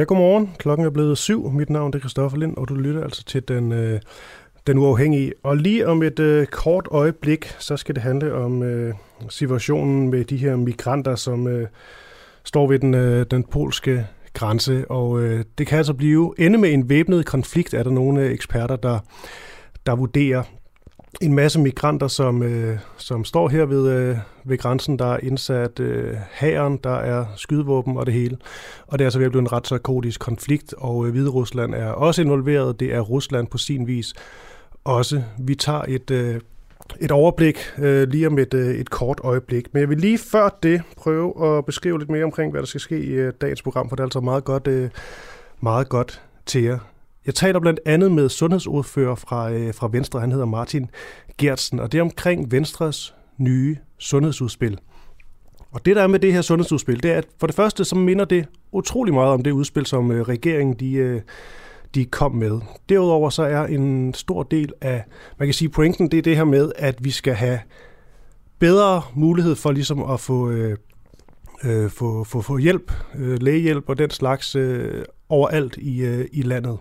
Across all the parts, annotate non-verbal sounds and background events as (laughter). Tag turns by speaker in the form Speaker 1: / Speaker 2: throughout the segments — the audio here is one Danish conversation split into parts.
Speaker 1: Ja, godmorgen. Klokken er blevet syv. Mit navn er Christoffer Lind, og du lytter altså til den, øh, den uafhængige. Og lige om et øh, kort øjeblik, så skal det handle om øh, situationen med de her migranter, som øh, står ved den, øh, den polske grænse. Og øh, det kan altså blive ende med en væbnet konflikt, er der nogle øh, eksperter, der, der vurderer en masse migranter, som, øh, som står her ved, øh, ved grænsen. Der er indsat øh, hæren, der er skydevåben og det hele. Og det er altså ved at blive en ret sarkotisk konflikt, og øh, Hvide Rusland er også involveret. Det er Rusland på sin vis også. Vi tager et, øh, et overblik øh, lige om et, øh, et kort øjeblik. Men jeg vil lige før det prøve at beskrive lidt mere omkring, hvad der skal ske i øh, dagens program, for det er altså meget godt, øh, meget godt til jer. Jeg taler blandt andet med sundhedsordfører fra, øh, fra Venstre, han hedder Martin Gertsen, og det er omkring Venstres nye sundhedsudspil. Og det der er med det her sundhedsudspil, det er, at for det første, så minder det utrolig meget om det udspil, som øh, regeringen de, øh, de kom med. Derudover så er en stor del af, man kan sige, pointen, det er det her med, at vi skal have bedre mulighed for ligesom at få, øh, øh, få, få, få hjælp, øh, lægehjælp og den slags øh, overalt i, øh, i landet.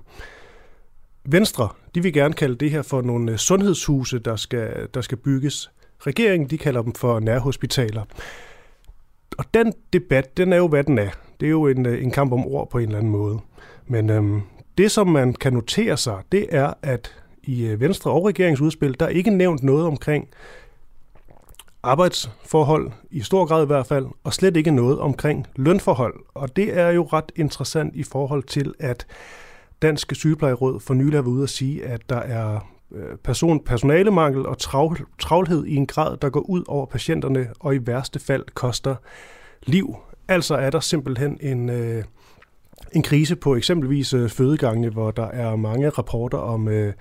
Speaker 1: Venstre, de vil gerne kalde det her for nogle øh, sundhedshuse, der skal, der skal bygges. Regeringen, de kalder dem for nærhospitaler. Og den debat, den er jo, hvad den er. Det er jo en, øh, en kamp om ord på en eller anden måde. Men øhm, det, som man kan notere sig, det er, at i øh, Venstre og regeringsudspil, der er ikke nævnt noget omkring arbejdsforhold, i stor grad i hvert fald, og slet ikke noget omkring lønforhold. Og det er jo ret interessant i forhold til, at Dansk Sygeplejeråd for nylig har været ude at sige, at der er øh, person, personalemangel og travl, travlhed i en grad, der går ud over patienterne og i værste fald koster liv. Altså er der simpelthen en, øh, en krise på eksempelvis øh, fødegangene, hvor der er mange rapporter om, øh,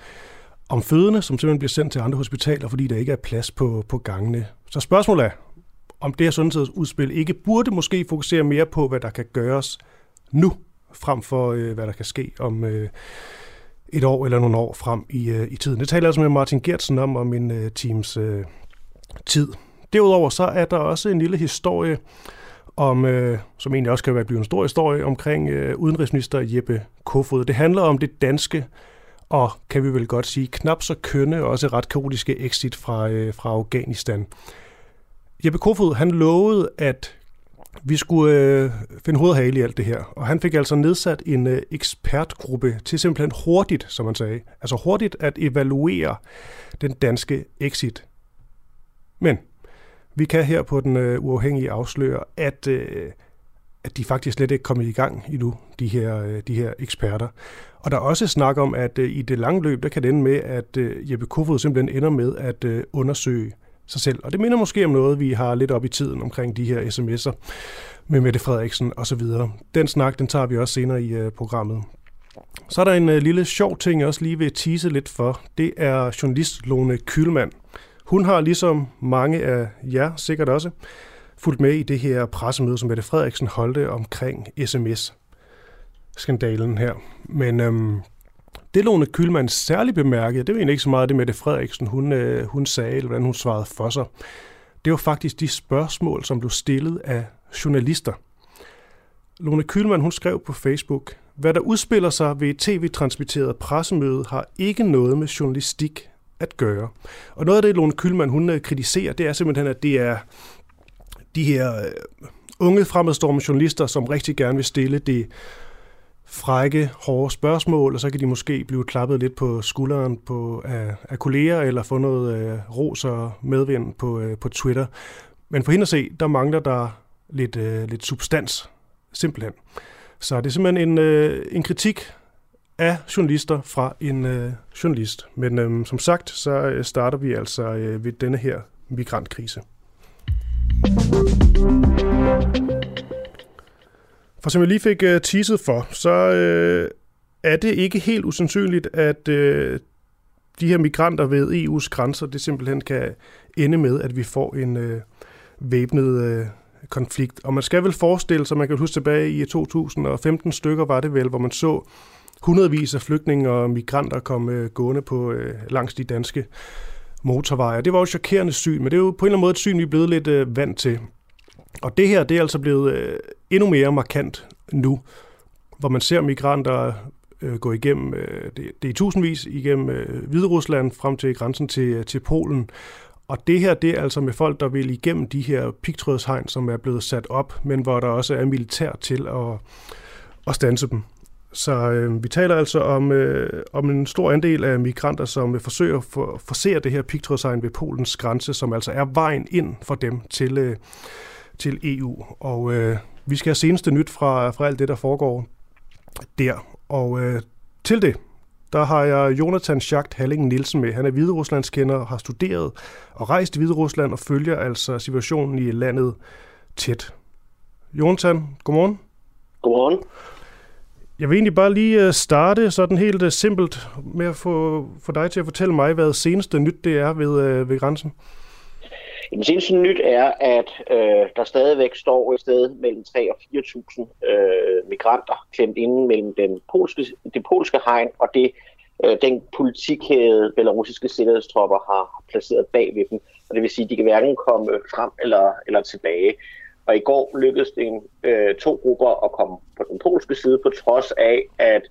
Speaker 1: om fødende, som simpelthen bliver sendt til andre hospitaler, fordi der ikke er plads på, på gangene. Så spørgsmålet er, om det her sundhedsudspil ikke burde måske fokusere mere på, hvad der kan gøres nu, frem for øh, hvad der kan ske om øh, et år eller nogle år frem i, øh, i tiden. Det taler jeg altså med Martin Gertsen om, om en øh, teams øh, tid. Derudover så er der også en lille historie, om, øh, som egentlig også kan være blevet en stor historie, omkring øh, udenrigsminister Jeppe Kofod. Det handler om det danske og kan vi vel godt sige knap så kønne og også ret kaotiske exit fra, øh, fra Afghanistan. Jeppe Kofod, han lovede, at vi skulle øh, finde hovedhale i alt det her, og han fik altså nedsat en øh, ekspertgruppe til simpelthen hurtigt, som man sagde, altså hurtigt at evaluere den danske exit. Men vi kan her på den øh, uafhængige afsløre, at, øh, at de faktisk slet ikke er kommet i gang endnu, de her, øh, de her eksperter. Og der er også snak om, at øh, i det lange løb, der kan det ende med, at øh, Jeppe Kofod simpelthen ender med at øh, undersøge sig selv. Og det minder måske om noget, vi har lidt op i tiden omkring de her sms'er med Mette Frederiksen osv. Den snak, den tager vi også senere i øh, programmet. Så er der en øh, lille sjov ting, jeg også lige vil tease lidt for. Det er journalist Lone Kylmand. Hun har ligesom mange af jer sikkert også fulgt med i det her pressemøde, som Mette Frederiksen holdte omkring sms-skandalen her. Men øhm, det Lone Kylman særligt bemærkede, det var egentlig ikke så meget det med Frederiksen, hun, øh, hun sagde, eller hvordan hun svarede for sig. Det var faktisk de spørgsmål, som blev stillet af journalister. Lone Kylman, hun skrev på Facebook, hvad der udspiller sig ved et tv-transmitteret pressemøde har ikke noget med journalistik at gøre. Og noget af det, Lone Kylman, hun øh, kritiserer, det er simpelthen, at det er de her øh, unge fremadstormende journalister, som rigtig gerne vil stille det frække, hårde spørgsmål, og så kan de måske blive klappet lidt på skulderen på, af, af kolleger, eller få noget øh, ros og medvind på, øh, på Twitter. Men for hende at se, der mangler der lidt, øh, lidt substans, simpelthen. Så det er simpelthen en, øh, en kritik af journalister fra en øh, journalist. Men øh, som sagt, så øh, starter vi altså øh, ved denne her migrantkrise. For som jeg lige fik øh, teaset for, så øh, er det ikke helt usandsynligt, at øh, de her migranter ved EU's grænser, det simpelthen kan ende med, at vi får en øh, væbnet øh, konflikt. Og man skal vel forestille sig, man kan huske tilbage i 2015 stykker var det vel, hvor man så hundredvis af flygtninge og migranter kom øh, gående på øh, langs de danske motorveje. Det var jo et chokerende syn, men det er jo på en eller anden måde et syn, vi er blevet lidt øh, vant til. Og det her, det er altså blevet øh, endnu mere markant nu, hvor man ser migranter øh, gå igennem, øh, det, det er tusindvis igennem øh, Hvide Rusland frem til grænsen til, øh, til Polen. Og det her, det er altså med folk, der vil igennem de her pigtrådshegn, som er blevet sat op, men hvor der også er militær til at, at stanse dem. Så øh, vi taler altså om, øh, om en stor andel af migranter, som øh, forsøger at for, forsere det her pigtrådshegn ved Polens grænse, som altså er vejen ind for dem til, øh, til EU. Og øh, vi skal have seneste nyt fra, fra alt det, der foregår der. Og øh, til det, der har jeg Jonathan Schacht Halling Nielsen med. Han er Hvideruslandskender, har studeret og rejst i Hviderusland og følger altså situationen i landet tæt. Jonathan, godmorgen.
Speaker 2: Godmorgen.
Speaker 1: Jeg vil egentlig bare lige øh, starte sådan helt øh, simpelt med at få, få dig til at fortælle mig, hvad seneste nyt det er ved, øh, ved grænsen.
Speaker 2: Jamen, seneste nyt er, at øh, der stadigvæk står et sted mellem 3 og 4.000 øh, migranter klemt inde mellem den polske, det polske hegn og det, øh, den politikhæde belarusiske sikkerhedstropper har placeret bag ved dem. Og det vil sige, at de kan hverken komme frem eller, eller tilbage. Og i går lykkedes det øh, to grupper at komme på den polske side, på trods af, at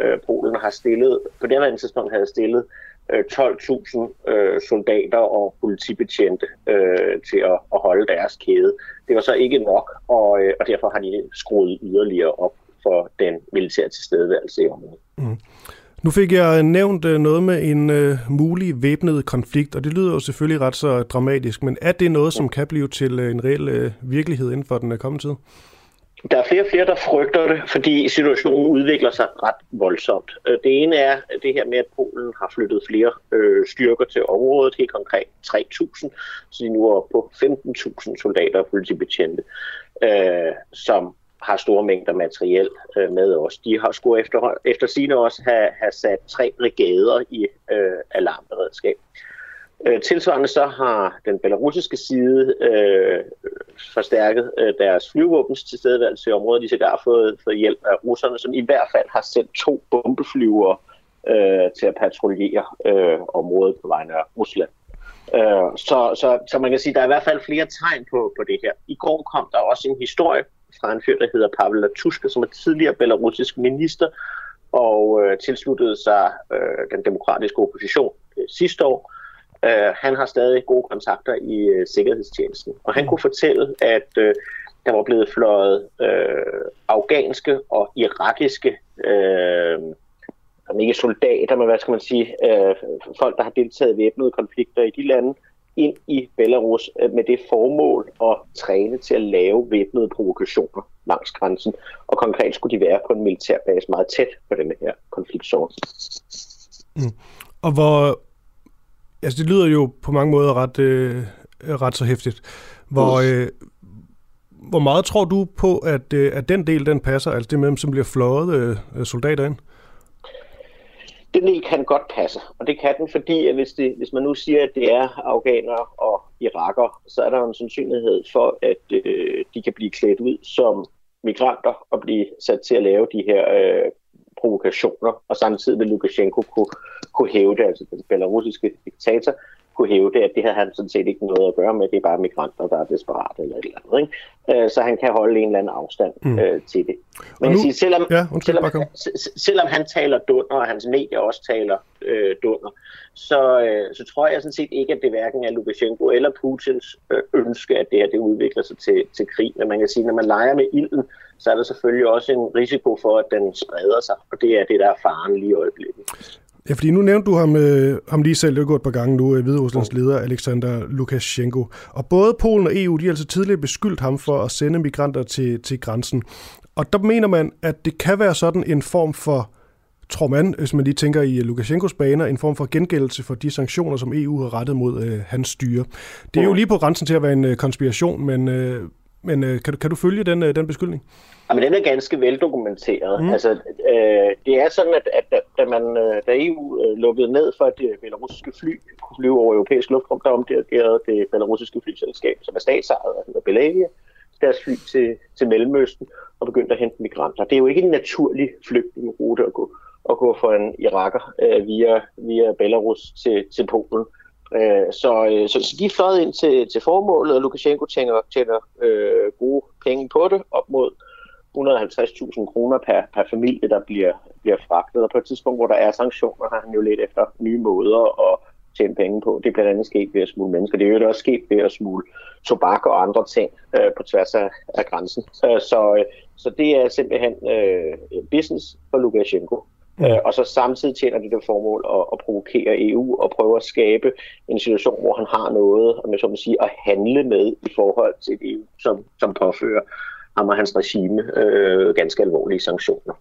Speaker 2: øh, Polen har stillet, på det her tidspunkt havde stillet øh, 12.000 øh, soldater og politibetjente øh, til at, at holde deres kæde. Det var så ikke nok, og, øh, og derfor har de skruet yderligere op for den militære tilstedeværelse i området. Mm.
Speaker 1: Nu fik jeg nævnt øh, noget med en øh, mulig væbnet konflikt, og det lyder jo selvfølgelig ret så dramatisk, men er det noget, som kan blive til øh, en reel øh, virkelighed inden for den øh, kommende tid?
Speaker 2: Der er flere og flere, der frygter det, fordi situationen udvikler sig ret voldsomt. Det ene er det her med, at Polen har flyttet flere øh, styrker til området, helt konkret 3.000, så de nu er på 15.000 soldater og politibetjente, øh, som har store mængder materiel øh, med os. De har skulle efter, efter sine også have, have sat tre brigader i øh, alarmberedskab. Øh, tilsvarende så har den belarusiske side øh, forstærket øh, deres flyvåbens tilstedeværelse i området. De har fået, fået hjælp af russerne, som i hvert fald har sendt to bombeflyvere øh, til at patruljere øh, området på vegne af Rusland. Øh, så, så, så man kan sige, at der er i hvert fald flere tegn på, på det her. I går kom der også en historie fra en fyr, der hedder Pavel Latushka, som er tidligere belarusisk minister og øh, tilsluttede sig øh, den demokratiske opposition øh, sidste år. Øh, han har stadig gode kontakter i øh, sikkerhedstjenesten, og han kunne fortælle, at øh, der var blevet fløjet øh, afghanske og irakiske, øh, ikke soldater, men hvad skal man sige, øh, folk, der har deltaget i væbnede konflikter i de lande, ind i Belarus øh, med det formål at træne til at lave væbnede provokationer langs grænsen. Og konkret skulle de være på en militærbase meget tæt på den her konfliktzone.
Speaker 1: Mm. Og hvor, Altså, det lyder jo på mange måder ret, øh, ret så hæftigt. Hvor, øh, hvor meget tror du på, at, øh, at den del, den passer, altså det med dem, som bliver fløjet øh, soldater ind?
Speaker 2: Den del kan godt passe, og det kan den, fordi at hvis, det, hvis man nu siger, at det er afghanere og iraker, så er der en sandsynlighed for, at øh, de kan blive klædt ud som migranter og blive sat til at lave de her øh, provokationer, og samtidig vil Lukashenko kunne, kunne hæve det, altså den belarusiske diktator, kunne hæve det, at det havde han sådan set ikke noget at gøre med, det er bare migranter, der er desperate eller et eller andet. Ikke? Øh, så han kan holde en eller anden afstand mm. øh, til det. Men nu, jeg siger, selvom, ja, undskyld, selvom, selvom han taler dunder, og hans medier også taler øh, dunder, så, øh, så tror jeg sådan set ikke, at det hverken er Lukashenko eller Putins øh, ønske, at det her det udvikler sig til, til krig. Men man kan sige, når man leger med ilden, så er der selvfølgelig også en risiko for, at den spreder sig, og det er det, der er faren lige i øjeblikket.
Speaker 1: Ja, fordi nu nævnte du ham, øh, ham lige selv, det et par gange nu, øh, Hvideruslands leder Alexander Lukashenko. Og både Polen og EU, de har altså tidligere beskyldt ham for at sende migranter til, til grænsen. Og der mener man, at det kan være sådan en form for, tror man, hvis man lige tænker i Lukashenkos baner, en form for gengældelse for de sanktioner, som EU har rettet mod øh, hans styre. Det er jo lige på grænsen til at være en øh, konspiration, men, øh, Men øh, kan, du, kan du følge den, øh, den beskyldning?
Speaker 2: Jamen, den er ganske veldokumenteret. Mm. Altså, øh, det er sådan, at, at da, man, øh, da EU øh, lukkede ned for, at det belarusiske fly kunne flyve over europæisk luftrum, der omdirigerede det belarusiske flyselskab, som er statsejet, der hedder Belavia, deres fly til, til Mellemøsten og begyndte at hente migranter. Det er jo ikke en naturlig flygtningerute at gå, at gå for en iraker øh, via, via Belarus til, til Polen. Øh, Øh, så, øh, så, så de fløjet ind til, til formålet, og Lukashenko tjener, tjener øh, gode penge på det, op mod 150.000 kroner per, per familie, der bliver, bliver fragtet. Og på et tidspunkt, hvor der er sanktioner, har han jo let efter nye måder at tjene penge på. Det er blandt andet sket ved at smule mennesker. Det er jo også sket ved at smule tobak og andre ting øh, på tværs af, af grænsen. Øh, så, øh, så det er simpelthen øh, business for Lukashenko. Øh, og så samtidig tjener det det formål at, at provokere EU og prøve at skabe en situation, hvor han har noget om jeg så må sige, at handle med i forhold til EU, som, som påfører ham og hans regime øh, ganske alvorlige sanktioner.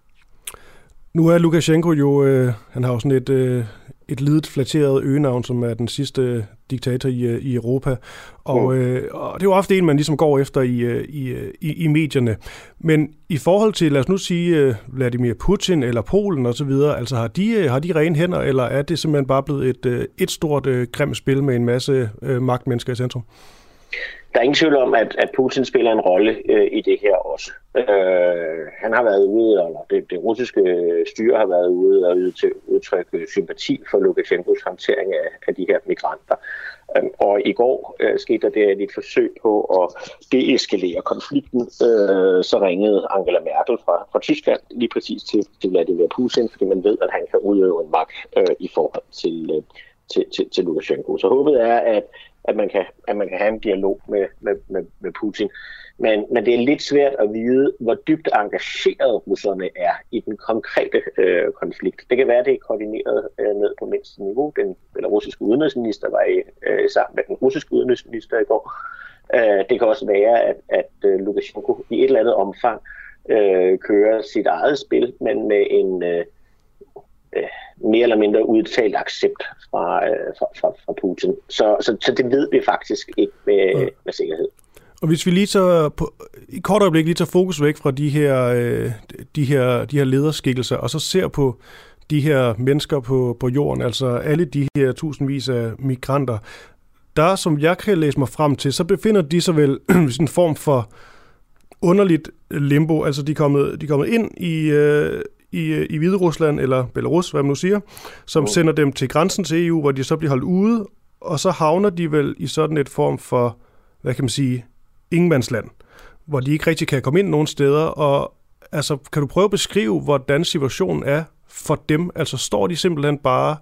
Speaker 1: Nu er Lukashenko jo, øh, han har jo sådan et, øh, et lidet flatteret øgenavn, som er den sidste diktator i, øh, i Europa. Og, mm. øh, og det er jo ofte en, man ligesom går efter i, øh, i, øh, i, i medierne. Men i forhold til, lad os nu sige, Vladimir Putin eller Polen osv., altså har de, har de rene hænder, eller er det simpelthen bare blevet et, et stort grimt spil med en masse magtmennesker i centrum?
Speaker 2: Der er ingen tvivl om, at, at Putin spiller en rolle øh, i det her også. Øh, han har været ude, eller det, det russiske styre har været ude og til udtrykke sympati for Lukashenkos håndtering af, af de her migranter. Øh, og i går øh, skete der et forsøg på at deeskalere konflikten. Øh, så ringede Angela Merkel fra, fra Tyskland lige præcis til, til Vladimir Putin, fordi man ved, at han kan udøve en magt øh, i forhold til, øh, til, til, til Lukashenko. Så håbet er, at at man kan, at man kan have en dialog med, med, med, med Putin. Men, men det er lidt svært at vide, hvor dybt engageret russerne er i den konkrete øh, konflikt. Det kan være, at det er koordineret øh, ned på mindste niveau. Den russiske udenrigsminister var i, øh, sammen med den russiske udenrigsminister i går. Øh, det kan også være, at, at øh, Lukashenko i et eller andet omfang øh, kører sit eget spil, men med en... Øh, øh, mere eller mindre udtalt accept fra, øh, fra, fra, fra Putin. Så, så, så det ved vi faktisk ikke med, ja. med sikkerhed.
Speaker 1: Og hvis vi lige så på, i kort øjeblik lige tager fokus væk fra de her, øh, de her, de her lederskikkelser, og så ser på de her mennesker på, på jorden, altså alle de her tusindvis af migranter, der, som jeg kan læse mig frem til, så befinder de sig vel (clears throat) i en form for underligt limbo. Altså, de er kommet, de er kommet ind i, øh, i, i Hvide Rusland, eller Belarus, hvad man nu siger, som oh. sender dem til grænsen til EU, hvor de så bliver holdt ude, og så havner de vel i sådan et form for, hvad kan man sige, ingenmandsland, hvor de ikke rigtig kan komme ind nogen steder, og altså, kan du prøve at beskrive, hvordan situationen er for dem? Altså, står de simpelthen bare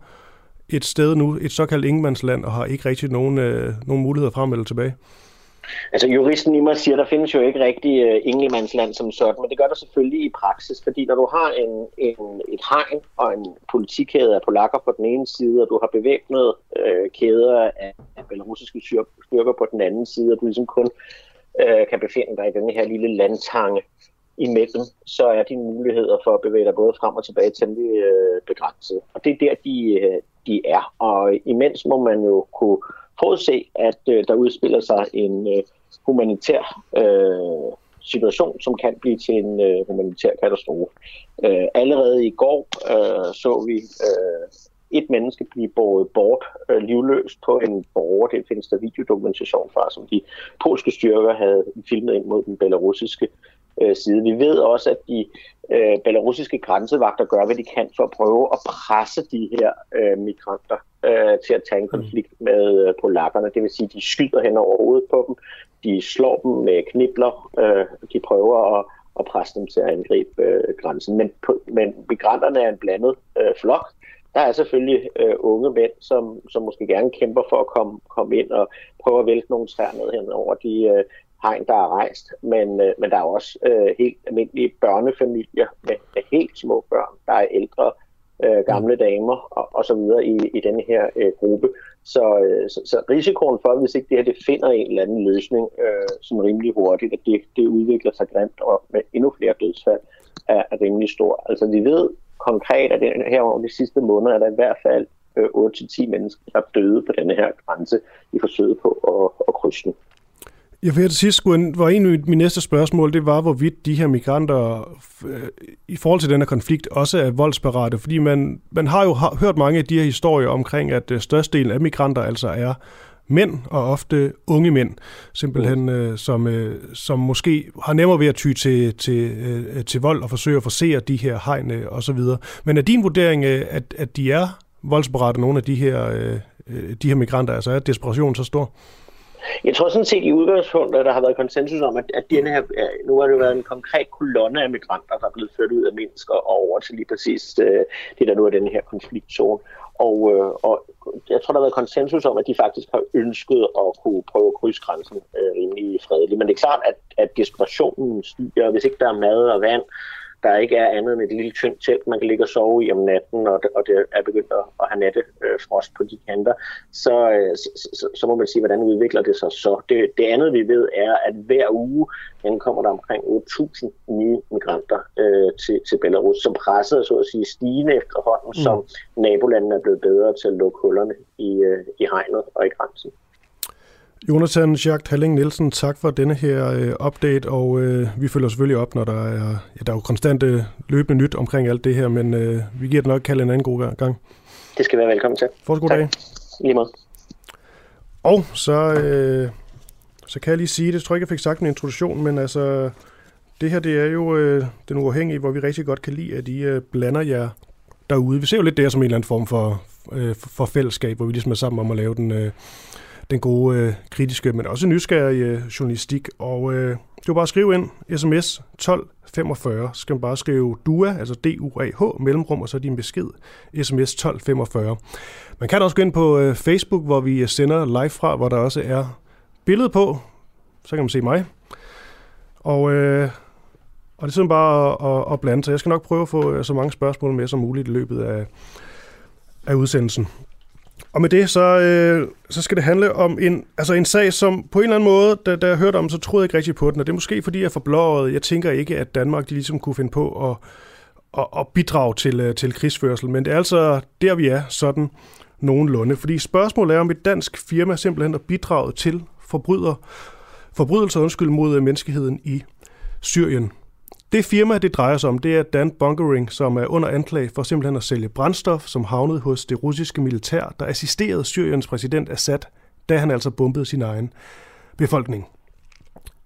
Speaker 1: et sted nu, et såkaldt ingenmandsland, og har ikke rigtig nogen, øh, nogen muligheder frem eller tilbage?
Speaker 2: Altså juristen i mig siger, der findes jo ikke rigtig uh, englemandsland som sådan, men det gør der selvfølgelig i praksis, fordi når du har en, en, et hegn og en politikæde af polakker på den ene side, og du har bevæbnet uh, kæder af, af belarusiske styrker på den anden side, og du ligesom kun uh, kan befinde dig i den her lille landtange imellem, så er dine muligheder for at bevæge dig både frem og tilbage temmelig uh, begrænset. Og det er der, de, uh, de er. Og imens må man jo kunne forudse, at øh, der udspiller sig en øh, humanitær øh, situation, som kan blive til en øh, humanitær katastrofe. Øh, allerede i går øh, så vi øh, et menneske blive båret bort øh, livløst på en borger. Det findes der videodokumentation fra, som de polske styrker havde filmet ind mod den belarusiske øh, side. Vi ved også, at de øh, belarusiske grænsevagter gør, hvad de kan for at prøve at presse de her øh, migranter øh, til at tage en mm. konflikt med øh, polakkerne. Det vil sige, at de skyder hen over hovedet på dem, de slår dem med knibler, øh, de prøver at, at presse dem til at angribe øh, grænsen. Men, på, men migranterne er en blandet øh, flok. Der er selvfølgelig øh, unge mænd, som, som måske gerne kæmper for at komme, komme ind og prøve at vælte nogle træer ned hen over de øh, hegn, der er rejst. Men, øh, men der er også øh, helt almindelige børnefamilier med, med helt små børn. Der er ældre øh, gamle damer og, og så videre i, i den her øh, gruppe. Så, øh, så, så risikoen for, hvis ikke det her det finder en eller anden løsning øh, som rimelig hurtigt, at det, det udvikler sig grimt og med endnu flere dødsfald, er, er rimelig stor. Altså vi ved konkret, at det, her over de sidste måneder er der i hvert fald øh, 8-10 mennesker, der er døde på denne her grænse i forsøget på at, at krydse den.
Speaker 1: Ja, for til sidst skulle, var en af mine næste spørgsmål, det var, hvorvidt de her migranter øh, i forhold til den her konflikt også er voldsparate, fordi man, man har jo hørt mange af de her historier omkring, at øh, størstedelen af migranter altså er mænd, og ofte unge mænd, simpelthen, øh, som, øh, som måske har nemmere ved at ty til, til, øh, til vold og forsøge at forsere de her og så videre. Men er din vurdering, øh, at, at de er voldsparate, nogle af de her, øh, øh de her migranter, altså er desperationen så stor?
Speaker 2: Jeg tror sådan set i udgangspunktet, at der har været konsensus om, at, at denne her, nu har det været en konkret kolonne af migranter, der er blevet ført ud af mennesker og over til lige præcis øh, det, der nu er den her konfliktzone. Og, øh, og jeg tror, der har været konsensus om, at de faktisk har ønsket at kunne prøve at krydse grænsen øh, rimelig fredeligt. Men det er klart, at, at desperationen stiger. Hvis ikke der er mad og vand, der ikke er andet end et lille tyndt telt, man kan ligge og sove i om natten, og det, og det er begyndt at, have nattefrost på de kanter, så, øh, så, så, så må man sige, hvordan udvikler det sig så. Det, det andet vi ved er, at hver uge kommer der omkring 8.000 nye migranter øh, til, til Belarus, som presser så at sige stigende efterhånden, mm. som nabolandene er blevet bedre til at lukke hullerne i, øh, i hegnet og i grænsen.
Speaker 1: Jonathan Jacques Halling Nielsen, tak for denne her øh, update, og øh, vi følger selvfølgelig op, når der er, ja, der er jo konstant øh, løbende nyt omkring alt det her, men øh, vi giver det nok kalde en anden god gang.
Speaker 2: Det skal være velkommen til.
Speaker 1: Fortsat god tak. dag.
Speaker 2: Lige måde.
Speaker 1: Og så, øh, så kan jeg lige sige, det tror jeg ikke, jeg fik sagt en introduktion, men altså, det her det er jo øh, den uafhængige, hvor vi rigtig godt kan lide, at I øh, blander jer derude. Vi ser jo lidt det her som en eller anden form for, øh, for fællesskab, hvor vi ligesom er sammen om at lave den... Øh, den gode øh, kritiske, men også nysgerrige øh, journalistik. Og øh, du kan bare skrive ind, sms 1245, skal man bare skrive DUA, altså D-U-A-H, mellemrum, og så din besked, sms 1245. Man kan også gå ind på øh, Facebook, hvor vi øh, sender live fra, hvor der også er billede på, så kan man se mig. Og, øh, og det er simpelthen bare at, at, at blande, så jeg skal nok prøve at få øh, så mange spørgsmål med som muligt i løbet af, af udsendelsen. Og med det, så, øh, så skal det handle om en, altså en sag, som på en eller anden måde, da, da jeg hørte om, så troede jeg ikke rigtig på den. Og det er måske, fordi jeg er forblåret. Jeg tænker ikke, at Danmark ligesom kunne finde på at, at, at bidrage til, øh, til krigsførsel. Men det er altså der, vi er sådan nogenlunde. Fordi spørgsmålet er, om et dansk firma simpelthen har bidraget til forbryder, forbrydelser undskyld, mod øh, menneskeheden i Syrien. Det firma, det drejer sig om, det er Dan Bunkering, som er under anklage for simpelthen at sælge brændstof, som havnede hos det russiske militær, der assisterede Syriens præsident Assad, da han altså bombede sin egen befolkning.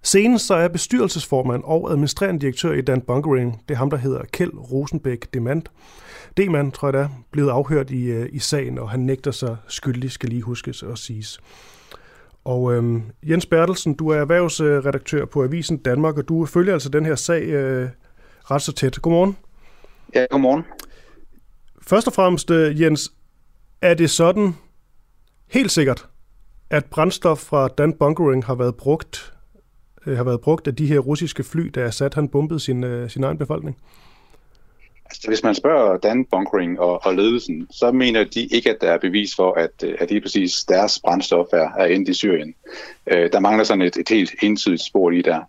Speaker 1: Senest så er bestyrelsesformand og administrerende direktør i Dan Bunkering, det er ham, der hedder Kjeld Rosenbæk Demand. Demand, tror jeg det er, blevet afhørt i, øh, i sagen, og han nægter sig skyldig, skal lige huskes og siges. Og øhm, Jens Bertelsen, du er erhvervsredaktør på Avisen Danmark, og du følger altså den her sag øh, ret så tæt. Godmorgen.
Speaker 3: Ja, godmorgen.
Speaker 1: Først og fremmest, øh, Jens, er det sådan helt sikkert, at brændstof fra Dan Bunkering har været brugt øh, har været brugt af de her russiske fly, der er sat, han bombede sin, øh, sin egen befolkning?
Speaker 3: Altså, hvis man spørger Dan Bunkering og, og ledelsen, så mener de ikke, at der er bevis for, at, øh, at lige præcis deres brændstof er, er endt i Syrien. Øh, der mangler sådan et, et helt entydigt spor lige der.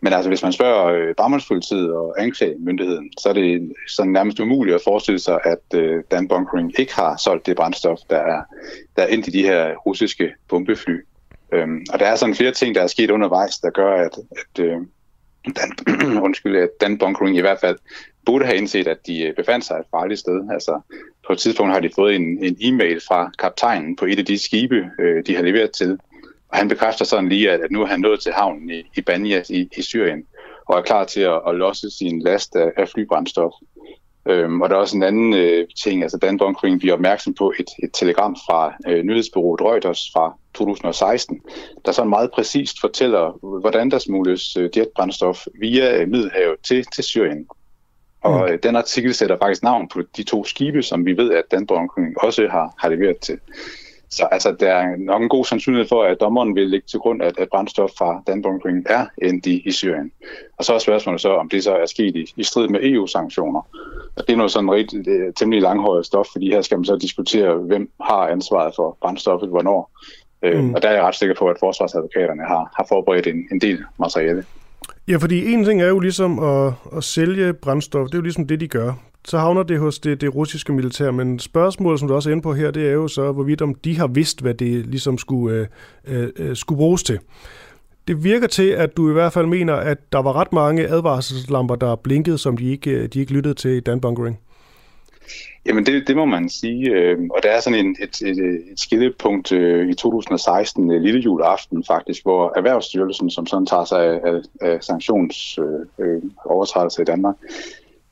Speaker 3: Men altså, hvis man spørger øh, Bagmandspolitiet og anklagemyndigheden, så er det sådan nærmest umuligt at forestille sig, at øh, Dan Bunkering ikke har solgt det brændstof, der er, der er endt i de her russiske bombefly. Øhm, og der er sådan flere ting, der er sket undervejs, der gør, at, at øh, Dan, (clears throat) undskyld, at Dan Bunkering i hvert fald burde have indset, at de øh, befandt sig et farligt sted. Altså, på et tidspunkt har de fået en, en e-mail fra kaptajnen på et af de skibe, øh, de har leveret til. Og han bekræfter sådan lige, at, at nu er han nået til havnen i, i Banias i, i Syrien, og er klar til at, at losse sin last af, af flybrændstof. Øhm, og der er også en anden øh, ting, altså Dan Bunkering bliver opmærksom på et, et telegram fra øh, nyhedsbyrået Reuters fra 2016, der sådan meget præcist fortæller, hvordan der smugles øh, jetbrændstof via øh, Middelhavet til, til Syrien. Og mm. den artikel sætter faktisk navn på de to skibe, som vi ved, at Bunkering også har, har leveret til. Så altså, der er nok en god sandsynlighed for, at dommeren vil lægge til grund, at, at brændstof fra Dan Bunkering er endt i, i Syrien. Og så er spørgsmålet så, om det så er sket i, i strid med EU-sanktioner. Og det er noget sådan rigtig det temmelig langhåret stof, fordi her skal man så diskutere, hvem har ansvaret for brændstoffet, hvornår. Øh, mm. Og der er jeg ret sikker på, at forsvarsadvokaterne har, har forberedt en, en del materiale.
Speaker 1: Ja, fordi en ting er jo ligesom at, at sælge brændstof, det er jo ligesom det, de gør. Så havner det hos det, det russiske militær, men spørgsmålet, som du også er inde på her, det er jo så, hvorvidt om de har vidst, hvad det ligesom skulle, øh, øh, øh skulle bruges til. det virker til, at du i hvert fald mener, at der var ret mange advarselslamper, der blinkede, som de ikke, øh, de ikke lyttede til i Dan Bunkering.
Speaker 3: Jamen det, det må man sige, øh, og der er sådan en, et, et, et skillepunkt øh, i 2016, øh, lille juleaften faktisk, hvor Erhvervsstyrelsen, som sådan tager sig af, af, af sanktionsovertrædelser øh, øh i Danmark,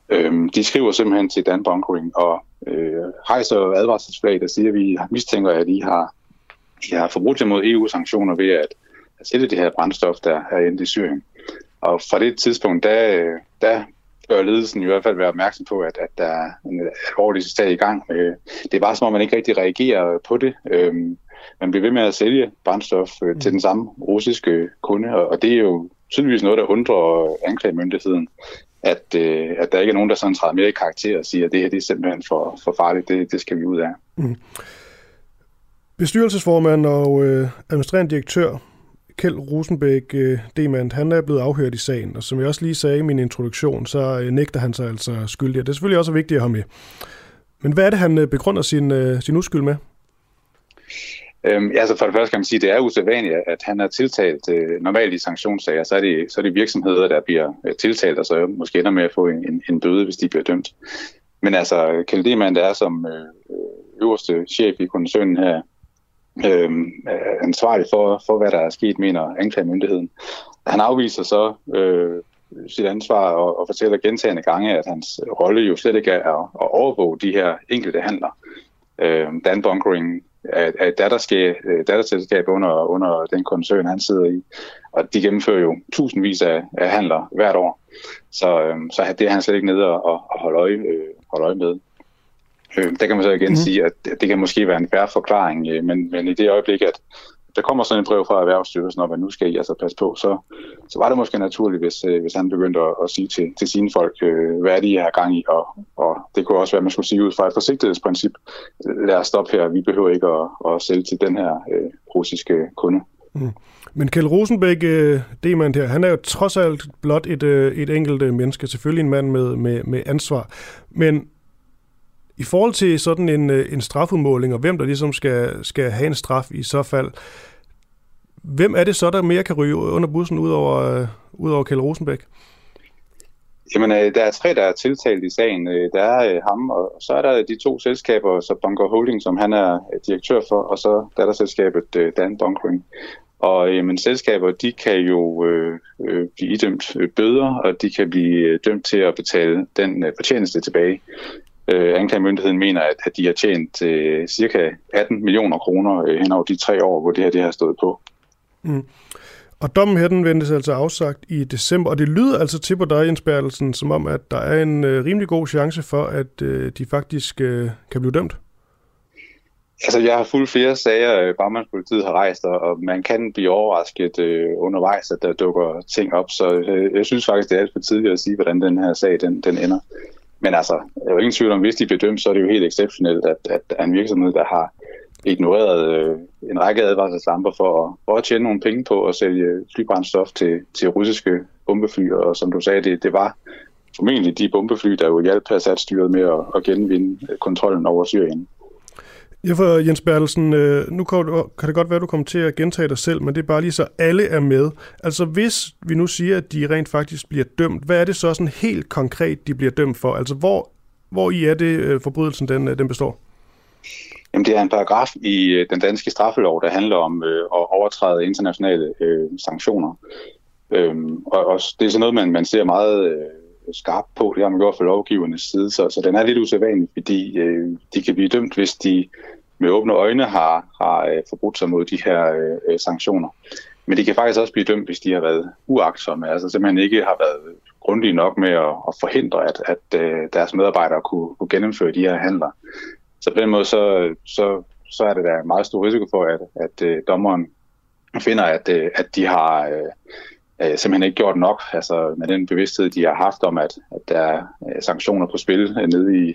Speaker 3: øh, de skriver simpelthen til Dan Bunkering og øh, hejser advarselsflag, der siger, at vi mistænker, at I har, I har forbrudt jer mod EU-sanktioner ved at, at sætte det her brændstof, der er endt i Syrien. Og fra det tidspunkt, der, øh, der bør ledelsen i hvert fald være opmærksom på, at, at der er en alvorlig sag i gang. Øh, det er bare som om, man ikke rigtig reagerer på det. Øhm, man bliver ved med at sælge brændstof øh, til mm. den samme russiske kunde, og det er jo tydeligvis noget, der undrer anklagemyndigheden, at, øh, at der ikke er nogen, der sådan træder mere i karakter og siger, at det her det er simpelthen for, for farligt, det, det skal vi ud af. Mm.
Speaker 1: Bestyrelsesformand og øh, administrerende direktør Kjeld Rosenbæk øh, Demand, han er blevet afhørt i sagen, og som jeg også lige sagde i min introduktion, så øh, nægter han sig altså skyldig, og det er selvfølgelig også vigtigt at have med. Men hvad er det, han øh, begrunder sin, sin uskyld med?
Speaker 3: Øhm, altså for det første kan man sige, at det er usædvanligt, at han er tiltalt. Øh, normalt i sanktionssager, så er, det, så er det virksomheder, der bliver tiltalt, og så måske ender med at få en, en bøde, hvis de bliver dømt. Men altså, Kjeld Demand, er som øh, øverste chef i koncernen her, øh, ansvarlig for, for, hvad der er sket, mener anklagemyndigheden. Han afviser så øh, sit ansvar og, og fortæller gentagende gange, at hans rolle jo slet ikke er at, at overvåge de her enkelte handler. Øh, Dan Bunkering er, er et datterskab, øh, datterselskab under, under den koncern, han sidder i, og de gennemfører jo tusindvis af, af handler hvert år. Så, øh, så det er han slet ikke nede og, og holde, øje, øh, holde øje med. Øh, der kan man så igen mm. sige, at det kan måske være en færre forklaring, øh, men, men i det øjeblik, at der kommer sådan en brev fra Erhvervsstyrelsen om, at nu skal I altså passe på, så, så var det måske naturligt, hvis, øh, hvis han begyndte at, at sige til, til sine folk, øh, hvad er det, I har gang i, og, og det kunne også være, at man skulle sige ud fra et forsigtighedsprincip, lad os stoppe her, vi behøver ikke at, at sælge til den her øh, russiske kunde. Mm.
Speaker 1: Men Kjell Rosenbæk, øh, det her, han er jo trods alt blot et, øh, et enkelt menneske, selvfølgelig en mand med, med, med ansvar. Men i forhold til sådan en, øh, en strafudmåling, og hvem der ligesom skal, skal have en straf i så fald, hvem er det så, der mere kan ryge under bussen ud over, øh, ud over Kjell Rosenbæk?
Speaker 3: Jamen, øh, der er tre, der er tiltalt i sagen. Øh, der er øh, ham, og så er der de to selskaber, så Bunker Holding, som han er direktør for, og så der er selskabet Dan Bunkering. Og jamen, selskaber, de kan jo øh, blive idømt bøder, og de kan blive dømt til at betale den øh, fortjeneste tilbage. Øh, anklagemyndigheden mener, at, at de har tjent øh, cirka 18 millioner kroner øh, hen over de tre år, hvor det her det har stået på. Mm.
Speaker 1: Og dommen her, den ventes altså afsagt i december, og det lyder altså til på dig, Jens Bertelsen, som om, at der er en øh, rimelig god chance for, at øh, de faktisk øh, kan blive dømt.
Speaker 3: Altså, jeg har fuldt flere sager, øh, bagmandspolitiet har rejst, og man kan blive overrasket øh, undervejs, at der dukker ting op. Så øh, jeg synes faktisk, det er alt for tidligt at sige, hvordan den her sag den, den ender. Men altså, jeg er jo ingen tvivl om, hvis de bliver dømt, så er det jo helt exceptionelt, at, at der er en virksomhed, der har ignoreret øh, en række advarselslamper for at, for at tjene nogle penge på at sælge flybrændstof til, til russiske bombefly. Og som du sagde, det, det var formentlig de bombefly, der jo hjalp Assad-styret med at, at genvinde kontrollen over Syrien.
Speaker 1: Ja, for Jens Bertelsen, øh, nu kan, kan det godt være, at du kommer til at gentage dig selv, men det er bare lige så, alle er med. Altså hvis vi nu siger, at de rent faktisk bliver dømt, hvad er det så sådan helt konkret, de bliver dømt for? Altså hvor, hvor i er det, øh, forbrydelsen den, øh, den består?
Speaker 3: Jamen, det er en paragraf i den danske straffelov, der handler om øh, at overtræde internationale øh, sanktioner. Øhm, og, og det er sådan noget, man, man ser meget øh, skarp på. Det har man gjort fra lovgivernes side, så, så den er lidt usædvanlig, fordi øh, de kan blive dømt, hvis de med åbne øjne har, har øh, forbrudt sig mod de her øh, sanktioner. Men de kan faktisk også blive dømt, hvis de har været uagtsomme, altså simpelthen ikke har været grundige nok med at, at forhindre, at, at øh, deres medarbejdere kunne, kunne gennemføre de her handler. Så på den måde, så, så, så er det der meget stor risiko for, at, at øh, dommeren finder, at, øh, at de har øh, øh, simpelthen ikke gjort nok, altså med den bevidsthed, de har haft om, at, at der er øh, sanktioner på spil øh, nede i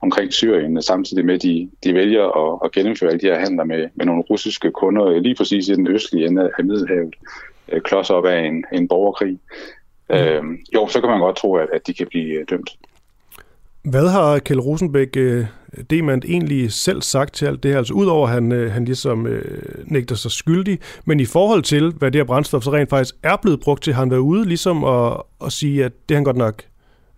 Speaker 3: omkring Syrien, samtidig med, at de, de vælger at, at gennemføre alle de her handler med, med nogle russiske kunder lige præcis i den østlige ende af Middelhavet, øh, klods op af en, en borgerkrig. Mm. Øh, jo, så kan man godt tro, at, at de kan blive dømt.
Speaker 1: Hvad har Kjell Rosenbæk øh, man egentlig selv sagt til alt det her? Altså udover at han, øh, han ligesom øh, nægter sig skyldig, men i forhold til, hvad det her brændstof så rent faktisk er blevet brugt til, har han været ude ligesom at, at sige, at det er han godt nok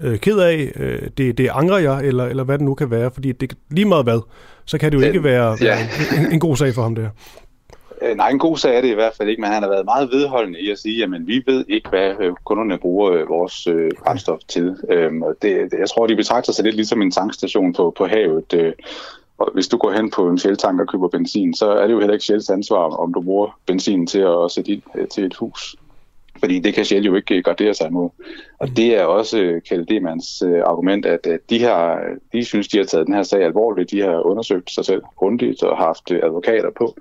Speaker 1: øh, ked af, øh, det, det angrer jeg, eller, eller hvad det nu kan være, fordi det lige meget hvad, så kan det jo ikke være, ja. en, en god sag for ham der.
Speaker 3: Øh, nej, en god sag er det i hvert fald ikke, men han har været meget vedholdende i at sige, at vi ved ikke, hvad øh, kunderne bruger øh, vores brændstof til. Øhm, og det, jeg tror, de betragter sig lidt ligesom en tankstation på, på havet. Og hvis du går hen på en Shell-tank og køber benzin, så er det jo heller ikke Shells ansvar, om du bruger benzin til at sætte ind til et hus. Fordi det kan Shell jo ikke gardere sig imod. Og det er også Kjell Demans argument, at de, her, de synes, de har taget den her sag alvorligt. De har undersøgt sig selv grundigt og haft advokater på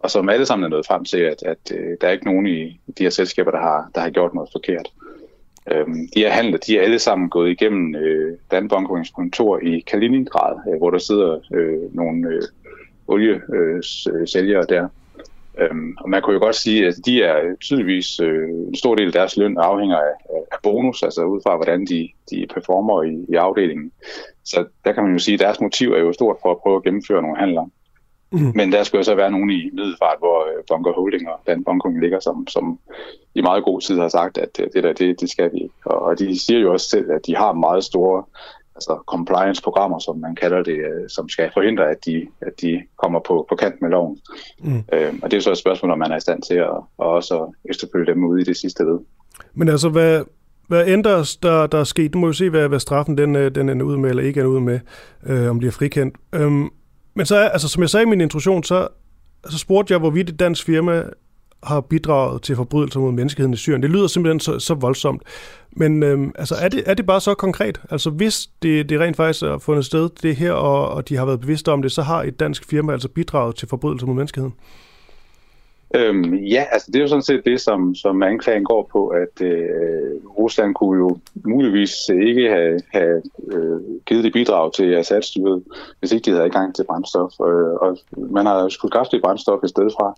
Speaker 3: og som alle sammen er nået frem til, at, at øh, der er ikke nogen i de her selskaber, der har, der har gjort noget forkert. Øhm, de her handler, de er alle sammen gået igennem øh, Dan kontor i Kaliningrad, øh, hvor der sidder øh, nogle øh, oliesælgere øh, der. Øhm, og man kunne jo godt sige, at de er tydeligvis øh, en stor del af deres løn afhænger af, af bonus, altså ud fra hvordan de, de performer i, i afdelingen. Så der kan man jo sige, at deres motiv er jo stort for at prøve at gennemføre nogle handler. Mm. Men der skulle jo så være nogen i Middelfart, hvor øh, Bunker Holding og Dan Bunker ligger, som, som i meget god tid har sagt, at øh, det der, det, det skal vi ikke. Og de siger jo også selv, at de har meget store altså compliance-programmer, som man kalder det, øh, som skal forhindre, at de, at de kommer på, på kant med loven. Mm. Øhm, og det er så et spørgsmål, om man er i stand til at, at også efterfølge dem ude i det sidste led.
Speaker 1: Men altså, hvad, hvad ændres der, der er sket? Du må jo se, hvad, hvad straffen den, den er ud med, eller ikke er ud med, øh, om bliver frikendt. Øhm, men så, altså, som jeg sagde i min introduktion, så så spurgte jeg, hvorvidt et dansk firma har bidraget til forbrydelser mod menneskeheden i Syrien. Det lyder simpelthen så, så voldsomt. Men øhm, altså, er, det, er det bare så konkret? Altså hvis det, det rent faktisk er fundet sted, det her, og, og de har været bevidste om det, så har et dansk firma altså bidraget til forbrydelser mod menneskeheden?
Speaker 3: Øhm, ja, altså det er jo sådan set det, som, som anklagen går på, at øh, Rusland kunne jo muligvis ikke have, have øh, givet det bidrag til Assad-styret, hvis ikke de havde i gang til brændstof. Øh, og man har jo skulle skaffe det brændstof et sted fra.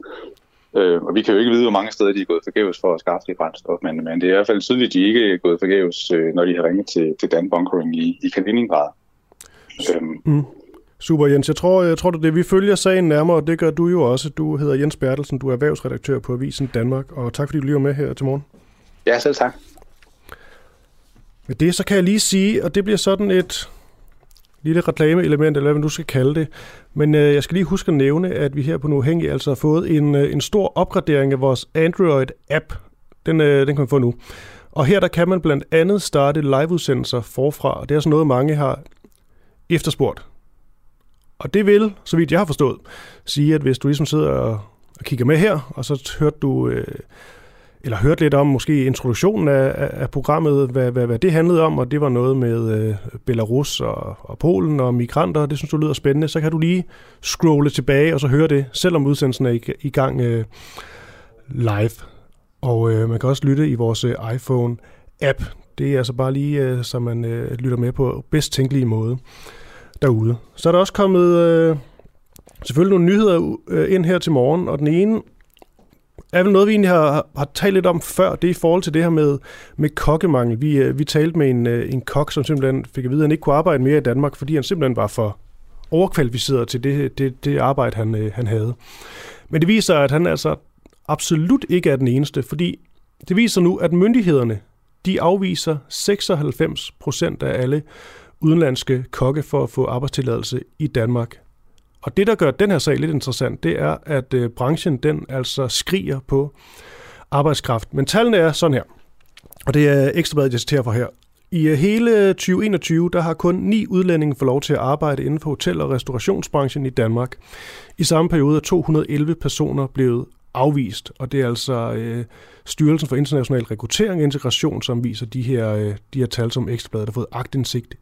Speaker 3: Øh, og vi kan jo ikke vide, hvor mange steder de er gået forgæves for at skaffe det brændstof, men, men det er i hvert fald tydeligt, at de ikke er gået forgæves, øh, når de har ringet til, til Dan Bunkering i, i Kaliningrad.
Speaker 1: Øhm, mm. Super, Jens. Jeg tror, jeg tror det. Vi følger sagen nærmere, og det gør du jo også. Du hedder Jens Bertelsen, du er erhvervsredaktør på Avisen Danmark, og tak fordi du lige var med her til morgen.
Speaker 3: Ja, selv tak.
Speaker 1: Med det, så kan jeg lige sige, og det bliver sådan et lille reklameelement, eller hvad man nu skal kalde det. Men øh, jeg skal lige huske at nævne, at vi her på Nuhængig altså har fået en, øh, en stor opgradering af vores Android-app. Den, øh, den kan man få nu. Og her der kan man blandt andet starte liveudsendelser forfra, og det er sådan noget, mange har efterspurgt. Og det vil, så vidt jeg har forstået, sige, at hvis du ligesom sidder og, og kigger med her, og så hørte du, øh, eller hørte lidt om måske introduktionen af, af, programmet, hvad, hvad, hvad det handlede om, og det var noget med øh, Belarus og, og Polen og migranter, det synes du lyder spændende, så kan du lige scrolle tilbage og så høre det, selvom udsendelsen er i, i gang øh, live. Og øh, man kan også lytte i vores øh, iPhone-app. Det er altså bare lige, øh, så man øh, lytter med på bedst tænkelige måde derude. Så er der også kommet øh, selvfølgelig nogle nyheder øh, ind her til morgen, og den ene er vel noget, vi egentlig har, har talt lidt om før, det er i forhold til det her med, med kokkemangel. Vi, øh, vi talte med en, øh, en kok, som simpelthen fik at vide, at han ikke kunne arbejde mere i Danmark, fordi han simpelthen var for overkvalificeret til det, det, det arbejde, han, øh, han havde. Men det viser, at han altså absolut ikke er den eneste, fordi det viser nu, at myndighederne de afviser 96 procent af alle udenlandske kokke for at få arbejdstilladelse i Danmark. Og det, der gør den her sag lidt interessant, det er, at øh, branchen den altså skriger på arbejdskraft. Men tallene er sådan her, og det er ekstrabladet, jeg citerer for her. I øh, hele 2021, der har kun ni udlændinge fået lov til at arbejde inden for hotel- og restaurationsbranchen i Danmark. I samme periode er 211 personer blevet afvist, og det er altså øh, Styrelsen for International Rekruttering og Integration, som viser de her, øh, de her tal, som Ekstrabladet har fået agtindsigt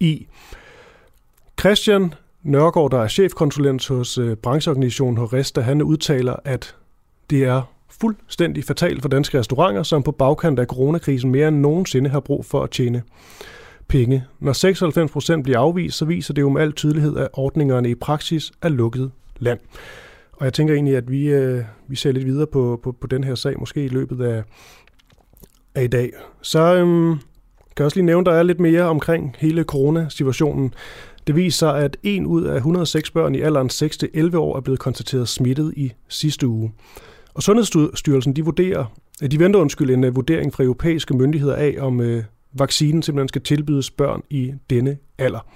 Speaker 1: i. Christian Nørgaard, der er chefkonsulent hos øh, brancheorganisationen Horesta, han udtaler, at det er fuldstændig fatalt for danske restauranter, som på bagkant af coronakrisen mere end nogensinde har brug for at tjene penge. Når 96 procent bliver afvist, så viser det jo med al tydelighed, at ordningerne i praksis er lukket land. Og jeg tænker egentlig, at vi, øh, vi ser lidt videre på, på, på den her sag, måske i løbet af, af i dag. Så øhm, kan også lige nævne, der er lidt mere omkring hele coronasituationen. Det viser sig, at en ud af 106 børn i alderen 6-11 år er blevet konstateret smittet i sidste uge. Og Sundhedsstyrelsen de vurderer, øh, de venter undskyld en øh, vurdering fra europæiske myndigheder af, om øh, vaccinen simpelthen skal tilbydes børn i denne alder.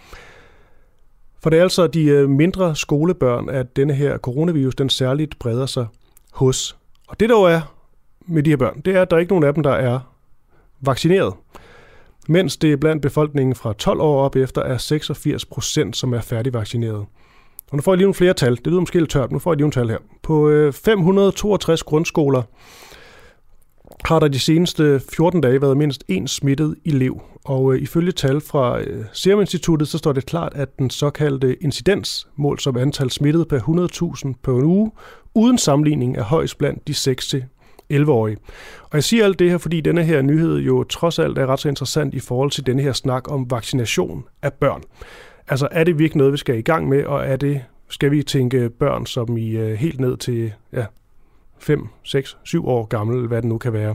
Speaker 1: For det er altså de øh, mindre skolebørn, at denne her coronavirus den særligt breder sig hos. Og det der er med de her børn, det er, at der er ikke nogen af dem, der er vaccineret. Mens det blandt befolkningen fra 12 år op efter er 86 procent, som er færdigvaccineret. Og nu får jeg lige nogle flere tal. Det lyder måske lidt tørt, nu får jeg lige nogle tal her. På øh, 562 grundskoler har der de seneste 14 dage været mindst én smittet elev. Og øh, ifølge tal fra øh, Serum Instituttet, så står det klart, at den såkaldte incidens, målt som antal smittede per 100.000 på en uge, uden sammenligning er højst blandt de 6 11-årige. Og jeg siger alt det her, fordi denne her nyhed jo trods alt er ret så interessant i forhold til denne her snak om vaccination af børn. Altså er det virkelig noget, vi skal i gang med, og er det, skal vi tænke børn som i øh, helt ned til ja, 5, 6, 7 år gammel, hvad det nu kan være.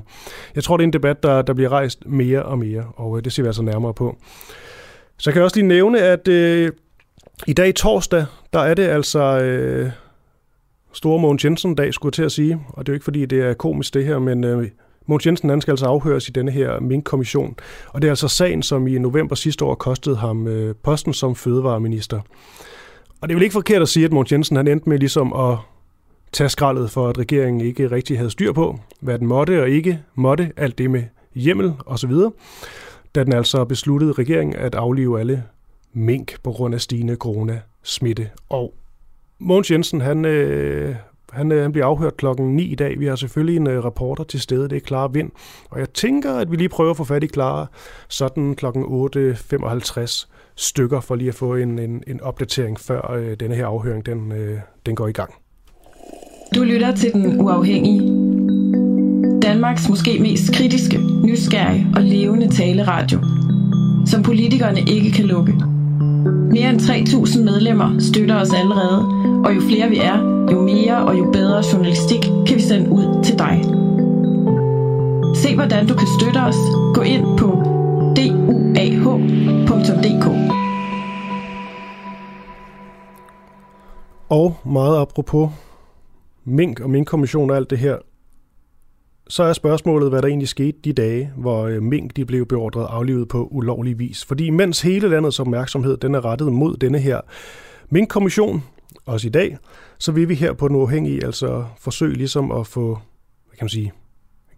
Speaker 1: Jeg tror, det er en debat, der, der bliver rejst mere og mere, og øh, det ser vi altså nærmere på. Så kan jeg også lige nævne, at øh, i dag torsdag, der er det altså øh, store Mogens Jensen-dag, skulle jeg til at sige. Og det er jo ikke, fordi det er komisk det her, men øh, Mogens Jensen han skal altså afhøres i denne her minkkommission, Og det er altså sagen, som i november sidste år kostede ham øh, posten som fødevareminister. Og det er vel ikke forkert at sige, at Mogens Jensen han endte med ligesom at tage skraldet for, at regeringen ikke rigtig havde styr på, hvad den måtte og ikke måtte, alt det med hjemmel osv., da den altså besluttede regeringen at aflive alle mink på grund af stigende corona-smitte. Og Mogens Jensen, han, øh, han, øh, han bliver afhørt klokken 9 i dag. Vi har selvfølgelig en øh, reporter til stede, det er Clara Vind. Og jeg tænker, at vi lige prøver at få fat i Clara sådan klokken 8.55 stykker, for lige at få en, en, en opdatering, før øh, denne her afhøring den, øh, den går i gang.
Speaker 4: Du lytter til Den Uafhængige. Danmarks måske mest kritiske, nysgerrige og levende taleradio, som politikerne ikke kan lukke. Mere end 3.000 medlemmer støtter os allerede, og jo flere vi er, jo mere og jo bedre journalistik kan vi sende ud til dig. Se hvordan du kan støtte os. Gå ind på duah.dk.
Speaker 1: Og meget apropos mink og minkkommission og alt det her, så er spørgsmålet, hvad der egentlig skete de dage, hvor øh, mink de blev beordret aflivet på ulovlig vis. Fordi mens hele landets opmærksomhed den er rettet mod denne her minkkommission, også i dag, så vil vi her på den uafhængige altså forsøge ligesom at få, hvad kan man sige,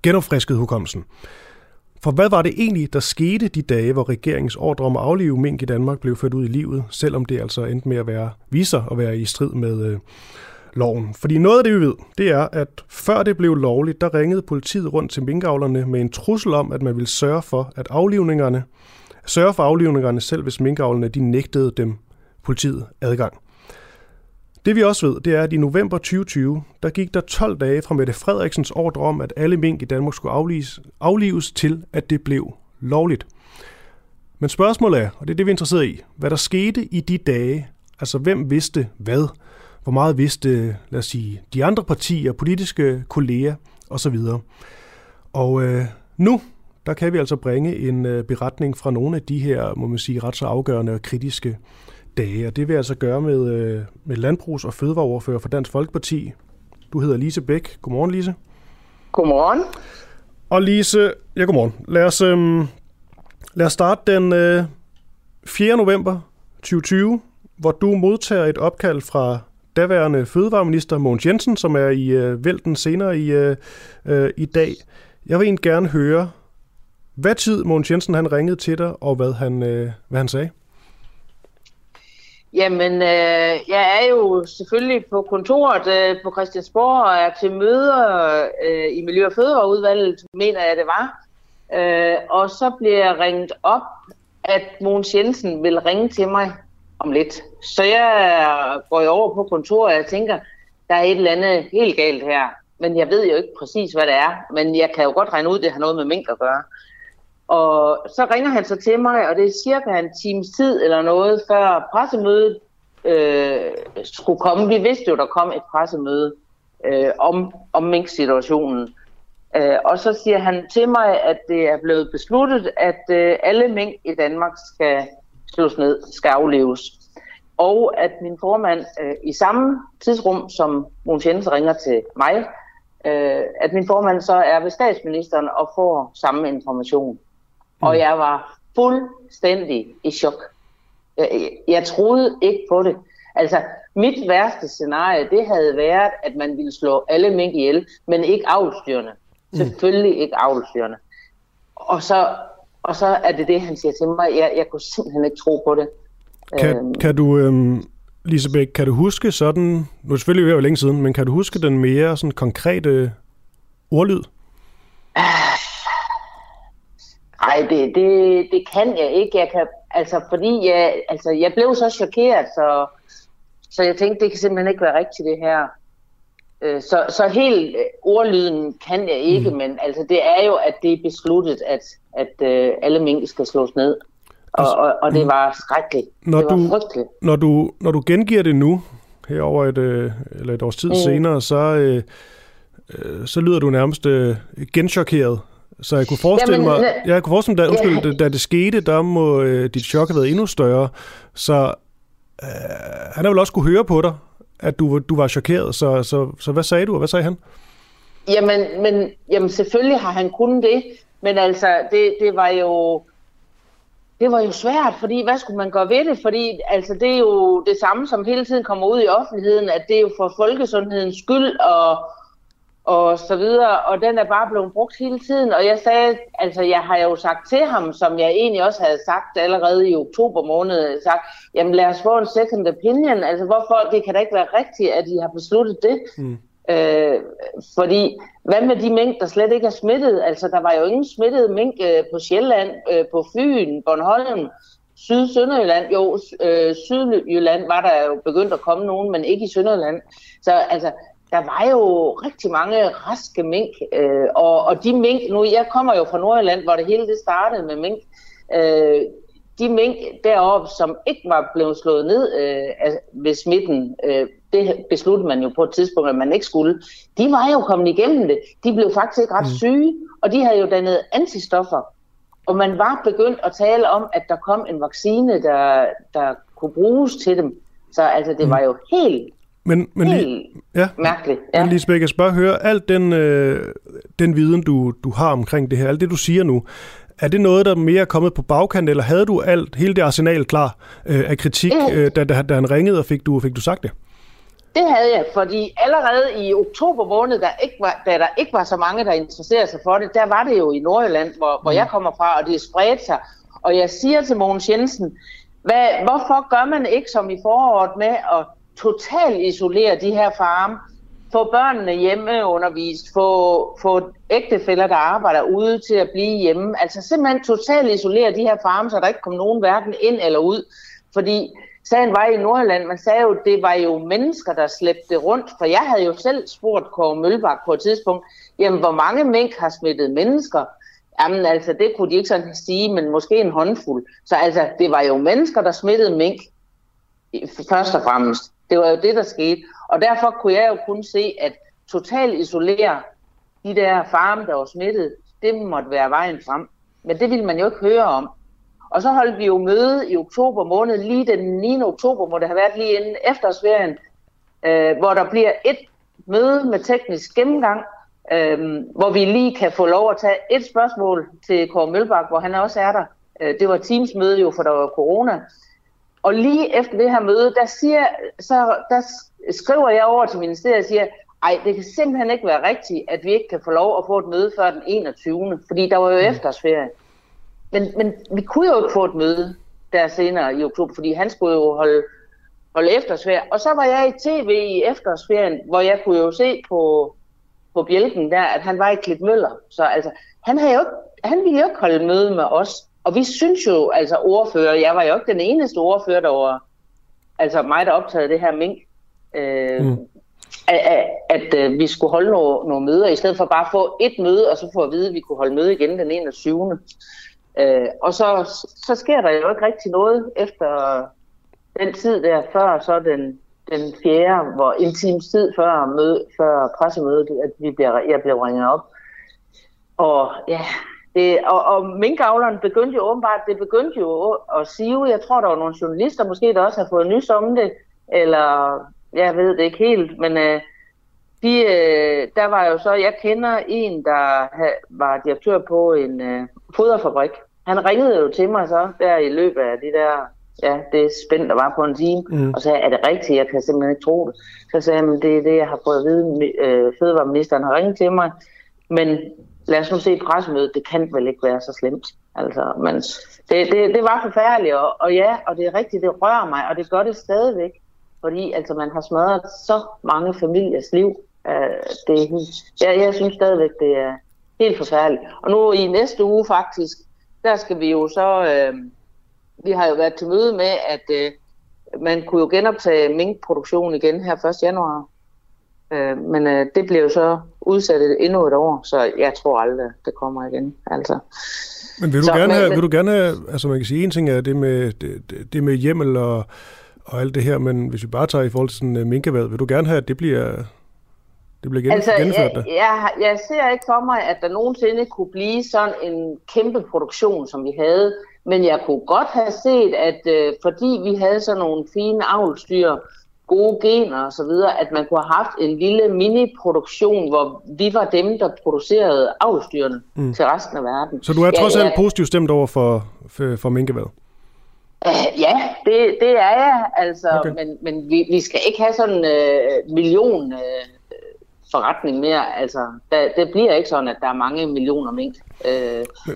Speaker 1: genopfrisket hukommelsen. For hvad var det egentlig, der skete de dage, hvor regeringens ordre om at aflive mink i Danmark blev ført ud i livet, selvom det altså endte med at være, viser at være i strid med øh, loven. Fordi noget af det, vi ved, det er, at før det blev lovligt, der ringede politiet rundt til minkavlerne med en trussel om, at man ville sørge for, at aflivningerne, sørge for aflivningerne selv, hvis minkavlerne de nægtede dem politiet adgang. Det vi også ved, det er, at i november 2020, der gik der 12 dage fra Mette Frederiksens ordre om, at alle mink i Danmark skulle aflives, aflives til, at det blev lovligt. Men spørgsmålet er, og det er det, vi er interesseret i, hvad der skete i de dage, altså hvem vidste hvad, hvor meget vidste, lad os sige, de andre partier, politiske kolleger osv. Og øh, nu, der kan vi altså bringe en øh, beretning fra nogle af de her, må man sige, ret så afgørende og kritiske dage. Og det vil jeg altså gøre med, øh, med landbrugs- og fødevareoverfører for Dansk Folkeparti. Du hedder Lise Bæk. Godmorgen, Lise.
Speaker 5: Godmorgen.
Speaker 1: Og Lise, ja godmorgen. Lad os, øh, lad os starte den øh, 4. november 2020, hvor du modtager et opkald fra daværende fødevareminister Mogens Jensen, som er i øh, vælten senere i, øh, øh, i dag. Jeg vil egentlig gerne høre, hvad tid Mogens Jensen han ringede til dig, og hvad han, øh, hvad han sagde.
Speaker 5: Jamen, øh, jeg er jo selvfølgelig på kontoret øh, på Christiansborg og er til møder øh, i Miljø- og Fødevareudvalget, mener jeg det var. Øh, og så bliver jeg ringet op, at Mogens Jensen vil ringe til mig om lidt. Så jeg går over på kontoret, og jeg tænker, der er et eller andet helt galt her. Men jeg ved jo ikke præcis, hvad det er. Men jeg kan jo godt regne ud, at det har noget med mink at gøre. Og så ringer han så til mig, og det er cirka en times tid eller noget, før pressemødet øh, skulle komme. Vi vidste jo, der kom et pressemøde øh, om, om mink-situationen. Øh, og så siger han til mig, at det er blevet besluttet, at øh, alle mink i Danmark skal slås ned, skal afleves. Og at min formand øh, i samme tidsrum, som Mogens Jensen ringer til mig, øh, at min formand så er ved statsministeren og får samme information. Mm. Og jeg var fuldstændig i chok. Jeg, jeg troede ikke på det. Altså, mit værste scenarie, det havde været, at man ville slå alle mink ihjel, men ikke avlstyrene. Mm. Selvfølgelig ikke avlstyrene. Og så, og så er det det, han siger til mig. Jeg, jeg kunne simpelthen ikke tro på det.
Speaker 1: Kan, øhm. kan du, øhm, Lisebeth, kan du huske sådan, nu er det selvfølgelig ved at længe siden, men kan du huske den mere sådan konkrete ordlyd?
Speaker 5: Nej, det, det, det kan jeg ikke. Jeg kan, altså, fordi jeg, altså, jeg blev så chokeret, så, så jeg tænkte, det kan simpelthen ikke være rigtigt det her. Øh, så, så helt øh, ordlyden kan jeg ikke, mm. men altså, det er jo, at det er besluttet, at, at uh, alle mink skal slås ned. Og, altså, og, og det var skrækkeligt. Når det var du, frygteligt.
Speaker 1: Når du, når du gengiver det nu, her over et, eller et års tid mm. senere, så, øh, så lyder du nærmest øh, genchokeret. Så jeg kunne forestille Jamen, mig, jeg kunne forestille mig, da, undskyld, da, da det skete, der må øh, dit chok have været endnu større. Så øh, han har vel også kunne høre på dig, at du, du var chokeret. Så, så, så hvad sagde du, og hvad sagde han?
Speaker 5: Jamen, men, jamen selvfølgelig har han kunnet det, men altså, det, det var jo det var jo svært, fordi hvad skulle man gøre ved det? Fordi altså, det er jo det samme, som hele tiden kommer ud i offentligheden, at det er jo for folkesundhedens skyld og, og så videre, og den er bare blevet brugt hele tiden. Og jeg sagde, altså jeg har jo sagt til ham, som jeg egentlig også havde sagt allerede i oktober måned, sagt, jamen lad os få en second opinion, altså hvorfor, det kan da ikke være rigtigt, at I har besluttet det. Mm. Øh, fordi, hvad med de mink, der slet ikke er smittet? Altså, der var jo ingen smittede mink øh, på Sjælland, øh, på Fyn, Bornholm, Syd Sønderjylland. Jo, øh, Sydjylland var der jo begyndt at komme nogen, men ikke i Sønderjylland. Så altså, der var jo rigtig mange raske mink, øh, og, og de mink, nu jeg kommer jo fra Nordjylland, hvor det hele det startede med mink, øh, de mink deroppe, som ikke var blevet slået ned øh, ved smitten, øh, det besluttede man jo på et tidspunkt, at man ikke skulle, de var jo kommet igennem det. De blev faktisk ikke ret mm. syge, og de havde jo dannet antistoffer. Og man var begyndt at tale om, at der kom en vaccine, der, der kunne bruges til dem. Så altså, det mm. var jo helt men, men lige, ja, mærkeligt. Ja.
Speaker 1: Men Lisbeth, jeg skal bare høre, alt den, øh, den viden, du, du har omkring det her, alt det, du siger nu, er det noget, der mere er kommet på bagkant, eller havde du alt, hele det arsenal klar øh, af kritik, øh, da, da, da han ringede, og fik du, fik du sagt det?
Speaker 5: Det havde jeg, fordi allerede i oktober måned, der ikke var, da der ikke var så mange, der interesserede sig for det, der var det jo i Nordjylland, hvor, hvor jeg mm. kommer fra, og det spredte sig. Og jeg siger til Mogens Jensen, hvad, hvorfor gør man ikke som i foråret med at totalt isolere de her farme, få børnene hjemme undervist, få, få ægtefælder, der arbejder ude til at blive hjemme. Altså simpelthen totalt isolere de her farme, så der ikke kom nogen hverken ind eller ud. Fordi sagen var i Nordjylland, man sagde jo, det var jo mennesker, der slæbte rundt. For jeg havde jo selv spurgt Kåre Mølbak på et tidspunkt, jamen hvor mange mink har smittet mennesker? Jamen altså, det kunne de ikke sådan sige, men måske en håndfuld. Så altså, det var jo mennesker, der smittede mink, først og fremmest. Det var jo det, der skete. Og derfor kunne jeg jo kun se, at totalt isolere de der farme, der var smittet, det måtte være vejen frem. Men det ville man jo ikke høre om. Og så holdt vi jo møde i oktober måned, lige den 9. oktober må det have været lige inden efterårsferien, øh, hvor der bliver et møde med teknisk gennemgang, øh, hvor vi lige kan få lov at tage et spørgsmål til Kåre Mølbak, hvor han også er der. Øh, det var Teams-møde jo, for der var corona. Og lige efter det her møde, der, siger, så, der skriver jeg over til ministeriet og siger, ej, det kan simpelthen ikke være rigtigt, at vi ikke kan få lov at få et møde før den 21. Fordi der var jo mm. efterårsferie. Men, men vi kunne jo ikke få et møde der senere i oktober, fordi han skulle jo holde, holde efterårsferie. Og så var jeg i tv i efterårsferien, hvor jeg kunne jo se på, på bjælken der, at han var i Klitmøller. Så altså, han, havde jo ikke, han ville jo ikke holde møde med os. Og vi synes jo, altså ordfører, jeg var jo ikke den eneste ordfører, der var, altså mig, der optagede det her mink, øh, mm. at, at, at øh, vi skulle holde nogle, nogle møder, i stedet for bare at få et møde, og så få at vide, at vi kunne holde møde igen den 21. Øh, og så, så sker der jo ikke rigtig noget efter den tid der, før så den, den fjerde, hvor en times tid før, møde, før pressemødet, at vi bliver, jeg bliver ringet op Og ja, det, og, og minkavleren begyndte jo åbenbart, det begyndte jo at sige, jeg tror, der var nogle journalister måske, der også har fået nys om det, eller jeg ved det ikke helt, men øh, de, øh, der var jo så, jeg kender en, der var direktør på en øh, foderfabrik. Han ringede jo til mig så, der i løbet af de der, ja, det spændt, der var på en time, mm. og sagde, er det rigtigt? Jeg kan simpelthen ikke tro det. Så sagde han, det er det, jeg har fået at vide, øh, fødevareministeren har ringet til mig, men lad os nu se pressemødet, det kan vel ikke være så slemt. Altså, men det, det, det var forfærdeligt, og, og ja, og det er rigtigt, det rører mig, og det gør det stadigvæk, fordi altså, man har smadret så mange familiers liv. Uh, det, ja, jeg synes stadigvæk, det er helt forfærdeligt. Og nu i næste uge faktisk, der skal vi jo så, uh, vi har jo været til møde med, at uh, man kunne jo genoptage minkproduktion igen her 1. januar. Uh, men uh, det jo så udsat endnu et år, så jeg tror aldrig, det kommer igen. Altså.
Speaker 1: Men vil du, så, gerne, men, vil du gerne altså man kan sige, en ting er det med, det, det med hjemmel og, og alt det her, men hvis vi bare tager i forhold til sådan uh, minkevad, vil du gerne have, at det bliver, det bliver gen, altså, gennemført?
Speaker 5: Jeg, jeg, jeg ser ikke for mig, at der nogensinde kunne blive sådan en kæmpe produktion, som vi havde, men jeg kunne godt have set, at uh, fordi vi havde sådan nogle fine avlstyr, gode gener og så videre, at man kunne have haft en lille mini-produktion, hvor vi var dem, der producerede avlstyrene mm. til resten af verden.
Speaker 1: Så du er trods ja, alt ja. positivt stemt over for, for, for minkevad?
Speaker 5: Uh, ja, det, det er jeg, altså, okay. men, men vi, vi skal ikke have sådan en uh, million uh, forretning mere. Altså, der, det bliver ikke sådan, at der er mange millioner mink. Uh,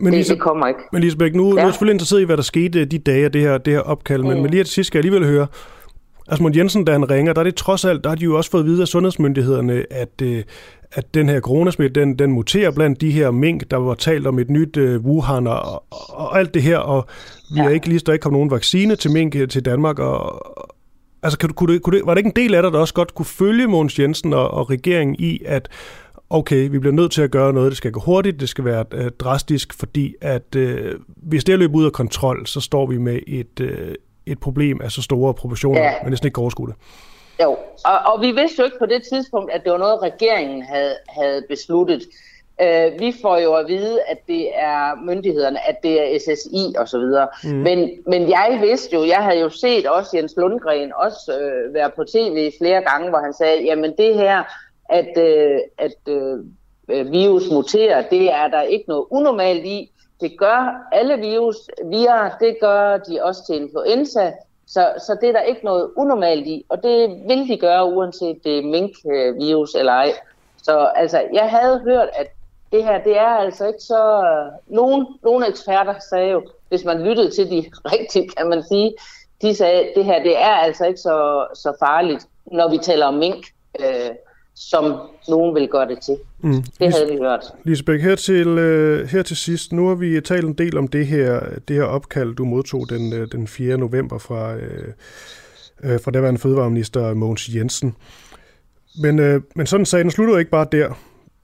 Speaker 5: men, det, Lise, det kommer ikke.
Speaker 1: Men Lisbeth, nu, ja. nu er jeg selvfølgelig interesseret i, hvad der skete de dage, det her, det her opkald, mm. men, men lige til sidst skal jeg alligevel høre, Asmund Jensen, da han ringer, der er det trods alt, der har de jo også fået videre af sundhedsmyndighederne, at, øh, at den her coronasmitte, den, den muterer blandt de her mink, der var talt om et nyt uh, Wuhan og, og, og alt det her, og vi ja. er ikke lige, der ikke kom nogen vaccine til mink øh, til Danmark, og, altså kunne, kunne det, kunne det, var det ikke en del af dig, der også godt kunne følge Mogens Jensen og, og regeringen i, at okay, vi bliver nødt til at gøre noget, det skal gå hurtigt, det skal være drastisk, fordi at uh, hvis det er løbet ud af kontrol, så står vi med et, uh, et problem af så store proportioner, ja. men næsten ikke overskue det.
Speaker 5: Jo, og, og vi vidste jo ikke på det tidspunkt, at det var noget, regeringen havde, havde besluttet. Uh, vi får jo at vide, at det er myndighederne, at det er SSI og så videre. Mm. Men, men jeg vidste jo, jeg havde jo set også Jens Lundgren også uh, være på tv flere gange, hvor han sagde, jamen det her, at, uh, at uh, virus muterer, det er der ikke noget unormalt i. Det gør alle virus, virer, det gør de også til influenza, så, så det er der ikke noget unormalt i, og det vil de gøre, uanset det er minkvirus eller ej. Så altså, jeg havde hørt, at det her, det er altså ikke så... Nogle, nogle eksperter sagde jo, hvis man lyttede til de (laughs) rigtigt, kan man sige, de sagde, at det her, det er altså ikke så, så farligt, når vi taler om mink. Øh, som nogen vil gøre det til. Mm. Det havde vi hørt.
Speaker 1: Lisbeth, her til, uh, her til sidst, nu har vi talt en del om det her, det her opkald, du modtog den, uh, den 4. november fra, uh, uh, fra daværende fødevareminister Mogens Jensen. Men, uh, men sådan sagen slutter ikke bare der.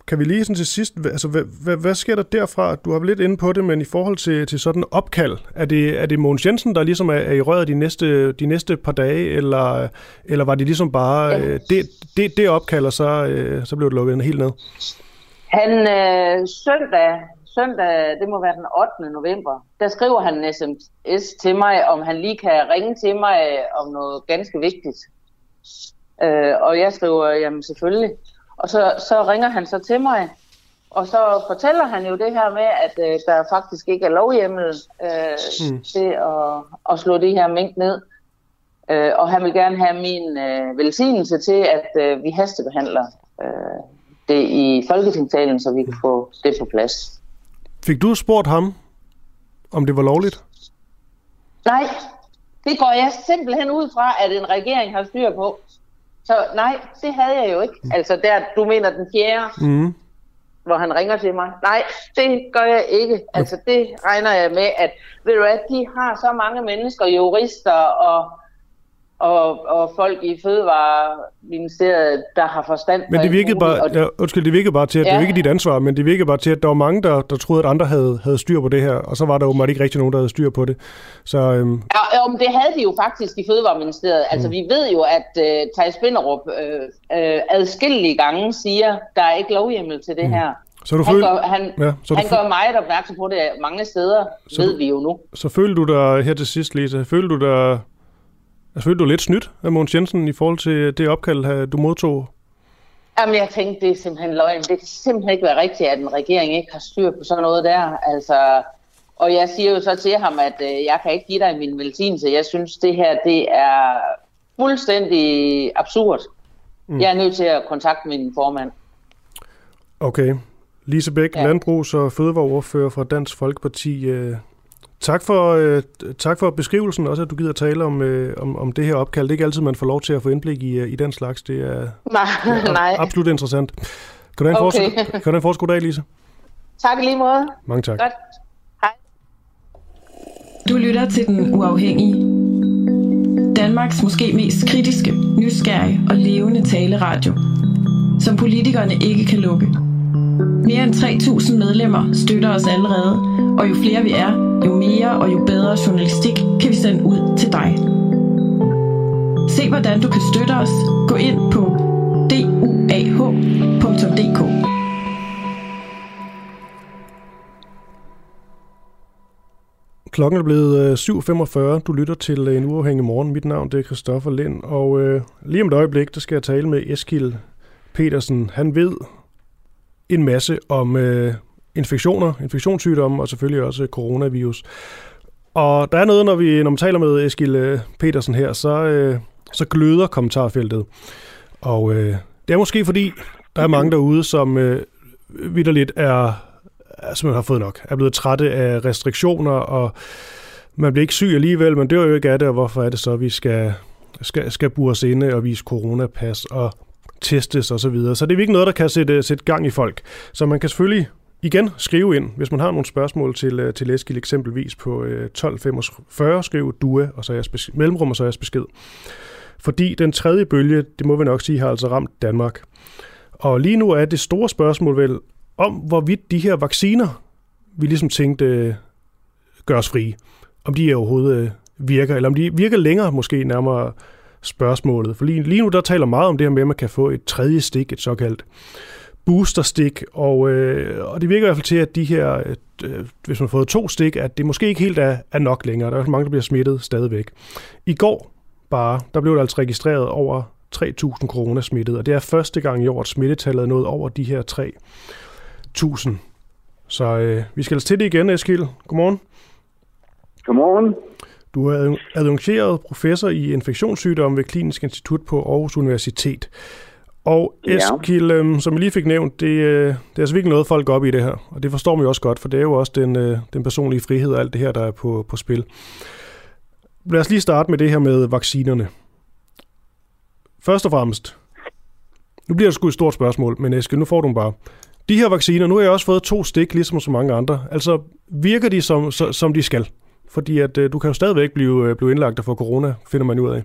Speaker 1: Kan vi lige sådan til sidst, altså hvad, hvad, hvad sker der derfra? Du har lidt inde på det, men i forhold til, til sådan opkald, er det, er det Mogens Jensen, der ligesom er, er i røret de næste, de næste par dage, eller, eller var det ligesom bare ja. øh, det, det, det opkald, og så, øh, så blev det lukket helt ned?
Speaker 5: Han øh, søndag, søndag, det må være den 8. november, der skriver han en sms til mig, om han lige kan ringe til mig om noget ganske vigtigt. Øh, og jeg skriver, jamen selvfølgelig. Og så, så ringer han så til mig, og så fortæller han jo det her med, at øh, der faktisk ikke er lovhjemmel øh, mm. til at, at slå det her mink ned. Øh, og han vil gerne have min øh, velsignelse til, at øh, vi hastebehandler øh, det i Folketingssalen, så vi kan få det på plads.
Speaker 1: Fik du spurgt ham, om det var lovligt?
Speaker 5: Nej, det går jeg simpelthen ud fra, at en regering har styr på. Så nej, det havde jeg jo ikke. Mm. Altså der, du mener den fjerde, mm. hvor han ringer til mig. Nej, det gør jeg ikke. Altså det regner jeg med, at ved du hvad, de har så mange mennesker, jurister og og, og folk i Fødevareministeriet, der har forstand
Speaker 1: Men det virkede bare, ja, undskyld, det virkede bare til, at ja. det var ikke dit ansvar, men det virkede bare til, at der var mange, der, der troede, at andre havde, havde styr på det her, og så var der jo ikke rigtig nogen, der havde styr på det. Så, øhm...
Speaker 5: ja, jo, men det havde de jo faktisk i Fødevareministeriet. Altså, mm. vi ved jo, at uh, Thijs Binderup uh, uh, adskillige gange siger, der er ikke lovhjemmel til det mm. her. Så du han føl... gør, han, ja, så han du gør meget opmærksom på det mange steder, så ved du, vi jo nu.
Speaker 1: Så føler du dig her til sidst, Lisa, føler du dig, altså, føler du lidt snydt af Mogens Jensen i forhold til det opkald, du modtog?
Speaker 5: Jamen, jeg tænkte, det er simpelthen løgn. Det kan simpelthen ikke være rigtigt, at en regering ikke har styr på sådan noget der. Altså, og jeg siger jo så til ham, at øh, jeg kan ikke give dig min velsignelse. Jeg synes, det her det er fuldstændig absurd. Mm. Jeg er nødt til at kontakte min formand.
Speaker 1: Okay. Lise Bæk, ja. landbrugs- og fødevareordfører fra Dansk Folkeparti. Øh, tak, for, øh, tak for beskrivelsen, også at du gider tale om, øh, om, om det her opkald. Det er ikke altid, man får lov til at få indblik i, i den slags. Det er,
Speaker 5: nej,
Speaker 1: er (laughs)
Speaker 5: nej.
Speaker 1: absolut interessant. Kan du have en okay. kan du en fortsat dag, Lise?
Speaker 5: Tak lige måde.
Speaker 1: Mange tak.
Speaker 5: Godt. Hej.
Speaker 4: Du lytter til Den Uafhængige. Danmarks måske mest kritiske, nysgerrige og levende taleradio, som politikerne ikke kan lukke. Mere end 3.000 medlemmer støtter os allerede, og jo flere vi er, jo mere og jo bedre journalistik kan vi sende ud til dig. Se hvordan du kan støtte os. Gå ind på duah.dk.
Speaker 1: Klokken er blevet øh, 7.45. Du lytter til øh, en uafhængig morgen. Mit navn det er Christoffer Lind, og øh, lige om et øjeblik, der skal jeg tale med Eskil Petersen. Han ved en masse om øh, infektioner, infektionssygdomme og selvfølgelig også coronavirus. Og der er noget, når vi, når man taler med Eskil øh, Petersen her, så, øh, så gløder kommentarfeltet. Og øh, det er måske fordi, der er mange derude, som øh, vidderligt er, som har fået nok, er blevet trætte af restriktioner, og man bliver ikke syg alligevel, men det er jo ikke af det, og hvorfor er det så, at vi skal, skal, skal bures inde og vise coronapas, og testes osv. Så, videre. så det er virkelig noget, der kan sætte, sætte gang i folk. Så man kan selvfølgelig igen skrive ind, hvis man har nogle spørgsmål til, øh, til Eskil eksempelvis på øh, 1245, skriv DUA, og så er besked, mellemrum, og så er besked. Fordi den tredje bølge, det må vi nok sige, har altså ramt Danmark. Og lige nu er det store spørgsmål vel, om hvorvidt de her vacciner, vi ligesom tænkte, gør os frie, om de overhovedet øh, virker, eller om de virker længere måske nærmere spørgsmålet. For lige, lige nu der taler meget om det her med, at man kan få et tredje stik, et såkaldt boosterstik, og, øh, og det virker i hvert fald til, at de her, øh, øh hvis man har fået to stik, at det måske ikke helt er, er nok længere. Der er mange, der bliver smittet stadigvæk. I går bare, der blev der altså registreret over 3.000 corona smittet, og det er første gang i år, at smittetallet er nået over de her 3.000. Så øh, vi skal altså til det igen, Eskild. Godmorgen.
Speaker 6: Godmorgen.
Speaker 1: Du er adjungeret professor i infektionssygdomme ved Klinisk Institut på Aarhus Universitet. Og Eskil, ja. Øhm, som jeg lige fik nævnt, det, øh, det er altså virkelig noget, folk går op i det her. Og det forstår man jo også godt, for det er jo også den, øh, den personlige frihed og alt det her, der er på, på spil. Lad os lige starte med det her med vaccinerne. Først og fremmest, nu bliver det sgu et stort spørgsmål, men Eske, nu får du dem bare. De her vacciner, nu har jeg også fået to stik, ligesom så mange andre. Altså, virker de som, som de skal? Fordi at øh, du kan jo stadigvæk blive, øh, blive indlagt for corona, finder man ud af.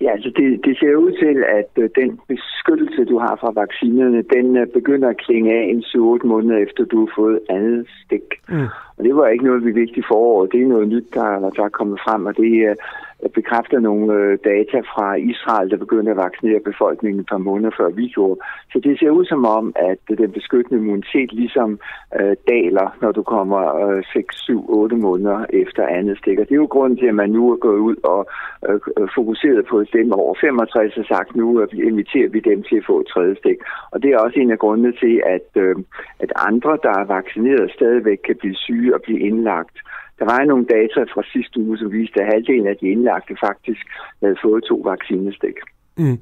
Speaker 6: Ja, altså det, det ser ud til, at øh, den beskyttelse, du har fra vaccinerne, den øh, begynder at klinge af en 7-8 måneder efter, du har fået andet stik. Mm. Og det var ikke noget, vi vidste i foråret. Det er noget nyt, der, der er kommet frem, og det Øh, bekræfter nogle øh, data fra Israel, der begyndte at vaccinere befolkningen et par måneder før vi gjorde. Så det ser ud som om, at den beskyttende immunitet ligesom øh, daler, når du kommer øh, 6, 7, 8 måneder efter andet stik. Og det er jo grunden til, at man nu er gået ud og øh, øh fokuseret på dem over 65 og sagt, nu øh, inviterer vi dem til at få et tredje stik. Og det er også en af grundene til, at, øh, at andre, der er vaccineret, stadigvæk kan blive syge og blive indlagt. Der var nogle data fra sidste uge, som viste, at halvdelen af de indlagte faktisk havde fået to vaccinestik. Mm.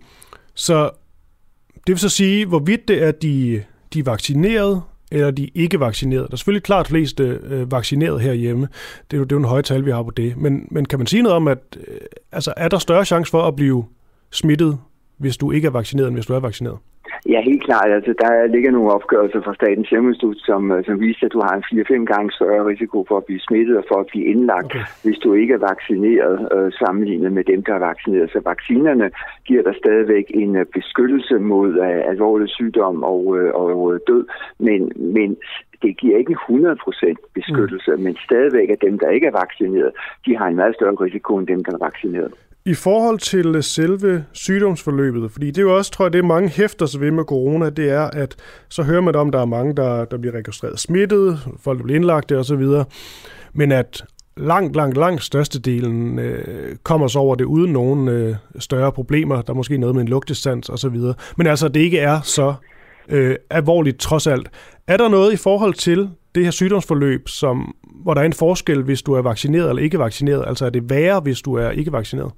Speaker 1: Så det vil så sige, hvorvidt det er de, de vaccinerede, eller de ikke vaccinerede. Der er selvfølgelig klart flest øh, vaccineret herhjemme. Det er, jo, det er jo en høj tal, vi har på det. Men, men kan man sige noget om, at øh, altså, er der større chance for at blive smittet, hvis du ikke er vaccineret, end hvis du er vaccineret?
Speaker 6: Ja, helt klart. Altså, der ligger nogle opgørelser fra Statens Serum Institut, som, øh, som viser, at du har en 4-5 gange større risiko for at blive smittet og for at blive indlagt, okay. hvis du ikke er vaccineret øh, sammenlignet med dem, der er vaccineret. Så vaccinerne giver dig stadigvæk en øh, beskyttelse mod øh, alvorlig sygdom og, øh, og død, men, men det giver ikke 100% beskyttelse, mm. men stadigvæk at dem, der ikke er vaccineret, de har en meget større risiko end dem, der er vaccineret.
Speaker 1: I forhold til øh, selve sygdomsforløbet, fordi det er jo også, tror jeg, det er mange hæfter sig ved med corona, det er, at så hører man om, at der er mange, der, der bliver registreret smittet, folk der bliver indlagt og så videre, men at langt, langt, langt størstedelen øh, kommer så over det uden nogen øh, større problemer. Der er måske noget med en lugtesans og så videre. Men altså, det ikke er så øh, alvorligt trods alt. Er der noget i forhold til det her sygdomsforløb, som, hvor der er en forskel, hvis du er vaccineret eller ikke vaccineret? Altså er det værre, hvis du er ikke vaccineret?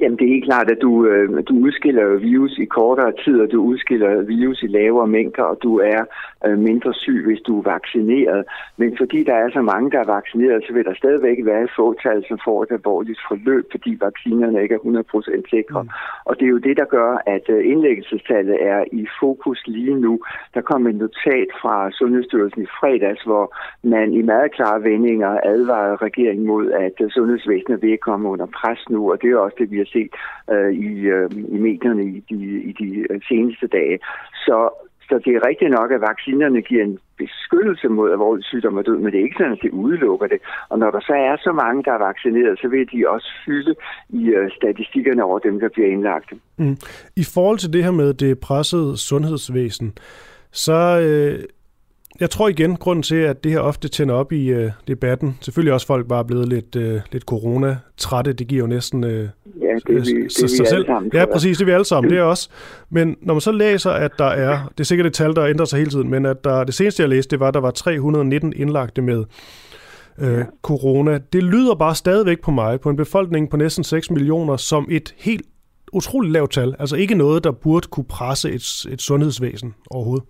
Speaker 6: Jamen det er helt klart, at du, øh, du udskiller virus i kortere tid, og du udskiller virus i lavere mængder, og du er øh, mindre syg, hvis du er vaccineret. Men fordi der er så mange, der er vaccineret, så vil der stadigvæk være et fåtal, som får et alvorligt forløb, fordi vaccinerne ikke er 100% sikre. Mm. Og det er jo det, der gør, at øh, indlæggelsestallet er i fokus lige nu. Der kom et notat fra Sundhedsstyrelsen i fredags, hvor man i meget klare vendinger advarede regeringen mod, at øh, sundhedsvæsenet vil komme under pres nu, og det er også det, vi har set øh, i, øh, i medierne i de, i de øh, seneste dage. Så, så det er rigtigt nok, at vaccinerne giver en beskyttelse mod alvorlig sygdom og død, men det er ikke sådan, at det udelukker det. Og når der så er så mange, der er vaccineret, så vil de også fylde i øh, statistikkerne over dem, der bliver indlagt.
Speaker 1: Mm. I forhold til det her med det pressede sundhedsvæsen, så øh, jeg tror igen, grunden til, at det her ofte tænder op i øh, debatten, selvfølgelig også folk bare er blevet lidt, øh, lidt corona-trætte, det giver jo næsten øh, ja, det
Speaker 6: vi, det sig
Speaker 1: selv. Sammen, ja, præcis, det er vi alle sammen, det er også. Men når man så læser, at der er, det er sikkert et tal, der ændrer sig hele tiden, men at der, det seneste, jeg læste, det var, at der var 319 indlagte med øh, corona. Det lyder bare stadigvæk på mig, på en befolkning på næsten 6 millioner, som et helt utroligt lavt tal. Altså ikke noget, der burde kunne presse et, et sundhedsvæsen overhovedet.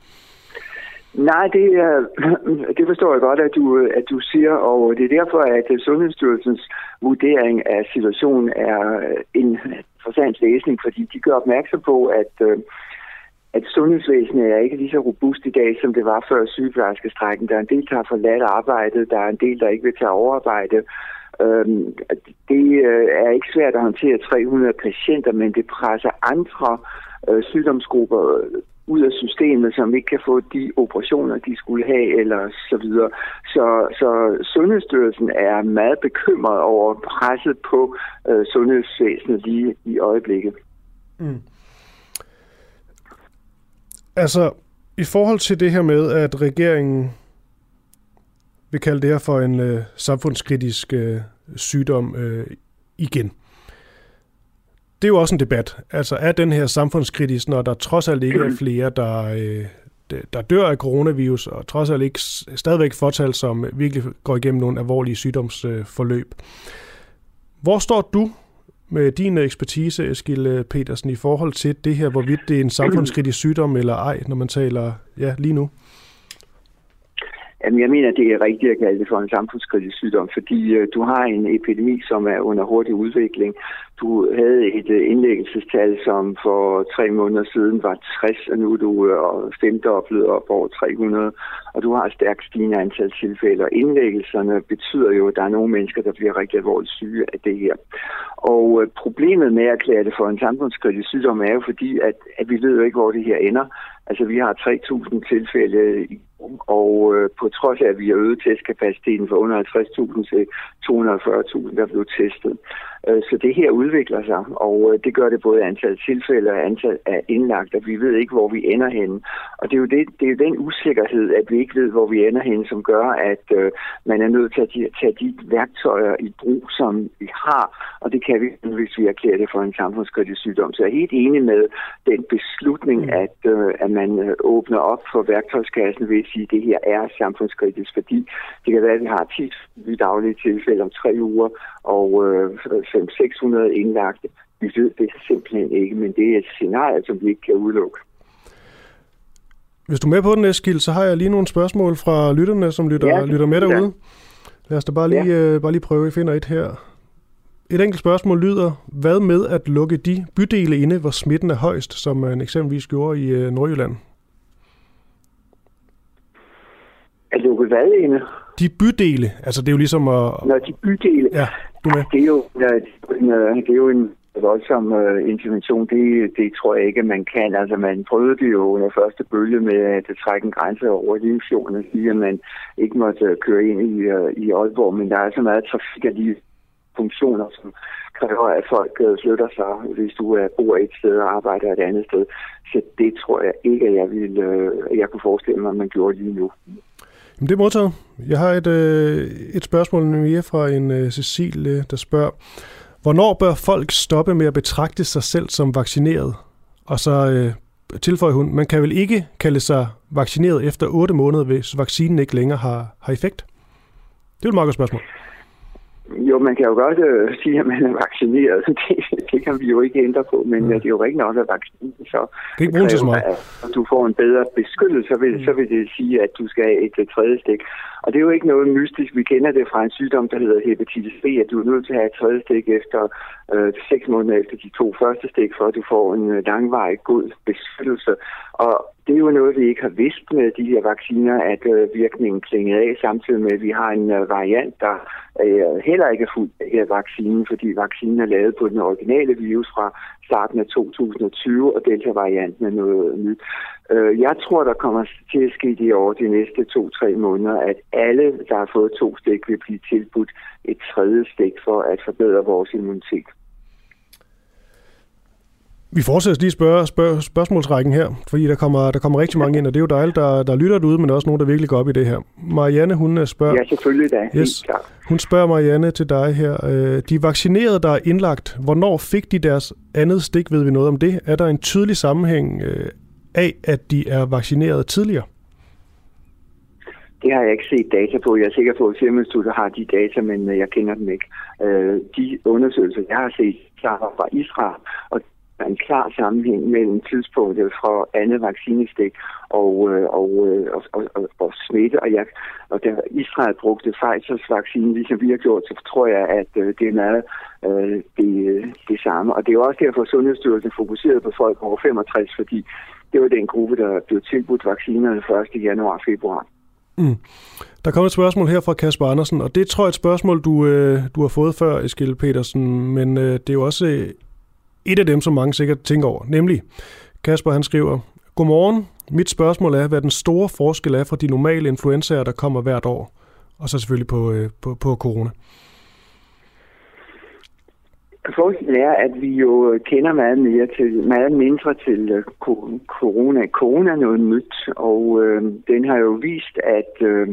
Speaker 6: Nej, det, er, (clears throat) det forstår jeg godt, at du, at du siger, og det er derfor, at øh, Sundhedsstyrelsens vurdering af situationen er øh, en interessant læsning, fordi de gør opmærksom på, at, øh, at sundhedsvæsenet er ikke lige så robust i dag, som det var før sygeplejerskestrækken. Der er en del, der har forladt arbejdet, der er en del, der ikke vil tage overarbejde. Øhm, det er ikke svært at håndtere 300 patienter, men det presser andre sygdomsgrupper ud af systemet, som ikke kan få de operationer, de skulle have, eller så videre. Så, så Sundhedsstyrelsen er meget bekymret over presset på øh, sundhedsvæsenet lige i øjeblikket. Mm.
Speaker 1: Altså, i forhold til det her med, at regeringen vil kalde det her for en øh, samfundskritisk øh, sygdom øh, igen det er jo også en debat. Altså er den her samfundskritisk, når der trods alt ikke er flere, der, øh, der dør af coronavirus, og trods alt ikke stadigvæk fortal, som virkelig går igennem nogle alvorlige sygdomsforløb. Hvor står du med din ekspertise, Eskil Petersen, i forhold til det her, hvorvidt det er en samfundskritisk sygdom eller ej, når man taler ja, lige nu?
Speaker 6: Jamen, jeg mener, det er rigtigt at kalde det for en samfundskritisk sygdom, fordi øh, du har en epidemi, som er under hurtig udvikling. Du havde et øh, indlæggelsestal, som for tre måneder siden var 60, og nu er du øh, femdoblet op over 300, og du har et stærkt stigende antal tilfælde. Og indlæggelserne betyder jo, at der er nogle mennesker, der bliver rigtig alvorligt syge af det her. Og øh, problemet med at erklære det for en samfundskritisk sygdom er jo fordi, at, at vi ved jo ikke, hvor det her ender. Altså, vi har 3.000 tilfælde i og øh, på trods af, at vi har øget testkapaciteten fra under 50.000 til 240.000, der blev testet. Øh, så det her udvikler sig, og øh, det gør det både antal tilfælde og antal af indlagt, og vi ved ikke, hvor vi ender henne. Og det er jo, det, det er jo den usikkerhed, at vi ikke ved, hvor vi ender henne, som gør, at øh, man er nødt til at tage de værktøjer i brug, som vi har, og det kan vi, hvis vi erklærer det for en samfundskritisk sygdom. Så jeg er helt enig med den beslutning, mm. at, øh, at man åbner op for værktøjskassen ved at sige, at det her er samfundskritisk, fordi det kan være, at vi har 10 daglige tilfælde om tre uger, og øh, 500-600 indlagte. Vi ved det simpelthen ikke, men det er et scenarie, som vi ikke kan udelukke.
Speaker 1: Hvis du er med på den, Eskild, så har jeg lige nogle spørgsmål fra lytterne, som lytter, ja, lytter med derude. Lad os da bare lige, ja. øh, bare lige prøve, at finder et her. Et enkelt spørgsmål lyder, hvad med at lukke de bydele inde, hvor smitten er højst, som man eksempelvis gjorde i øh, Nordjylland?
Speaker 6: At lukke hvad inde?
Speaker 1: De bydele, altså det er jo ligesom at...
Speaker 6: Nå, de bydele.
Speaker 1: Ja, du med.
Speaker 6: Det er jo, det er jo en øh, voldsom uh, intervention. Det, det tror jeg ikke, man kan. Altså, man prøvede det jo under første bølge med at trække en grænse over Limfjorden og sige, at man ikke måtte øh, køre ind i, uh, i Aalborg, men der er så meget trafik de funktioner, som kræver, at folk øh, flytter sig, hvis du er, bor et sted og arbejder et andet sted. Så det tror jeg ikke, at jeg, ville, øh, jeg kunne forestille mig, at man gjorde lige nu.
Speaker 1: Jamen, det er modtaget. Jeg har et, øh, et spørgsmål mere fra en øh, Cecil, øh, der spørger, hvornår bør folk stoppe med at betragte sig selv som vaccineret? Og så øh, tilføjer hun, man kan vel ikke kalde sig vaccineret efter 8 måneder, hvis vaccinen ikke længere har, har effekt? Det er et meget godt spørgsmål.
Speaker 6: Jo, man kan jo godt øh, (laughs) sige, at man er vaccineret. (laughs) Det, det kan vi jo ikke ændre på, men mm. det er jo ikke nok, at vaccinen så
Speaker 1: det ikke bruge til så meget.
Speaker 6: At du får en bedre beskyttelse, så vil, mm. så vil det sige, at du skal have et, et tredje stik. Og det er jo ikke noget mystisk. Vi kender det fra en sygdom, der hedder hepatitis B, at du er nødt til at have et tredje stik efter øh, seks måneder efter de to første stik, for at du får en øh, langvarig god beskyttelse. Og det er jo noget, vi ikke har vidst med de her vacciner, at øh, virkningen klingede af, samtidig med, at vi har en øh, variant, der øh, heller ikke er fuldt af her vaccinen, fordi vaccinen er lavet på den originale virus fra starten af 2020, og delta-varianten er noget nyt. Øh, jeg tror, der kommer til at ske det over de næste to-tre måneder, at alle, der har fået to stik, vil blive tilbudt et tredje stik for at forbedre vores immunitet.
Speaker 1: Vi fortsætter lige spørge, spørge, spørgsmålsrækken her, fordi der kommer, der kommer rigtig mange ind, og det er jo dejligt, der, der lytter derude, men også nogen, der virkelig går op i det her. Marianne, hun øh, spørger...
Speaker 6: Ja, selvfølgelig da. Yes.
Speaker 1: Hun spørger Marianne til dig her. Øh, de vaccinerede, der er indlagt, hvornår fik de deres andet stik? Ved vi noget om det? Er der en tydelig sammenhæng øh, af, at de er vaccineret tidligere?
Speaker 6: Det har jeg ikke set data på. Jeg er sikker på, at Serum har de data, men jeg kender dem ikke. De undersøgelser, jeg har set, fra Israel, og er en klar sammenhæng mellem tidspunktet fra andet vaccinestik og, øh, og, øh, og, og, og, og smitte. Og, jeg, og da Israel brugte Pfizers vaccine, ligesom vi har gjort, så tror jeg, at øh, det er meget øh, det, øh, det samme. Og det er jo også derfor, at Sundhedsstyrelsen fokuserede på folk over 65, fordi det var den gruppe, der blev tilbudt vaccinerne 1. januar og februar.
Speaker 1: Mm. Der kommer et spørgsmål her fra Kasper Andersen, og det tror jeg er et spørgsmål, du, øh, du har fået før, Eskil Petersen, men øh, det er jo også et af dem, som mange sikkert tænker over, nemlig Kasper han skriver, Godmorgen, mit spørgsmål er, hvad den store forskel er fra de normale influenzaer, der kommer hvert år, og så selvfølgelig på, øh, på, på corona.
Speaker 6: Forskellen er, at vi jo kender meget, mere til, meget mindre til øh, corona. Corona er noget nyt, og øh, den har jo vist, at, øh,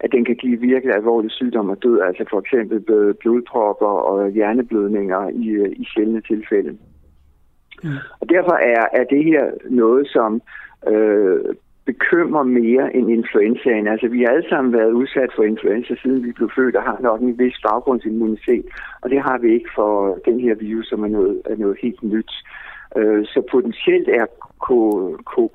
Speaker 6: at den kan give virkelig alvorlig sygdom og død, altså for eksempel blodpropper og hjerneblødninger i, øh, i sjældne tilfælde. Mm. Og derfor er, er det her noget, som øh, bekymrer mere end influenzaen. Altså, vi har alle sammen været udsat for influenza, siden vi blev født, og har nok en vis baggrundsimmunitet. Og det har vi ikke for den her virus, som er noget, er noget helt nyt. Øh, så potentielt er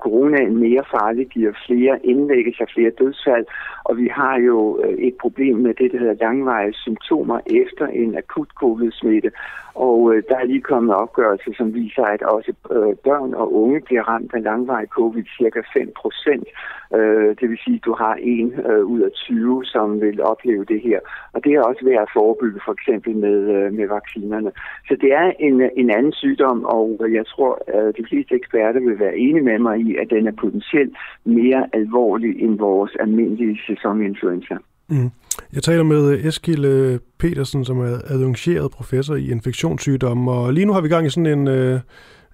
Speaker 6: coronaen mere farlig, giver flere indlæggelser, flere dødsfald, og vi har jo øh, et problem med det, der hedder langvarige symptomer efter en akut covid-smitte. Og øh, der er lige kommet opgørelser, som viser, at også øh, børn og unge bliver ramt af langvarig covid, cirka 5 procent. Øh, det vil sige, at du har en øh, ud af 20, som vil opleve det her. Og det er også værd at forebygge, for eksempel med, med vaccinerne. Så det er en, en anden sygdom, og jeg tror, at de fleste eksperter vil være enige med mig i, at den er potentielt mere alvorlig end vores almindelige sæsoninfluenza. Mm.
Speaker 1: Jeg taler med Eskil øh, Petersen, som er adjungeret professor i infektionssygdomme, og lige nu har vi gang i sådan en øh,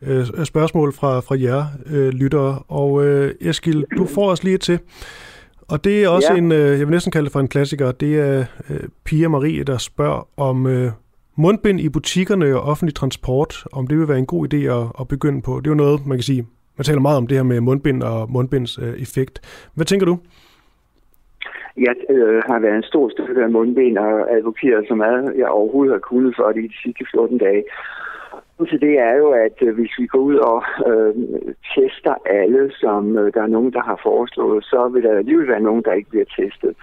Speaker 1: øh, spørgsmål fra, fra jer øh, lyttere. Og øh, Eskil, du får os lige til. Og det er også ja. en, øh, jeg vil næsten kalde det for en klassiker, det er øh, Pia Marie, der spørger om øh, mundbind i butikkerne og offentlig transport, om det vil være en god idé at, at begynde på. Det er jo noget, man kan sige, man taler meget om det her med mundbind og mundbinds øh, effekt. Hvad tænker du?
Speaker 6: Jeg øh, har været en stor støtte af mundbind og advokeret så meget, jeg overhovedet har kunnet for det i de sidste 14 dage. Så det er jo, at øh, hvis vi går ud og øh, tester alle, som øh, der er nogen, der har foreslået, så vil der alligevel være nogen, der ikke bliver testet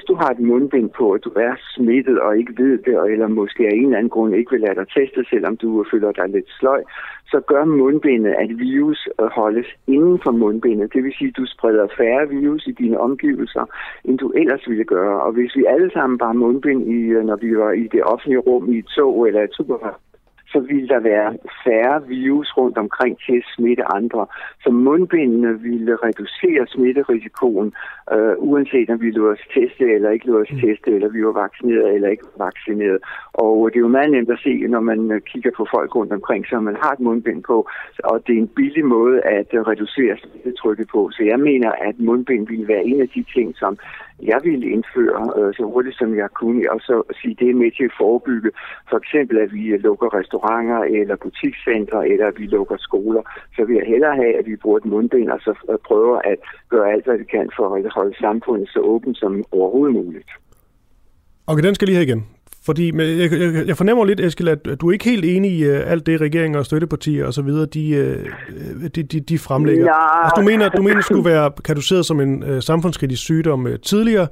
Speaker 6: hvis du har et mundbind på, at du er smittet og ikke ved det, eller måske af en eller anden grund ikke vil lade dig teste, selvom du føler dig lidt sløj, så gør mundbindet, at virus øh, holdes inden for mundbindet. Det vil sige, at du spreder færre virus i dine omgivelser, end du ellers ville gøre. Og hvis vi alle sammen bare mundbind, i, øh, når vi var i det offentlige rum, i et tog eller et supermarked, så ville der være færre virus rundt omkring til at smitte andre. Så mundbindene ville reducere smitterisikoen, øh, uanset om vi lå os teste eller ikke lå os mm. teste, eller vi var vaccineret eller ikke vaccineret. Og det er jo meget nemt at se, når man øh, kigger på folk rundt omkring, så man har et mundbind på, og det er en billig måde at øh, reducere smittetrykket på. Så jeg mener, at mundbind ville være en af de ting, som jeg ville indføre øh, så hurtigt som jeg kunne, og så sige, det er med til at forebygge for eksempel, at vi lukker restauranter eller butikscentre, eller at vi lukker skoler. Så vil jeg hellere have, at vi bruger et mundbind, og så prøver at gøre alt, hvad vi kan for at holde samfundet så åbent som overhovedet muligt.
Speaker 1: Okay, den skal lige have igen. Fordi jeg, jeg, jeg fornemmer lidt, Eskild, at du er ikke helt enig i uh, alt det, regeringen og støttepartier og så videre, de, uh, de, de, de fremlægger. Ja. Altså, du mener, du mener, det skulle være kategoriseret som en uh, samfundskritisk sygdom uh, tidligere,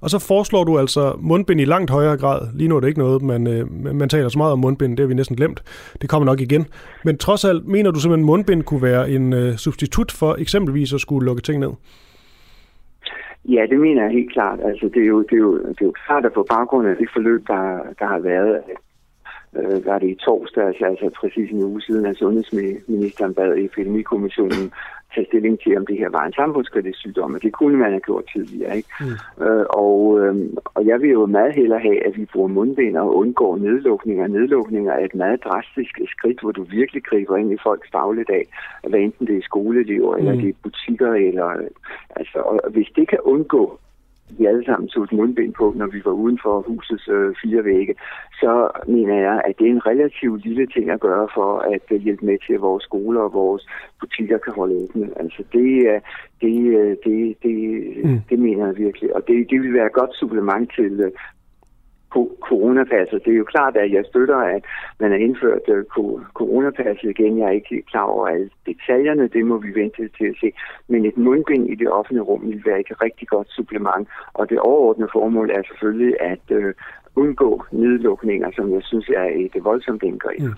Speaker 1: og så foreslår du altså mundbind i langt højere grad. Lige nu er det ikke noget, man, uh, man taler så meget om mundbind, det har vi næsten glemt. Det kommer nok igen. Men trods alt, mener du simpelthen, at mundbind kunne være en uh, substitut for eksempelvis at skulle lukke ting ned?
Speaker 6: Ja, det mener jeg helt klart. Altså, det, er jo, det, er jo, det er jo klart, at på baggrund af det forløb, der, der har været, øh, var det i torsdag, altså, altså præcis en uge siden, at sundhedsministeren bad epidemikommissionen tage stilling til, om det her var en samfundskritisk sygdom, og det kunne man have gjort tidligere. Ikke? Mm. Øh, og, øh, og jeg vil jo meget hellere have, at vi bruger mundbind og undgår nedlukninger. Nedlukninger er et meget drastisk skridt, hvor du virkelig griber ind i folks dagligdag, hvad enten det er skoleelever, mm. eller det er butikker, eller altså, og hvis det kan undgå vi alle sammen tog et mundbind på, når vi var uden for husets øh, fire vægge, så mener jeg, at det er en relativt lille ting at gøre for at uh, hjælpe med til, at vores skoler og vores butikker kan holde åbne. Altså det, uh, det, uh, det, det, mm. det mener jeg virkelig. Og det, det vil være et godt supplement til, coronapasset. Det er jo klart, at jeg støtter, at man har indført øh, coronapasset igen. Jeg er ikke klar over alle detaljerne, det må vi vente til at se. Men et mundbind i det offentlige rum vil være et rigtig godt supplement. Og det overordnede formål er selvfølgelig at øh, undgå nedlukninger, som jeg synes er et voldsomt indgreb. Mm.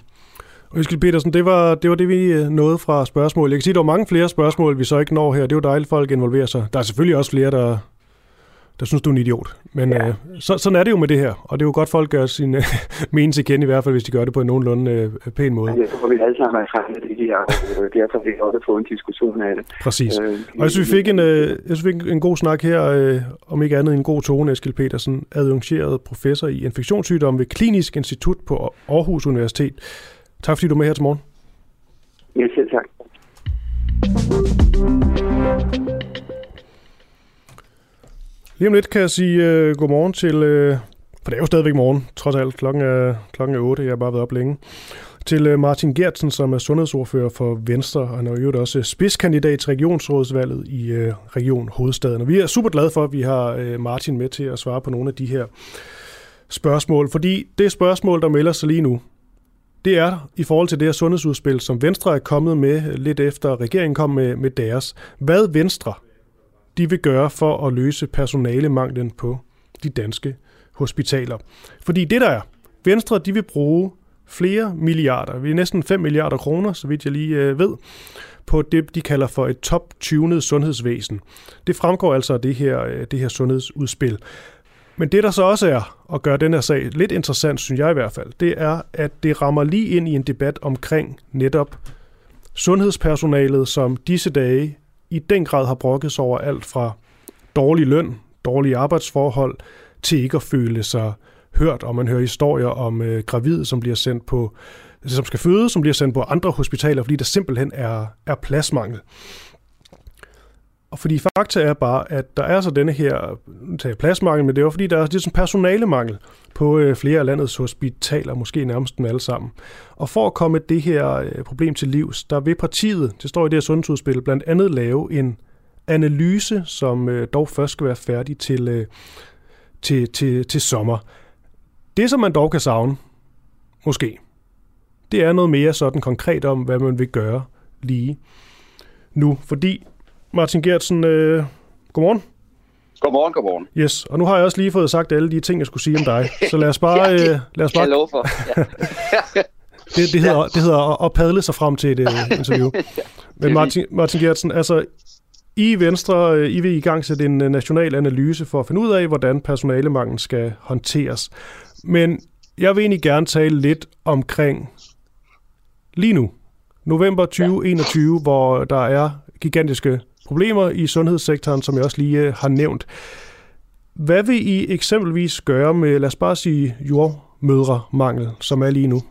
Speaker 1: Øskild Petersen, det var, det var det, vi øh, nåede fra spørgsmål. Jeg kan sige, at der var mange flere spørgsmål, vi så ikke når her. Det er jo dejligt, at folk involverer sig. Der er selvfølgelig også flere, der, der synes du er en idiot. Men ja. øh, så, sådan er det jo med det her, og det er jo godt, folk gør sin øh, (laughs) mening til kende, i hvert fald hvis de gør det på en nogenlunde øh, pæn måde.
Speaker 6: Jeg tror, vi alle sammen er sammen med det her, og øh, derfor vil vi også få en diskussion af det.
Speaker 1: Præcis. Øh, og jeg synes, vi fik en, øh, jeg synes, vi fik en god snak her, øh, om ikke andet en god tone, Eskild Petersen, adjungeret professor i infektionssygdom ved Klinisk Institut på Aarhus Universitet. Tak fordi du er med her til morgen.
Speaker 6: Ja, selv tak.
Speaker 1: Lige om lidt kan jeg sige øh, godmorgen til, Øh, for det er jo stadigvæk morgen, trods alt. Klokken er, klokken er 8, jeg har bare været op længe. Til øh, Martin Gertsen, som er sundhedsordfører for Venstre, og han er jo også øh, spidskandidat til regionsrådsvalget i øh, Region Hovedstaden. Og vi er super glade for, at vi har øh, Martin med til at svare på nogle af de her spørgsmål, fordi det spørgsmål, der melder sig lige nu, det er i forhold til det her sundhedsudspil, som Venstre er kommet med lidt efter regeringen kom med, med deres. Hvad Venstre de vil gøre for at løse personalemanglen på de danske hospitaler. Fordi det der er, Venstre de vil bruge flere milliarder, vi er næsten 5 milliarder kroner, så vidt jeg lige øh, ved, på det, de kalder for et top-tunet sundhedsvæsen. Det fremgår altså af det her, øh, det her sundhedsudspil. Men det, der så også er at gøre den her sag lidt interessant, synes jeg i hvert fald, det er, at det rammer lige ind i en debat omkring netop sundhedspersonalet, som disse dage i den grad har brokket sig over alt fra dårlig løn, dårlige arbejdsforhold, til ikke at føle sig hørt, og man hører historier om øh, gravide, som bliver sendt på som skal føde, som bliver sendt på andre hospitaler, fordi der simpelthen er, er pladsmangel. Og fordi fakta er bare, at der er så denne her tager pladsmangel, men det er jo fordi, der er sådan personalemangel på øh, flere af landets hospitaler, måske nærmest dem alle sammen. Og for at komme det her øh, problem til livs, der vil partiet, det står i det her sundhedsudspil, blandt andet lave en analyse, som øh, dog først skal være færdig til, øh, til, til, til sommer. Det, som man dog kan savne, måske, det er noget mere sådan konkret om, hvad man vil gøre lige nu. Fordi Martin Gertsen, øh, godmorgen.
Speaker 7: Godmorgen, godmorgen.
Speaker 1: Yes, og nu har jeg også lige fået sagt alle de ting, jeg skulle sige om dig. Så lad os bare... (laughs) ja, det, øh, lad os bare...
Speaker 7: Jeg lover for. Ja. (laughs)
Speaker 1: det, det, hedder, det hedder at padle sig frem til et uh, interview. (laughs) Men Martin, Martin Gertsen, altså i Venstre, øh, I vil i gang sætte en national analyse for at finde ud af, hvordan personalemanglen skal håndteres. Men jeg vil egentlig gerne tale lidt omkring lige nu, november 2021, ja. hvor der er gigantiske problemer i sundhedssektoren, som jeg også lige øh, har nævnt. Hvad vil I eksempelvis gøre med, lad os bare sige, jordmødremangel, som er lige nu?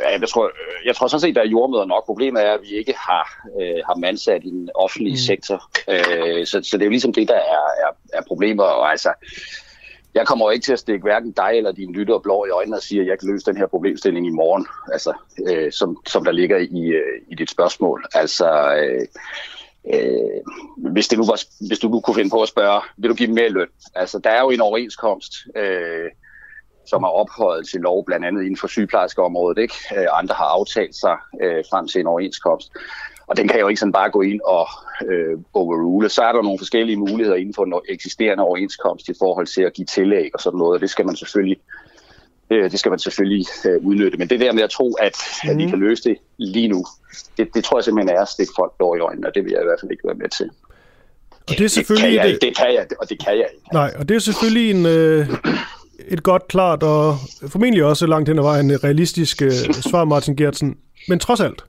Speaker 7: Ja, jeg tror, jeg tror sådan set, at der er jordmøder nok. Problemet er, at vi ikke har, øh, har mandsat i den offentlige mm. sektor. Øh, så, så det er jo ligesom det, der er, er, er problemer. Og altså, jeg kommer jo ikke til at stikke hverken dig eller dine lytter blå i øjnene og sige, at jeg kan løse den her problemstilling i morgen, altså, øh, som, som der ligger i, øh, i dit spørgsmål. Altså, øh, øh, hvis, det nu var, hvis du nu kunne finde på at spørge, vil du give mere løn? Altså, der er jo en overenskomst, øh, som er ophøjet til lov, blandt andet inden for sygeplejerskeområdet. Ikke? Øh, andre har aftalt sig øh, frem til en overenskomst. Og den kan jo ikke sådan bare gå ind og øh, overrule. Så er der nogle forskellige muligheder inden for en eksisterende overenskomst i forhold til at give tillæg og sådan noget. Og det skal man selvfølgelig øh, det skal man selvfølgelig øh, udnytte. Men det der med at tro, at, mm. at vi mhm. kan løse det lige nu, det, det tror jeg simpelthen er at stikke folk dår i øjnene, og det vil jeg i hvert fald ikke være med til.
Speaker 1: Og det er selvfølgelig...
Speaker 7: Det kan jeg, det kan jeg, og det kan jeg ikke.
Speaker 1: Nej, og det er selvfølgelig en, øh, et godt, klart og formentlig også langt hen ad vejen realistisk øh, svar, Martin Gertsen. Men trods alt,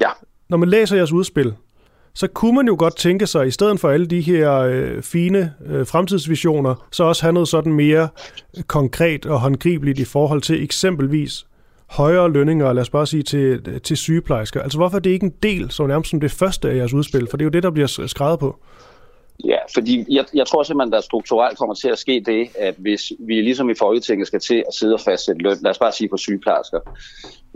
Speaker 7: ja.
Speaker 1: når man læser jeres udspil, så kunne man jo godt tænke sig, i stedet for alle de her øh, fine øh, fremtidsvisioner, så også have noget sådan mere øh, konkret og håndgribeligt i forhold til eksempelvis højere lønninger, lad os bare sige, til, øh, til sygeplejersker. Altså hvorfor er det ikke en del, som nærmest som det første af jeres udspil? For det er jo det, der bliver skrevet på.
Speaker 7: Ja, fordi jeg, jeg tror simpelthen, der strukturelt kommer til at ske det, at hvis vi ligesom i Folketinget skal til at sidde og fastsætte løn, lad os bare sige på sygeplejersker,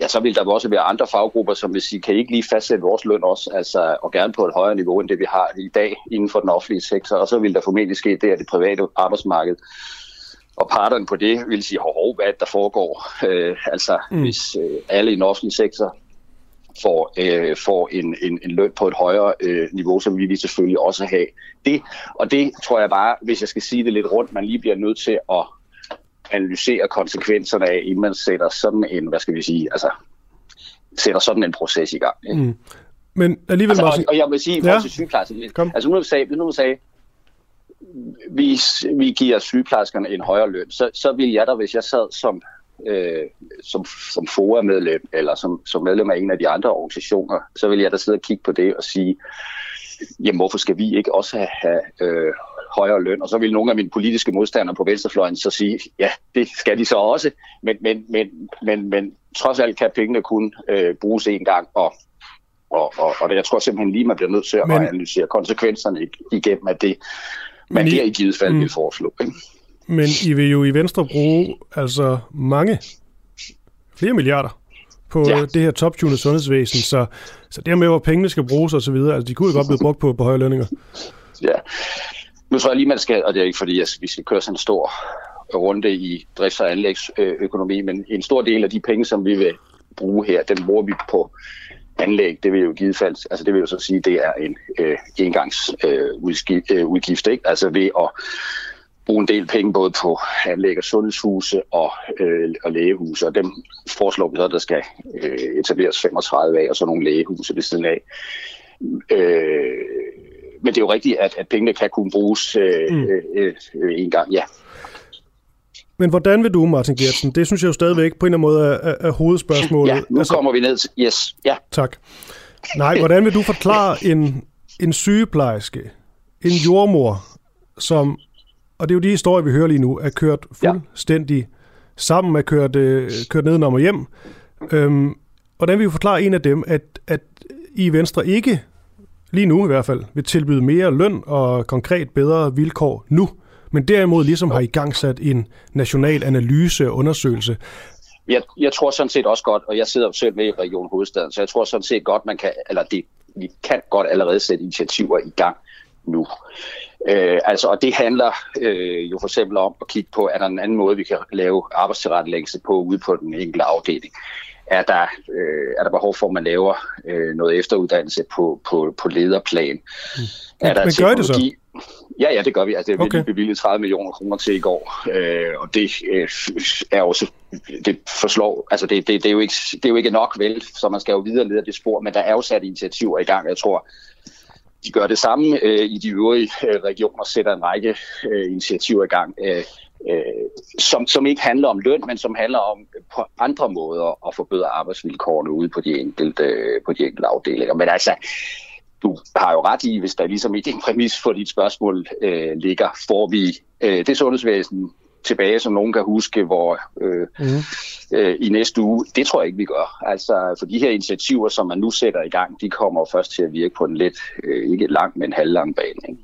Speaker 7: ja, så vil der også være andre faggrupper, som vil sige, kan I ikke lige fastsætte vores løn også, altså, og gerne på et højere niveau, end det vi har i dag inden for den offentlige sektor, og så vil der formentlig ske det, at det private arbejdsmarked og parterne på det vil sige, hov, hvad der foregår. Øh, altså, mm. hvis øh, alle i den offentlige sektor får, øh, får en, en, en løn på et højere øh, niveau, vil vi selvfølgelig også have det. Og det tror jeg bare, hvis jeg skal sige det lidt rundt, man lige bliver nødt til at analysere konsekvenserne af, inden man sætter sådan en, hvad skal vi sige, altså sætter sådan en proces i gang. Ikke? Mm.
Speaker 1: Men alligevel
Speaker 7: altså, og, og jeg vil sige, i forhold til sygeplejersker, altså nu du sagde, nu du sagde, hvis vi giver sygeplejerskerne en højere løn, så, så vil jeg da, hvis jeg sad som øh, som, som FOA-medlem, eller som, som medlem af en af de andre organisationer, så vil jeg da sidde og kigge på det og sige, jamen hvorfor skal vi ikke også have, have øh, højere løn? Og så vil nogle af mine politiske modstandere på venstrefløjen så sige, ja, det skal de så også, men, men, men, men, men trods alt kan pengene kun øh, bruges én gang, og og, og, og jeg tror simpelthen lige, man bliver nødt til at men, analysere konsekvenserne igennem af det, man der i givet fald mm, vil foreslå. Ikke?
Speaker 1: Men I vil jo i Venstre bruge altså mange, flere milliarder på ja. det her toptunede sundhedsvæsen, så, så det med, hvor pengene skal bruges osv., altså de kunne jo godt blive brugt på, på høje lønninger.
Speaker 7: Ja, nu tror jeg lige, man skal, og det er ikke fordi, at vi skal køre sådan en stor runde i drifts- og anlægsøkonomi, men en stor del af de penge, som vi vil bruge her, den bruger vi på anlæg. Det vil jo givet fald, altså det vil jo så sige, det er en øh, engangs øh, udgift, øh, udgift, ikke? Altså ved at bruge en del penge både på anlæg af sundhedshuse og, øh, og lægehuse, og dem foreslår vi så, at der skal øh, etableres 35 af, og så nogle lægehuse ved siden af. Øh, men det er jo rigtigt, at, at pengene kan kunne bruges øh, mm. øh, øh, en gang, ja.
Speaker 1: Men hvordan vil du, Martin Gertsen? Det synes jeg jo stadigvæk på en eller anden måde er, er hovedspørgsmålet.
Speaker 7: Ja, nu altså, kommer vi ned til... Yes, ja.
Speaker 1: Tak. Nej, hvordan vil du forklare en, en sygeplejerske, en jordmor, som og det er jo de historier, vi hører lige nu, er kørt fuldstændig ja. sammen, er kørt, øh, kørt nedenom og hjem. Øhm, hvordan vil vi forklare en af dem, at, at I Venstre ikke, lige nu i hvert fald, vil tilbyde mere løn og konkret bedre vilkår nu, men derimod ligesom har i gang sat en national analyse og undersøgelse.
Speaker 7: Jeg, jeg tror sådan set også godt, og jeg sidder jo selv med i Region Hovedstaden, så jeg tror sådan set godt, man kan, eller det, vi kan godt allerede sætte initiativer i gang nu. Øh, altså, og det handler øh, jo for eksempel om at kigge på, er der en anden måde, vi kan lave arbejdstilrettelæggelse på ude på den enkelte afdeling. Er der, øh, er der behov for, at man laver øh, noget efteruddannelse på, på, på lederplan?
Speaker 1: Mm. Er der men gør det så?
Speaker 7: Ja, ja, det gør vi. Altså, okay. bevilget 30 millioner kroner til i går, øh, og det øh, er også, det forslår, altså det, det, det, er jo ikke, det er jo ikke nok vel, så man skal jo videre ned ad det spor, men der er jo sat initiativer i gang. Jeg tror, de gør det samme øh, i de øvrige øh, regioner, sætter en række øh, initiativer i gang. Øh, øh, som, som ikke handler om løn, men som handler om øh, på andre måder at forbedre arbejdsvilkårene ude på de enkelte, øh, på de enkelte afdelinger. Men altså, du har jo ret i, hvis der ligesom i din præmis for dit spørgsmål øh, ligger, får vi øh, det sundhedsvæsen tilbage, som nogen kan huske, hvor øh, mm. øh, i næste uge, det tror jeg ikke, vi gør. Altså, for de her initiativer, som man nu sætter i gang, de kommer først til at virke på en lidt, øh, ikke lang, men halvlang bane. Ikke?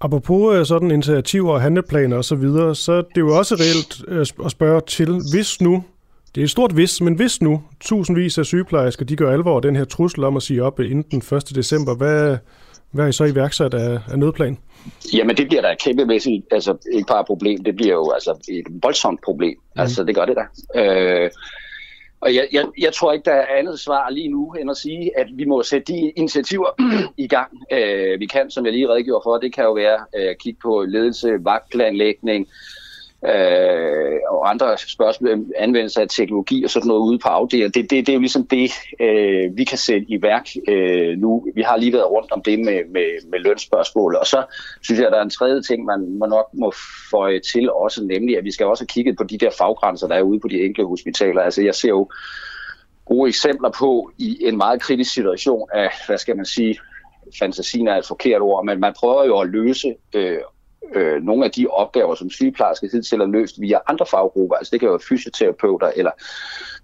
Speaker 1: Apropos øh, sådan initiativer og handleplaner osv., så, videre, så det er jo også reelt øh, at spørge til, hvis nu, det er et stort hvis, men hvis nu tusindvis af sygeplejersker, de gør alvor den her trussel om at sige op inden den 1. december, hvad, hvad er I så iværksat af, af nødplan?
Speaker 7: Jamen det bliver da et kæmpemæssigt, altså ikke bare et problem, det bliver jo altså et voldsomt problem. Mm. Altså det gør det da. Øh, og jeg, jeg, jeg tror ikke, der er andet svar lige nu, end at sige, at vi må sætte de initiativer (clears throat) i gang, øh, vi kan, som jeg lige redegjorde for. Det kan jo være øh, at kigge på ledelse, vagtplanlægning, øh, Øh, og andre spørgsmål, anvendelse af teknologi og sådan noget ude på afdelingen. Det, det, det er jo ligesom det, øh, vi kan sætte i værk øh, nu. Vi har lige været rundt om det med, med, med lønspørgsmål, og så synes jeg, at der er en tredje ting, man må nok må føje til også, nemlig at vi skal også have kigget på de der faggrænser, der er ude på de enkelte hospitaler. Altså jeg ser jo gode eksempler på i en meget kritisk situation af, hvad skal man sige, fantasien er et forkert ord, men man prøver jo at løse øh, øh, nogle af de opgaver, som sygeplejersker hidtil har løst via andre faggrupper. Altså det kan være fysioterapeuter eller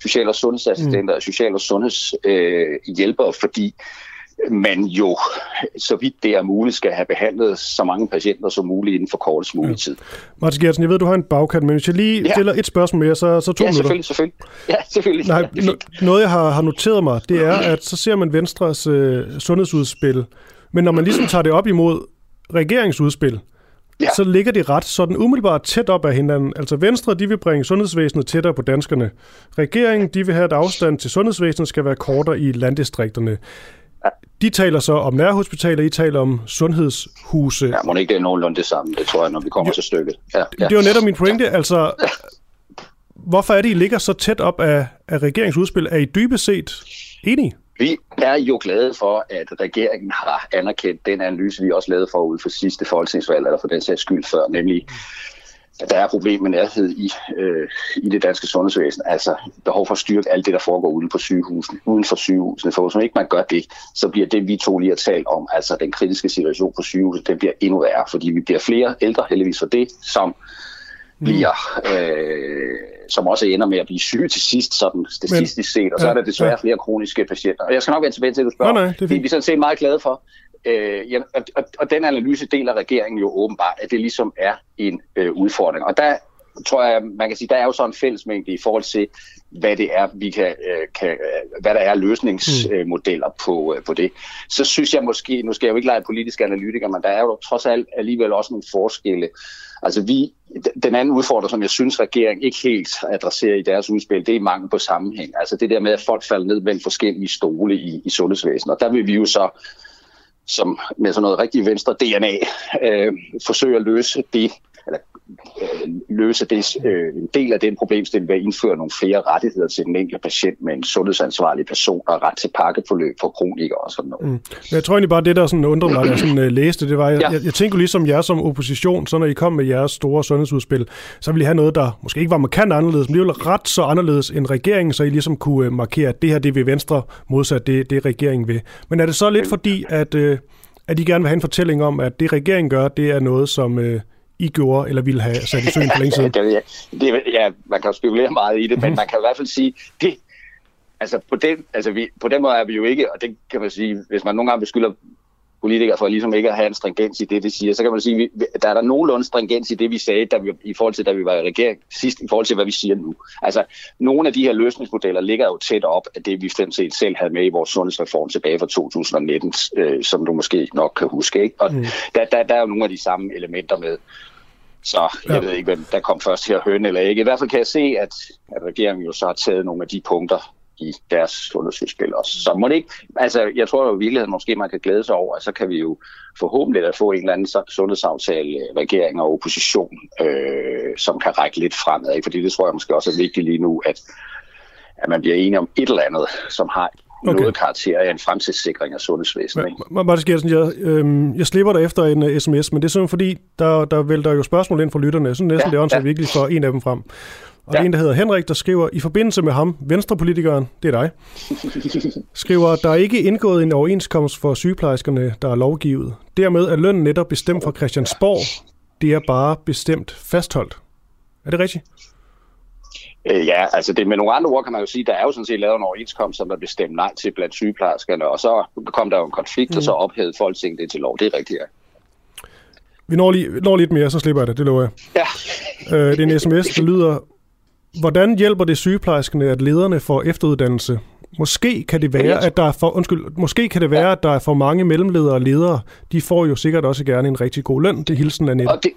Speaker 7: social- og sundhedsassistenter, mm. social- og sundhedshjælpere, øh, fordi man jo, så vidt det er muligt, skal have behandlet så mange patienter som muligt inden for kortest mulig tid. Ja.
Speaker 1: Martin Gertsen, jeg ved, du har en bagkant, men hvis jeg lige ja. stiller et spørgsmål mere, så, så to
Speaker 7: ja,
Speaker 1: minutter.
Speaker 7: selvfølgelig, selvfølgelig. Ja, selvfølgelig.
Speaker 1: Nej, ja, noget, jeg har, har noteret mig, det er, at så ser man Venstres øh, sundhedsudspil, men når man ligesom tager det op imod regeringsudspil, ja. så ligger de ret sådan umiddelbart tæt op af hinanden. Altså Venstre, de vil bringe sundhedsvæsenet tættere på danskerne. Regeringen, de vil have, at afstand til sundhedsvæsenet skal være kortere i landdistrikterne. De taler så om nærhospitaler, I taler om sundhedshuse.
Speaker 7: Ja, må ikke det er nogenlunde det samme, det tror jeg, når vi kommer jo. til stykket. Ja, ja.
Speaker 1: Det er jo netop min pointe, altså hvorfor er det, I ligger så tæt op af, af regeringsudspil? Er I dybest set enige?
Speaker 7: Vi er jo glade for, at regeringen har anerkendt den analyse, vi også lavede forud for sidste folketingsvalg, eller for den sags skyld før, nemlig at der er problemer med nærhed i, øh, i det danske sundhedsvæsen. Altså behov for at styrke alt det, der foregår uden på sygehusene, uden for sygehusene. For hvis man ikke man gør det, så bliver det, vi to lige har talt om, altså den kritiske situation på sygehuset, den bliver endnu værre, fordi vi bliver flere ældre, heldigvis for det, som bliver, øh, som også ender med at blive syge til sidst, sådan statistisk set, og så ja, er der desværre ja. flere kroniske patienter. Og jeg skal nok vende tilbage til, at du spørger. Nej, nej, det er, det er vi sådan set meget glade for. Øh, ja, og, og, og den analyse deler regeringen jo åbenbart, at det ligesom er en øh, udfordring. Og der tror jeg, man kan sige, der er jo sådan en fællesmængde i forhold til, hvad det er, vi kan, øh, kan øh, hvad der er løsningsmodeller mm. på, øh, på det. Så synes jeg måske, nu skal jeg jo ikke lege politisk analytiker, men der er jo trods alt alligevel også nogle forskelle. Altså vi, den anden udfordring, som jeg synes, regeringen ikke helt adresserer i deres udspil, det er mangel på sammenhæng. Altså det der med, at folk falder ned mellem forskellige stole i, i sundhedsvæsenet. Og der vil vi jo så som med sådan noget rigtig venstre DNA øh, forsøge at løse det, løse det, øh, en del af den problemstilling ved at indføre nogle flere rettigheder til den enkelte patient med en sundhedsansvarlig person og ret til pakkeforløb for kronikere og sådan noget. Mm.
Speaker 1: Jeg tror egentlig bare, det der sådan undrede mig, da jeg sådan, uh, læste, det var, jeg, ja. jeg, jeg tænker ligesom jer som opposition, så når I kom med jeres store sundhedsudspil, så ville I have noget, der måske ikke var markant anderledes, men ville ret så anderledes end regeringen, så I ligesom kunne uh, markere, at det her det vil Venstre modsat det, det regeringen vil. Men er det så lidt fordi, at, uh, at I gerne vil have en fortælling om, at det regeringen gør, det er noget, som... Uh, i gjorde, eller ville have sat i søen for længe siden? (laughs)
Speaker 7: det, det, ja, man kan jo spekulere meget i det, men mhm. man kan i hvert fald sige, det, altså på den, altså vi, på den måde er vi jo ikke, og det kan man sige, hvis man nogle gange beskylder politikere for ligesom ikke at have en stringens i det, det siger, så kan man sige, at der er der nogenlunde stringens i det, vi sagde, da vi, i forhold til, da vi var i regering sidst, i forhold til, hvad vi siger nu. Altså, nogle af de her løsningsmodeller ligger jo tæt op af det, vi set selv havde med i vores sundhedsreform tilbage fra 2019, øh, som du måske nok kan huske. Ikke? Og mm. der, der, der er jo nogle af de samme elementer med. Så jeg ja. ved ikke, hvem der kom først her, høn eller ikke. I hvert fald kan jeg se, at, at regeringen jo så har taget nogle af de punkter, i deres sundhedsudspil også. Så må det ikke, altså jeg tror jo i virkeligheden måske man kan glæde sig over, at så kan vi jo forhåbentlig at få en eller anden sundhedsaftale, regering og opposition, øh, som kan række lidt fremad. Ikke? Fordi det tror jeg måske også er vigtigt lige nu, at, at man bliver enige om et eller andet, som har okay. noget karakter af en fremtidssikring af sundhedsvæsenet.
Speaker 1: Martin Gersen, jeg, øh, jeg slipper dig efter en uh, sms, men det er simpelthen fordi, der, der vælter jo spørgsmål ind fra lytterne. Så næsten ja, det er ja. virkelig for en af dem frem. Og ja. en, der hedder Henrik, der skriver, i forbindelse med ham, venstrepolitikeren, det er dig, (laughs) skriver, der er ikke indgået en overenskomst for sygeplejerskerne, der er lovgivet. Dermed er lønnen netop bestemt fra Christiansborg. Det er bare bestemt fastholdt. Er det rigtigt?
Speaker 7: Øh, ja, altså det med nogle andre ord kan man jo sige, der er jo sådan set lavet en overenskomst, som der blev stemt nej til blandt sygeplejerskerne, og så kom der jo en konflikt, mm. og så mm. ophævede Folketinget det til lov. Det er rigtigt, ja.
Speaker 1: Vi når, lige, når lidt mere, så slipper jeg det, det lover jeg.
Speaker 7: Ja.
Speaker 1: øh, det er en sms, der lyder, Hvordan hjælper det sygeplejerskerne, at lederne får efteruddannelse? Måske kan det være, at der er for, undskyld, måske kan det være, at der er for mange mellemledere og ledere. De får jo sikkert også gerne en rigtig god løn. Det hilsen af
Speaker 7: Og det,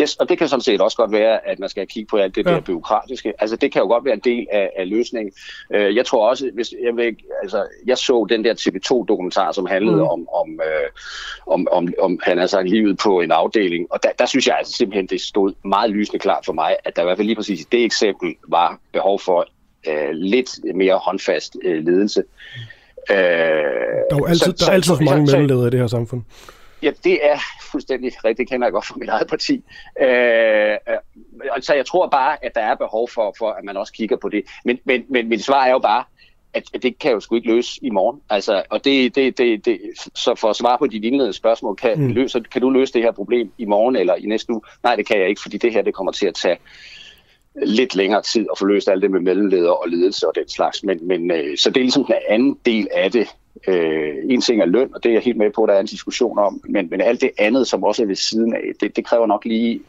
Speaker 7: yes, og det kan sådan set også godt være, at man skal kigge på alt det ja. der byråkratiske. Altså det kan jo godt være en del af, af løsningen. Uh, jeg tror også, hvis jeg, vil, altså, jeg så den der TV2-dokumentar, som handlede mm. om, om, uh, om, om, om, han har sagt livet på en afdeling. Og der, der synes jeg altså simpelthen, det stod meget lysende klart for mig, at der i hvert fald lige præcis i det eksempel var behov for øh, lidt mere håndfast øh, ledelse.
Speaker 1: Øh, der er altid, så, der er altid for mange mellemledere i det her samfund.
Speaker 7: Ja, det er fuldstændig rigtigt. Det kender jeg godt fra mit eget parti. Øh, øh, så jeg tror bare, at der er behov for, for at man også kigger på det. Men, men, men mit svar er jo bare, at, at det kan jo sgu ikke løse i morgen. Altså, og det, det, det, det, så for at svare på dit indledende spørgsmål, kan, mm. løse, kan du løse det her problem i morgen eller i næste uge? Nej, det kan jeg ikke, fordi det her det kommer til at tage lidt længere tid at få løst alt det med mellemleder og ledelse og den slags. Men, men øh, så det er ligesom den anden del af det. Øh, en ting er løn, og det er jeg helt med på, at der er en diskussion om, men, men alt det andet, som også er ved siden af, det, det kræver nok lige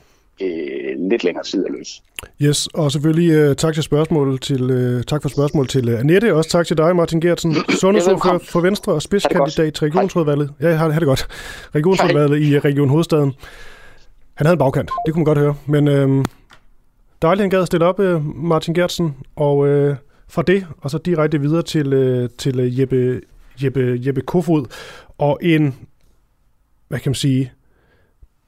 Speaker 7: øh, lidt længere tid at løse.
Speaker 1: Yes, og selvfølgelig uh, tak, til spørgsmål til, uh, tak for spørgsmål til uh, Annette, også tak til dig, Martin Gertsen, sundhedsordfører for Venstre og spidskandidat til regionsrådvalget. Ja, jeg har, har det godt. Regionsrådvalget i Region Hovedstaden. Han havde en bagkant, det kunne man godt høre, men... Uh, Dejligt, han gad at stille op, øh, Martin Gertsen, og øh, fra det, og så direkte videre til, øh, til øh, Jeppe, Jeppe, Jeppe Kofod, og en, hvad kan man sige,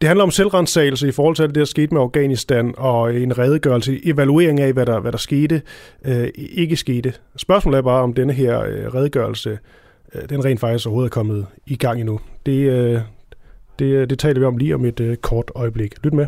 Speaker 1: det handler om selvrensagelse i forhold til alt det, der skete med Afghanistan, og en redegørelse, evaluering af, hvad der, hvad der skete, øh, ikke skete. Spørgsmålet er bare, om denne her øh, redegørelse, øh, den rent faktisk overhovedet er kommet i gang endnu. Det, øh, det, det taler vi om lige om et øh, kort øjeblik. Lyt med.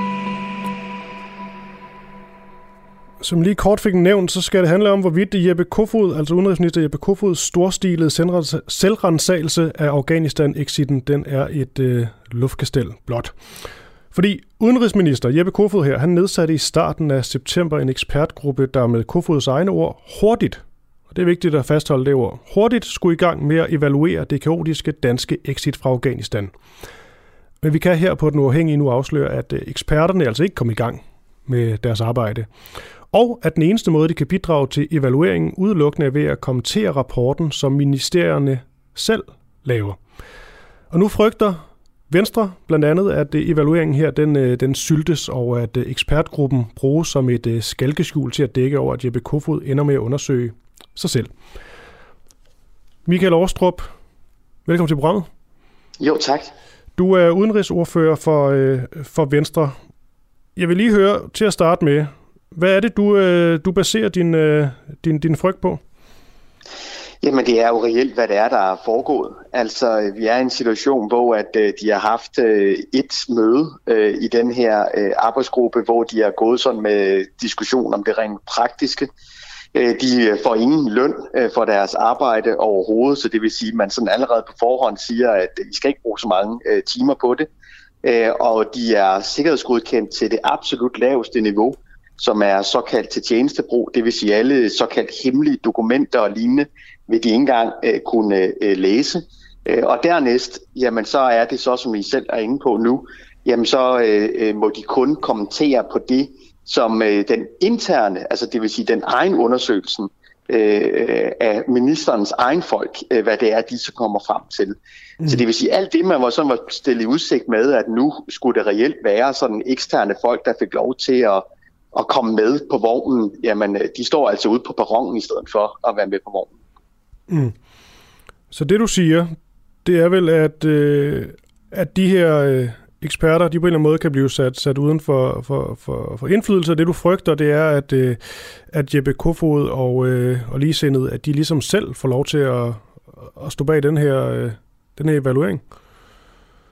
Speaker 1: Som lige kort fik nævnt, så skal det handle om, hvorvidt Jeppe Kofod, altså udenrigsminister Jeppe Kofods storstilede selvrensagelse af Afghanistan-exiten, den er et øh, luftkastel blot. Fordi udenrigsminister Jeppe Kofod her, han nedsatte i starten af september en ekspertgruppe, der med Kofods egne ord hurtigt, og det er vigtigt at fastholde det ord, hurtigt skulle i gang med at evaluere det kaotiske danske exit fra Afghanistan. Men vi kan her på den uafhængige nu afsløre, at øh, eksperterne altså ikke kom i gang med deres arbejde og at den eneste måde, de kan bidrage til evalueringen udelukkende er ved at kommentere rapporten, som ministerierne selv laver. Og nu frygter Venstre blandt andet, at øh, evalueringen her den, øh, den syltes, og at øh, ekspertgruppen bruges som et skalkeskjul til at dække over, at Jeppe Kofod ender med at undersøge sig selv. Michael Årstrup, velkommen til programmet.
Speaker 8: Jo, tak.
Speaker 1: Du er udenrigsordfører for, for Venstre. Jeg vil lige høre til at starte med, hvad er det, du, øh, du baserer din, øh, din, din frygt på?
Speaker 8: Jamen det er jo reelt, hvad det er, der er foregået. Altså øh, vi er i en situation, hvor at øh, de har haft øh, et møde øh, i den her øh, arbejdsgruppe, hvor de har gået sådan med diskussion om det rent praktiske. Øh, de øh, får ingen løn øh, for deres arbejde overhovedet, så det vil sige, at man sådan allerede på forhånd siger, at øh, I skal ikke bruge så mange øh, timer på det. Øh, og de er sikkerhedsgodkendt til det absolut laveste niveau som er såkaldt til tjenestebrug, det vil sige alle såkaldt hemmelige dokumenter og lignende, vil de ikke engang øh, kunne øh, læse. Øh, og dernæst, jamen så er det så, som I selv er inde på nu, jamen så øh, øh, må de kun kommentere på det, som øh, den interne, altså det vil sige den egen undersøgelsen, øh, af ministerens egen folk, øh, hvad det er, de så kommer frem til. Mm. Så det vil sige, alt det, man var, sådan var stillet i udsigt med, at nu skulle det reelt være sådan eksterne folk, der fik lov til at, at komme med på vognen, jamen øh, de står altså ude på perronen i stedet for at være med på vognen.
Speaker 1: Mm. Så det du siger, det er vel, at, øh, at de her øh, eksperter, de på en eller anden måde kan blive sat, sat uden for, for, for, for indflydelse. Det du frygter, det er, at, øh, at Jeppe Kofod og, øh, og ligesindet, at de ligesom selv får lov til at, at stå bag den her, øh, den her evaluering.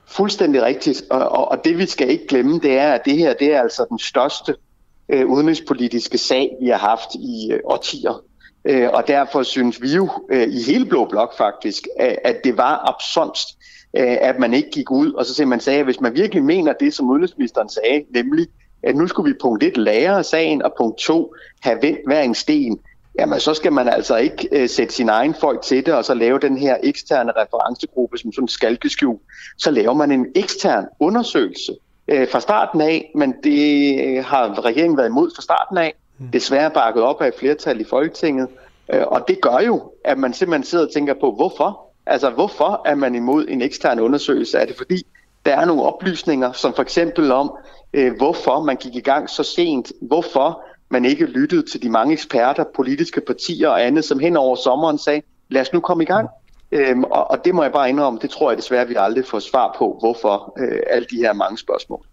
Speaker 8: Fuldstændig rigtigt, og, og, og det vi skal ikke glemme, det er, at det her det er altså den største øh, udenrigspolitiske sag, vi har haft i øh, årtier. Øh, og derfor synes vi jo øh, i hele Blå Blok faktisk, at, at det var absonst, øh, at man ikke gik ud, og så sagde man sagde, at hvis man virkelig mener det, som udenrigsministeren sagde, nemlig at nu skulle vi punkt 1 lære af sagen, og punkt 2 have vendt hver en sten, jamen så skal man altså ikke øh, sætte sin egen folk til det, og så lave den her eksterne referencegruppe som sådan skalkeskjul. Så laver man en ekstern undersøgelse øh, fra starten af, men det øh, har regeringen været imod fra starten af. Mm. Desværre bakket op af et flertal i Folketinget, øh, og det gør jo, at man simpelthen sidder og tænker på, hvorfor? Altså, hvorfor er man imod en ekstern undersøgelse? Er det fordi, der er nogle oplysninger, som for eksempel om, øh, hvorfor man gik i gang så sent, hvorfor man ikke lyttede til de mange eksperter, politiske partier og andet, som hen over sommeren sagde, lad os nu komme i gang. Øhm, og, og det må jeg bare indrømme, det tror jeg desværre, vi aldrig får svar på, hvorfor øh, alle de her mange spørgsmål.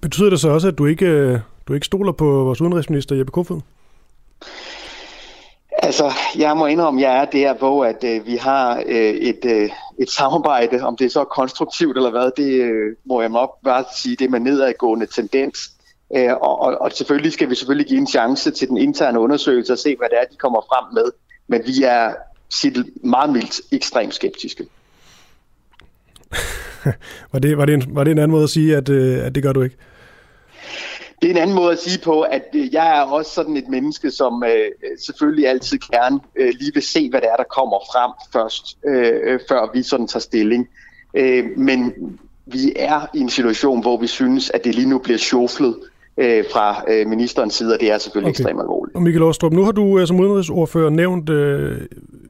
Speaker 1: Betyder det så også, at du ikke, øh, du ikke stoler på vores udenrigsminister Jeppe Kofod?
Speaker 8: Altså, jeg må indrømme, jeg er der, hvor at, øh, vi har øh, et, øh, et samarbejde, om det er så konstruktivt eller hvad, det øh, må jeg nok bare sige, det er med nedadgående tendens. Øh, og, og, og selvfølgelig skal vi selvfølgelig give en chance til den interne undersøgelse og se, hvad det er, de kommer frem med. Men vi er sit meget mildt ekstremt skeptiske. (laughs)
Speaker 1: var, det, var, det en, var det en anden måde at sige, at, øh, at det gør du ikke?
Speaker 8: Det er en anden måde at sige på, at øh, jeg er også sådan et menneske, som øh, selvfølgelig altid gerne øh, lige vil se, hvad det er, der kommer frem først, øh, før vi sådan tager stilling. Øh, men vi er i en situation, hvor vi synes, at det lige nu bliver sjoflet øh, fra øh, ministerens side, og det er selvfølgelig okay. ekstremt alvorligt.
Speaker 1: Og Michael Åstrup, nu har du øh, som udenrigsordfører nævnt, øh,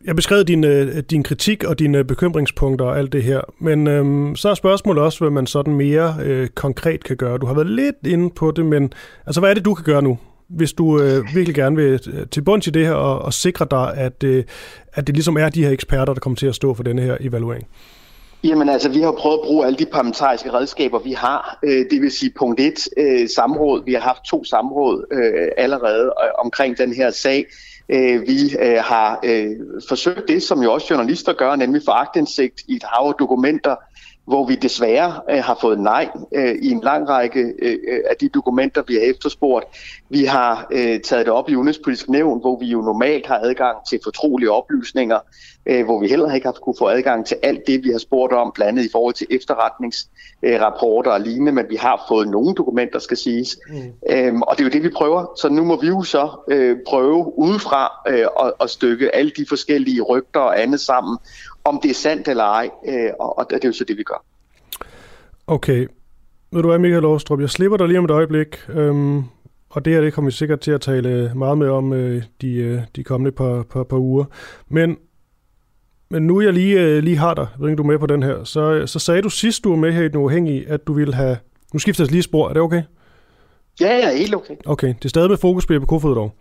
Speaker 1: jeg beskrev din, øh, din kritik og dine bekymringspunkter og alt det her, men øh, så er spørgsmålet også, hvad man sådan mere øh, konkret kan gøre. Du har været lidt inde på det, men altså, hvad er det, du kan gøre nu? hvis du øh, virkelig gerne vil øh, til bunds i det her og, og sikre dig, at, øh, at det ligesom er de her eksperter, der kommer til at stå for denne her evaluering?
Speaker 8: Jamen altså, vi har prøvet at bruge alle de parlamentariske redskaber, vi har. Øh, det vil sige punkt 1, øh, samråd. Vi har haft to samråd øh, allerede omkring den her sag. Vi har forsøgt det, som jo også journalister gør, nemlig for agtindsigt i et hav af dokumenter, hvor vi desværre øh, har fået nej øh, i en lang række øh, af de dokumenter, vi har efterspurgt. Vi har øh, taget det op i Udenrigspolitisk Nævn, hvor vi jo normalt har adgang til fortrolige oplysninger, øh, hvor vi heller ikke har kunne få adgang til alt det, vi har spurgt om, blandt andet i forhold til efterretningsrapporter og lignende, men vi har fået nogle dokumenter, skal siges. Mm. Øhm, og det er jo det, vi prøver. Så nu må vi jo så øh, prøve udefra øh, at, at stykke alle de forskellige rygter og andet sammen, om det er sandt eller ej, øh, og, og det er jo så det, vi gør.
Speaker 1: Okay. Ved du hvad, Michael Åstrup, jeg slipper dig lige om et øjeblik, øhm, og det her det kommer vi sikkert til at tale meget mere om øh, de, øh, de kommende par, par, par uger. Men, men nu jeg lige, øh, lige har dig, jeg ved ikke, du er med på den her, så, så sagde du sidst, du var med her i Den Uafhængige, at du ville have... Nu skifter jeg lige spor, er det okay?
Speaker 8: Ja, ja, helt okay.
Speaker 1: Okay, det er stadig med fokus på Jeppe Kofod dog.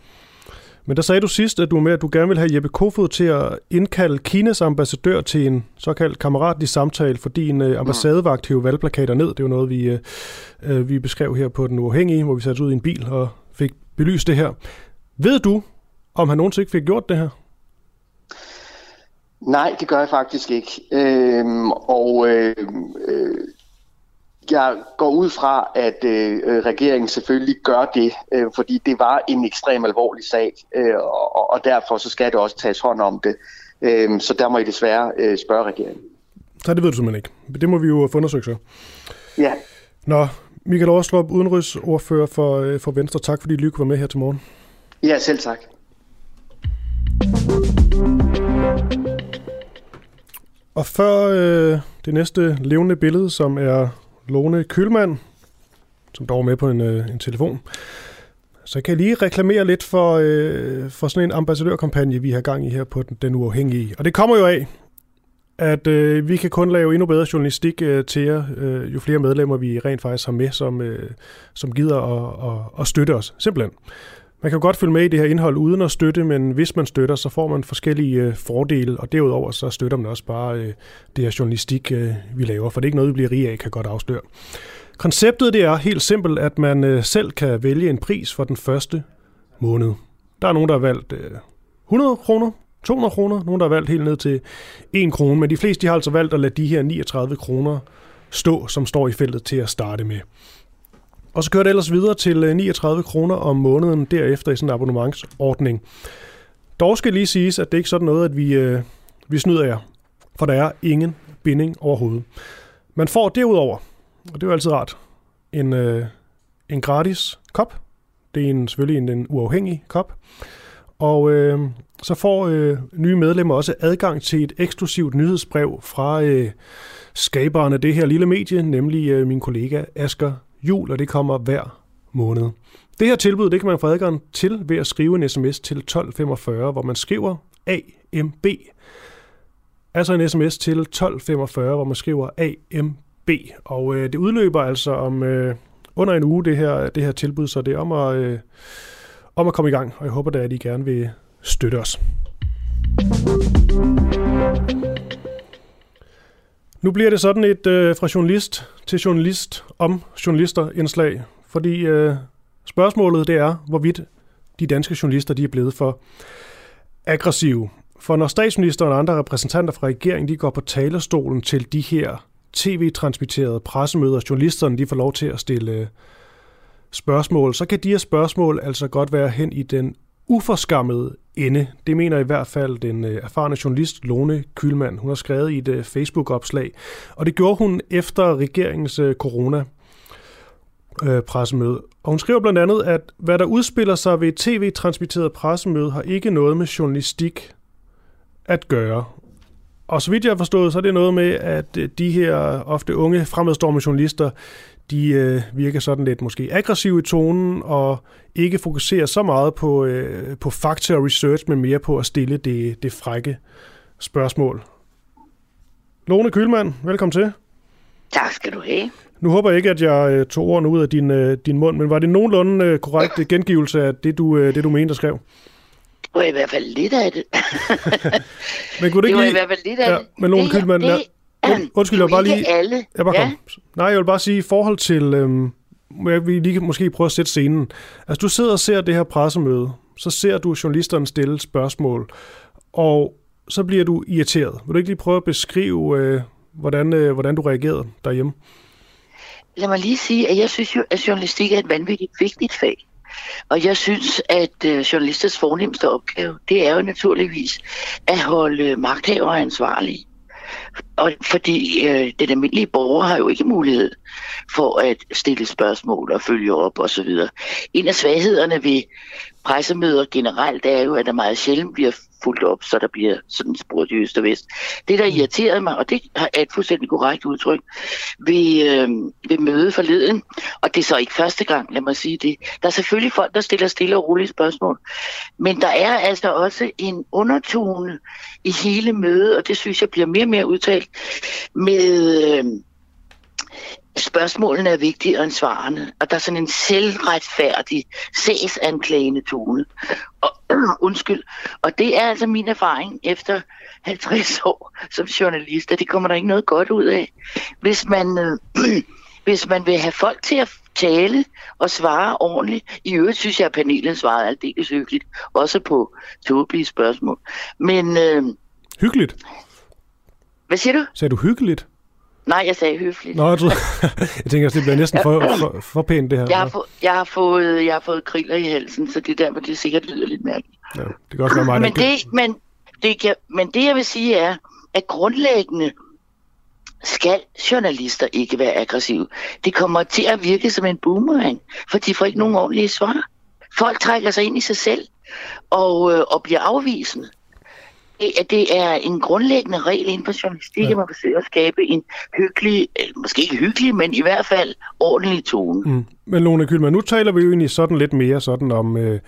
Speaker 1: Men der sagde du sidst, at du med, at du gerne vil have Jeppe Kofod til at indkalde Kinas ambassadør til en såkaldt kammeratlig samtale, fordi en øh, ambassadevagt hævde valgplakater ned. Det er jo noget, vi, øh, øh, vi beskrev her på Den Uafhængige, hvor vi satte ud i en bil og fik belyst det her. Ved du, om han nogensinde fik gjort det her?
Speaker 8: Nej, det gør jeg faktisk ikke. Øhm, og øhm, øh, øh, jeg går ud fra, at øh, øh, regeringen selvfølgelig gør det, øh, fordi det var en ekstrem alvorlig sag, øh, og, og derfor så skal det også tages hånd om det. Øh, så der må I desværre øh, spørge regeringen.
Speaker 1: Så det ved du simpelthen ikke. Det må vi jo få undersøgt så.
Speaker 8: Ja.
Speaker 1: Nå, Michael Åstrup, udenrigsordfører for, øh, for Venstre. Tak fordi du være med her til morgen.
Speaker 8: Ja, selv tak.
Speaker 1: Og før øh, det næste levende billede, som er Lone Kølmand, som dog er med på en, øh, en telefon, Så kan jeg lige reklamere lidt for, øh, for sådan en ambassadørkampagne, vi har gang i her på Den, den Uafhængige. Og det kommer jo af, at øh, vi kan kun lave endnu bedre journalistik øh, til jer, øh, jo flere medlemmer vi rent faktisk har med, som, øh, som gider at, at, at støtte os. Simpelthen. Man kan godt følge med i det her indhold uden at støtte, men hvis man støtter, så får man forskellige øh, fordele, og derudover så støtter man også bare øh, det her journalistik, øh, vi laver, for det er ikke noget, vi bliver rige af, kan godt afsløre. Konceptet det er helt simpelt, at man øh, selv kan vælge en pris for den første måned. Der er nogen, der har valgt øh, 100 kroner, 200 kroner, nogen, der har valgt helt ned til 1 krone, men de fleste de har altså valgt at lade de her 39 kroner stå, som står i feltet til at starte med. Og så kører det ellers videre til øh, 39 kroner om måneden derefter i sådan en abonnementsordning. Dog skal lige siges, at det ikke er sådan noget, at vi, øh, vi snyder jer, for der er ingen binding overhovedet. Man får derudover, og det er jo altid rart, en, øh, en gratis kop. Det er en, selvfølgelig en, en uafhængig kop. Og øh, så får øh, nye medlemmer også adgang til et eksklusivt nyhedsbrev fra øh, skaberen af det her lille medie, nemlig øh, min kollega Asger Jul, og det kommer hver måned. Det her tilbud, det kan man få adgang til ved at skrive en sms til 1245, hvor man skriver AMB. Altså en sms til 1245, hvor man skriver AMB. Og øh, det udløber altså om øh, under en uge, det her, det her tilbud, så det er om at, øh, om at komme i gang. Og jeg håber da, at I gerne vil støtte os. Nu bliver det sådan et øh, fra journalist til journalist om journalister indslag, fordi øh, spørgsmålet det er, hvorvidt de danske journalister de er blevet for aggressive. For når statsministeren og andre repræsentanter fra regeringen de går på talerstolen til de her tv-transmitterede pressemøder, journalisterne de får lov til at stille øh, spørgsmål, så kan de her spørgsmål altså godt være hen i den uforskammede ende. Det mener i hvert fald den øh, erfarne journalist Lone Kylmand. Hun har skrevet i et øh, Facebook-opslag, og det gjorde hun efter regeringens øh, corona pressemøde. Og hun skriver blandt andet, at hvad der udspiller sig ved et tv-transmitteret pressemøde, har ikke noget med journalistik at gøre. Og så vidt jeg har forstået, så er det noget med, at de her ofte unge fremadstormende journalister, de øh, virker sådan lidt måske aggressive i tonen og ikke fokuserer så meget på, øh, på fakta og research, men mere på at stille det, det frække spørgsmål. Lone Kølmand, velkommen til.
Speaker 9: Tak skal du have.
Speaker 1: Nu håber jeg ikke, at jeg øh, tog ordene ud af din, øh, din mund, men var det nogenlunde øh, korrekt gengivelse af det, du, øh, det, du mente og skrev?
Speaker 9: Det var i hvert fald lidt af det. (laughs)
Speaker 1: men kunne det,
Speaker 9: det var
Speaker 1: lige...
Speaker 9: i hvert fald lidt af
Speaker 1: ja,
Speaker 9: det.
Speaker 1: Men Lone Kølmand,
Speaker 9: det,
Speaker 1: Und, undskyld, jeg bare lige...
Speaker 9: alle.
Speaker 1: Jeg bare
Speaker 9: ja.
Speaker 1: kom. Nej, jeg vil bare sige, i forhold til... Øhm, jeg vil lige måske prøve at sætte scenen. Altså, du sidder og ser det her pressemøde, så ser du journalisterne stille spørgsmål, og så bliver du irriteret. Vil du ikke lige prøve at beskrive, øh, hvordan, øh, hvordan du reagerede derhjemme?
Speaker 9: Lad mig lige sige, at jeg synes jo, at journalistik er et vanvittigt vigtigt fag. Og jeg synes, at øh, journalisters fornemmeste opgave, det er jo naturligvis at holde magthavere ansvarlige. Og fordi øh, den almindelige borger har jo ikke mulighed for at stille spørgsmål og følge op osv. En af svaghederne ved pressemøder generelt er jo, at der meget sjældent bliver fuldt op, så der bliver sådan spurgt i øst og vest. Det, der irriterede mig, og det er et fuldstændig korrekt udtryk, ved, øh, ved møde forleden, og det er så ikke første gang, lad mig sige det. Der er selvfølgelig folk, der stiller stille og rolige spørgsmål, men der er altså også en undertone i hele mødet, og det synes jeg bliver mere og mere udtalt, med... Øh, spørgsmålene er vigtigere end svarene, og der er sådan en selvretfærdig, sagsanklagende tone. Og, (clears throat) undskyld. Og det er altså min erfaring efter 50 år som journalist, at det kommer der ikke noget godt ud af. Hvis man, øh, (clears throat) hvis man vil have folk til at tale og svare ordentligt. I øvrigt synes jeg, at panelet svarede aldeles hyggeligt, også på tåbelige spørgsmål. Men... Øh,
Speaker 1: hyggeligt?
Speaker 9: Hvad siger du?
Speaker 1: Sagde du hyggeligt?
Speaker 9: Nej, jeg sagde høfligt.
Speaker 1: Nå, jeg, tror, (laughs) jeg tænker, at det bliver næsten for, for, for pænt, det her.
Speaker 9: Jeg har, få, jeg, har fået, jeg har fået kriller i halsen, så det der, men det sikkert lyder lidt mærkeligt.
Speaker 1: Ja, det kan også være mig,
Speaker 9: men, det, men, det kan, men det, jeg vil sige, er, at grundlæggende skal journalister ikke være aggressive. Det kommer til at virke som en boomerang, for de får ikke nogen ordentlige svar. Folk trækker sig ind i sig selv og, øh, og bliver afvisende. At det er en grundlæggende regel inden for journalistik, ja. at man forsøger at skabe en hyggelig, måske ikke hyggelig, men i hvert fald ordentlig tone. Mm.
Speaker 1: Men Lone Kylman, nu taler vi jo egentlig sådan lidt mere sådan om, øh,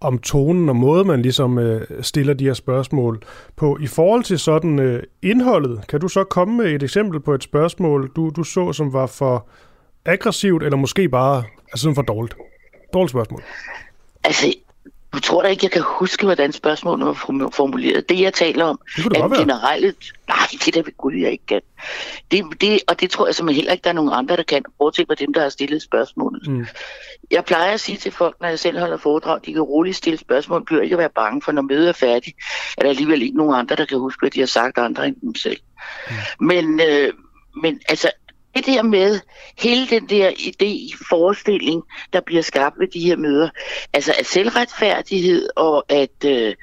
Speaker 1: om tonen og måde, man ligesom øh, stiller de her spørgsmål på. I forhold til sådan øh, indholdet, kan du så komme med et eksempel på et spørgsmål, du, du så, som var for aggressivt, eller måske bare altså for dårligt? Dårligt spørgsmål.
Speaker 9: Altså, jeg tror da ikke, jeg kan huske, hvordan spørgsmålet var formuleret. Det, jeg taler om,
Speaker 1: det er
Speaker 9: generelt... Nej, det der vil Gud, jeg ikke kan. Det, det, og det tror jeg simpelthen heller ikke, der er nogen andre, der kan. Bortset fra dem, der har stillet spørgsmålet. Mm. Jeg plejer at sige til folk, når jeg selv holder foredrag, de kan roligt stille spørgsmål, bliver ikke at være bange, for når mødet er færdigt, er der alligevel ikke nogen andre, der kan huske, hvad de har sagt andre end dem selv. Mm. Men, øh, men altså, det der med hele den der idé, forestilling, der bliver skabt ved de her møder, altså at selvretfærdighed og at, øh,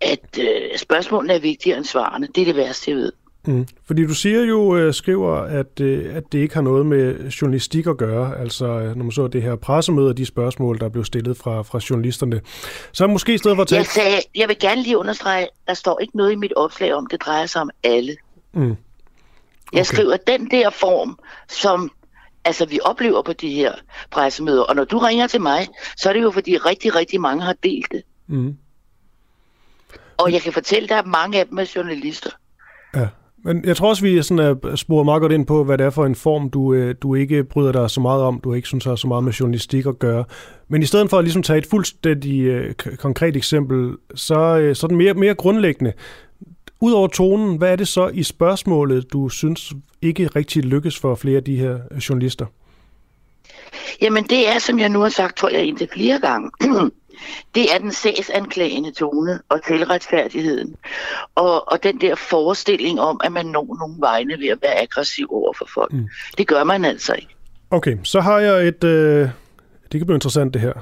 Speaker 9: at øh, spørgsmålene er vigtigere end svarene, det er det værste, jeg ved.
Speaker 1: Mm. Fordi du siger jo, øh, skriver, at, øh, at det ikke har noget med journalistik at gøre, altså når man så det her pressemøde og de spørgsmål, der blev stillet fra, fra journalisterne. Så måske i stedet for at tage...
Speaker 9: Jeg, sagde, jeg vil gerne lige understrege, der står ikke noget i mit opslag om, det drejer sig om alle. Mm. Jeg skriver den der form, som altså, vi oplever på de her pressemøder. Og når du ringer til mig, så er det jo fordi rigtig, rigtig mange har delt det. Mm. Og jeg kan fortælle dig, at mange af dem er journalister.
Speaker 1: Ja. Men jeg tror også, vi sådan er sporet meget godt ind på, hvad det er for en form, du, øh, du ikke bryder dig så meget om, du ikke synes har så meget med journalistik at gøre. Men i stedet for at ligesom tage et fuldstændig uh, konkret eksempel, så, så er den mere, mere grundlæggende. Udover tonen, hvad er det så i spørgsmålet, du synes ikke rigtig lykkes for flere af de her journalister?
Speaker 9: Jamen det er, som jeg nu har sagt, tror jeg indtil flere gange, (clears throat) det er den sagsanklagende tone og tilretfærdigheden. Og, og den der forestilling om, at man når nogle vegne ved at være aggressiv over for folk. Mm. Det gør man altså ikke.
Speaker 1: Okay, så har jeg et... Øh, det kan blive interessant det her.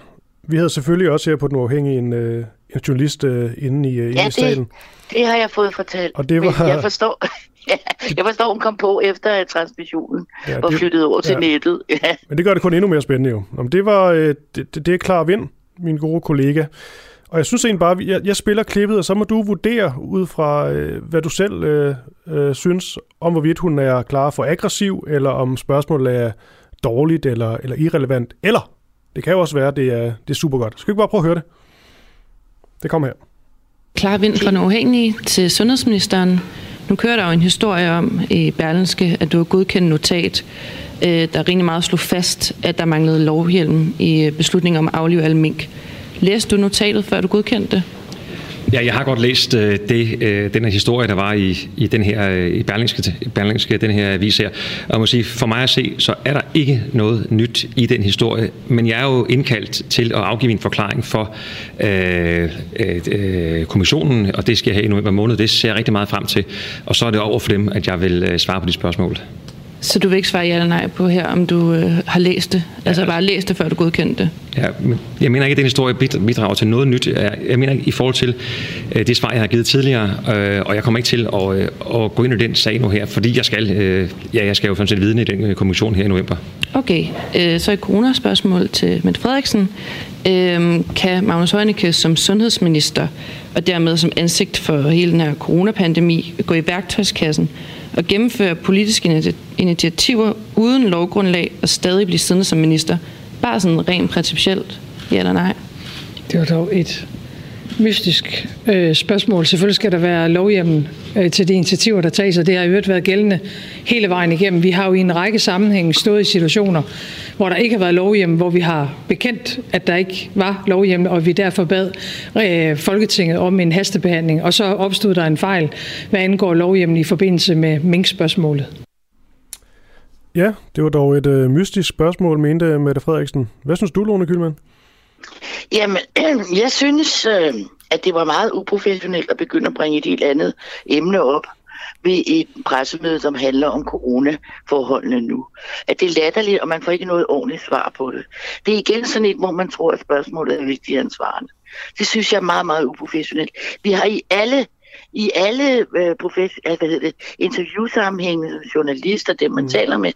Speaker 1: Vi havde selvfølgelig også her på Den Uafhængige en, øh, journalist øh, inde i, øh, ja, inde i salen.
Speaker 9: Det, det har jeg fået fortalt. Og det var... Men jeg forstår, (laughs) ja, jeg forstår, hun kom på efter transmissionen ja, og flyttede over ja. til nettet. (laughs) Ja.
Speaker 1: Men det gør det kun endnu mere spændende jo. Om det, var, øh, det, det, det er klar vind, min gode kollega. Og jeg synes egentlig bare, jeg, jeg spiller klippet, og så må du vurdere ud fra, øh, hvad du selv øh, øh, synes, om hvorvidt hun er klar for aggressiv, eller om spørgsmålet er dårligt eller, eller irrelevant. Eller, det kan jo også være, det er, det er super godt. Skal vi ikke bare prøve at høre det? Det kommer her.
Speaker 10: Klar vind fra den uafhængige til sundhedsministeren. Nu kører der jo en historie om i Berlinske, at du har godkendt notat, øh, der rimelig meget slog fast, at der manglede lovhjelm i øh, beslutningen om at aflive alle mink. Læste du notatet, før du godkendte det?
Speaker 11: Ja, jeg har godt læst øh, det, øh, den her historie, der var i, i den her øh, i Berlingske, Berlingske, den her avis her. Og jeg må sige, for mig at se, så er der ikke noget nyt i den historie, men jeg er jo indkaldt til at afgive en forklaring for øh, øh, øh, kommissionen, og det skal jeg have i november måned. Det ser jeg rigtig meget frem til, og så er det over for dem, at jeg vil øh, svare på de spørgsmål.
Speaker 10: Så du vil ikke svare ja eller nej på her, om du øh, har læst det? Ja. Altså bare læst det, før du godkendte det?
Speaker 11: Ja, jeg mener ikke, at den historie bidrager til noget nyt. Jeg mener ikke i forhold til øh, det svar, jeg har givet tidligere, øh, og jeg kommer ikke til at, øh, at gå ind i den sag nu her, fordi jeg skal, øh, ja, jeg skal jo sådan set vidne i den øh, kommission her i november.
Speaker 10: Okay, øh, så et corona-spørgsmål til Mette Frederiksen. Øh, kan Magnus Heunicke som sundhedsminister, og dermed som ansigt for hele den her coronapandemi, gå i værktøjskassen og gennemføre politiske initiativer uden lovgrundlag og stadig blive siddende som minister? Bare sådan rent principielt, ja eller nej?
Speaker 12: Det var dog et mystisk øh, spørgsmål. Selvfølgelig skal der være lovhjemmen øh, til de initiativer, der tages, og det har i øvrigt været gældende hele vejen igennem. Vi har jo i en række sammenhænge stået i situationer, hvor der ikke har været lovhjemmen, hvor vi har bekendt, at der ikke var lovhjemmen, og vi derfor bad øh, Folketinget om en hastebehandling, og så opstod der en fejl, hvad angår lovhjemmen i forbindelse med minkspørgsmålet.
Speaker 1: Ja, det var dog et øh, mystisk spørgsmål, mente Mette Frederiksen. Hvad synes du, Lone Kylman?
Speaker 9: Jamen, (clears throat) jeg synes, øh, at det var meget uprofessionelt at begynde at bringe et helt andet emne op ved et pressemøde, som handler om coronaforholdene nu. At det er latterligt, og man får ikke noget ordentligt svar på det. Det er igen sådan et, hvor man tror, at spørgsmålet er vigtigere end svarene. Det synes jeg er meget, meget uprofessionelt. Vi har i alle i alle øh, profes- altså, hvad hedder det, interviewsammenhænge, journalister, dem man mm. taler med,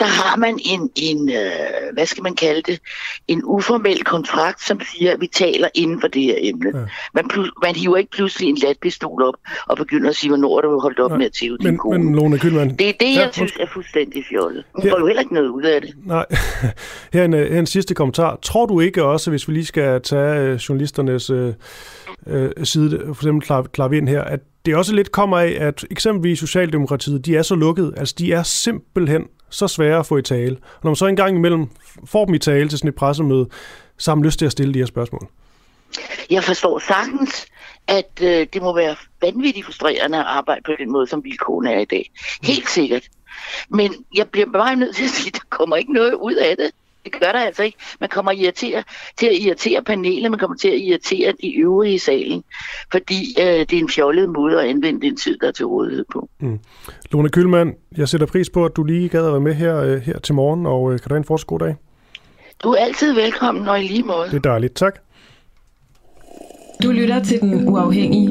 Speaker 9: der har man en, en øh, hvad skal man kalde det, en uformel kontrakt, som siger, at vi taler inden for det her emne. Ja. Man, plus, man hiver ikke pludselig en latpistol op og begynder at sige, hvornår du holdt op Nej. med at tæve din kone.
Speaker 1: Men Lone Kylman...
Speaker 9: Det er det, jeg ja, synes er fuldstændig fjollet. Hun her... får jo heller ikke noget ud af det.
Speaker 1: Nej. (laughs) Her en, her en sidste kommentar. Tror du ikke også, hvis vi lige skal tage øh, journalisternes øh, øh, side, for eksempel klar, klar ind her, det også lidt kommer af, at eksempelvis Socialdemokratiet, de er så lukket, altså de er simpelthen så svære at få i tale. Og når man så engang imellem får dem i tale til sådan et pressemøde, så har man lyst til at stille de her spørgsmål.
Speaker 9: Jeg forstår sagtens, at øh, det må være vanvittigt frustrerende at arbejde på den måde, som vilkårene er i dag. Helt sikkert. Men jeg bliver bare nødt til at sige, at der kommer ikke noget ud af det. Det gør der altså ikke. Man kommer irritere, til at irritere panelet, man kommer til at irritere de øvrige i salen, fordi øh, det er en fjollet måde at anvende den tid, der er til rådighed på. Mm.
Speaker 1: Lone Kølmann, jeg sætter pris på, at du lige gad at være med her, øh, her til morgen, og øh, kan du have en fortsat god dag?
Speaker 9: Du er altid velkommen, og i lige måde.
Speaker 1: Det er dejligt. Tak.
Speaker 4: Du lytter til Den Uafhængige.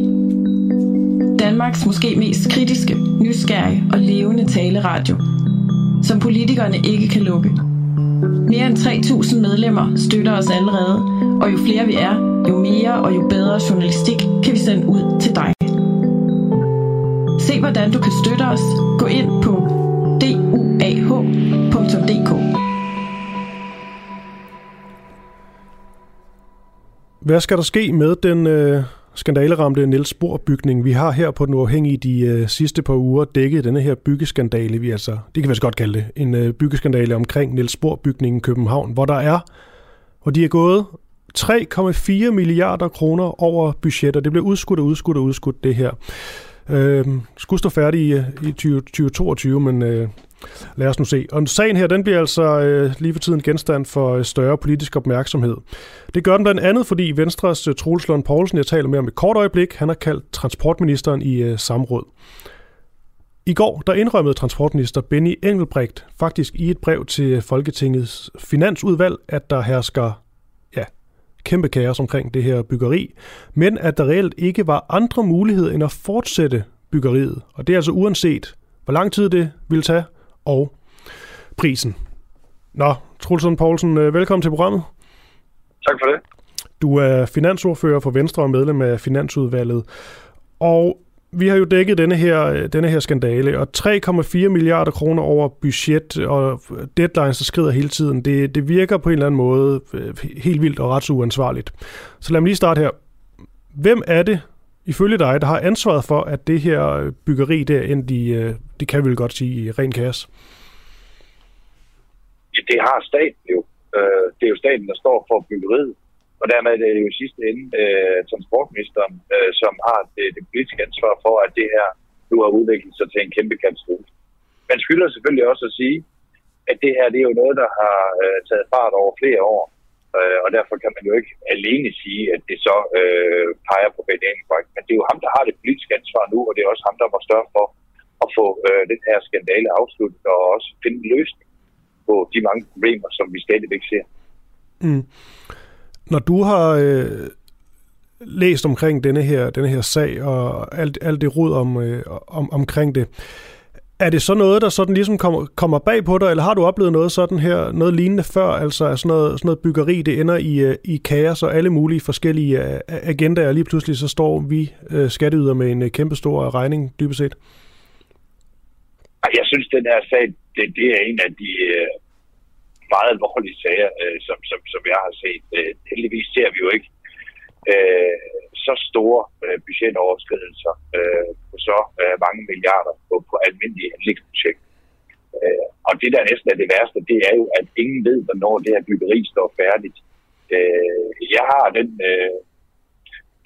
Speaker 4: Danmarks måske mest kritiske, nysgerrige og levende taleradio, som politikerne ikke kan lukke. Mere end 3.000 medlemmer støtter os allerede, og jo flere vi er, jo mere og jo bedre journalistik kan vi sende ud til dig. Se hvordan du kan støtte os. Gå ind på duah.dk.
Speaker 1: Hvad skal der ske med den øh, skandaleramte Niels Bohr bygning. Vi har her på den uafhængige de øh, sidste par uger dækket denne her byggeskandale, vi altså, det kan vi så godt kalde det, en øh, byggeskandale omkring Niels Bohr bygningen i København, hvor der er, hvor de er gået 3,4 milliarder kroner over budget, det blev udskudt og udskudt og udskudt det her. Øh, skulle stå færdig i, øh, i 2022, men øh, Lad os nu se. Og sagen her, den bliver altså øh, lige for tiden genstand for øh, større politisk opmærksomhed. Det gør den blandt andet, fordi Venstres øh, Troels Lund Poulsen, jeg taler med om et kort øjeblik, han har kaldt transportministeren i øh, samråd. I går der indrømmede transportminister Benny Engelbrecht faktisk i et brev til Folketingets finansudvalg, at der hersker ja, kæmpe kaos omkring det her byggeri, men at der reelt ikke var andre muligheder end at fortsætte byggeriet. Og det er altså uanset, hvor lang tid det ville tage, og prisen. Nå, Trulsund Poulsen, øh, velkommen til programmet.
Speaker 13: Tak for det.
Speaker 1: Du er finansordfører for Venstre og medlem af Finansudvalget. Og vi har jo dækket denne her, denne her skandale, og 3,4 milliarder kroner over budget og deadlines, der skrider hele tiden, det, det virker på en eller anden måde øh, helt vildt og ret uansvarligt. Så lad mig lige starte her. Hvem er det, ifølge dig, der har ansvaret for, at det her øh, byggeri der endte i, øh, det kan vi vel godt sige, i ren kaos?
Speaker 13: Ja, det har staten jo. Øh, det er jo staten, der står for byggeriet. Og dermed er det jo sidste ende øh, transportministeren, øh, som har det, det politiske ansvar for, at det her nu har udviklet sig til en kæmpe katastrofe. Man skylder selvfølgelig også at sige, at det her det er jo noget, der har øh, taget fart over flere år. Øh, og derfor kan man jo ikke alene sige, at det så øh, peger på Ben Engelbrecht. Men det er jo ham, der har det politiske ansvar nu, og det er også ham, der må større for at få øh, den her skandale afsluttet og også finde en løsning på de mange problemer, som vi stadigvæk ser.
Speaker 1: Mm. Når du har øh, læst omkring denne her, denne her sag og alt, alt det rod om, øh, om, omkring det, er det så noget, der sådan ligesom kommer, kommer bag på dig, eller har du oplevet noget sådan her, noget lignende før, altså sådan noget, sådan noget byggeri, det ender i, øh, i kaos og alle mulige forskellige øh, agendaer, og lige pludselig så står vi øh, skatteyder med en kæmpe stor regning, dybest set?
Speaker 13: Jeg synes, den her sag, det, det er en af de meget alvorlige sager, som, som, som jeg har set. heldigvis ser vi jo ikke så store øh, budgetoverskridelser øh, på så øh, mange milliarder på, på almindelige anlægsprojekter. Øh, og det, der næsten er det værste, det er jo, at ingen ved, hvornår det her byggeri står færdigt. Øh, jeg har den, øh,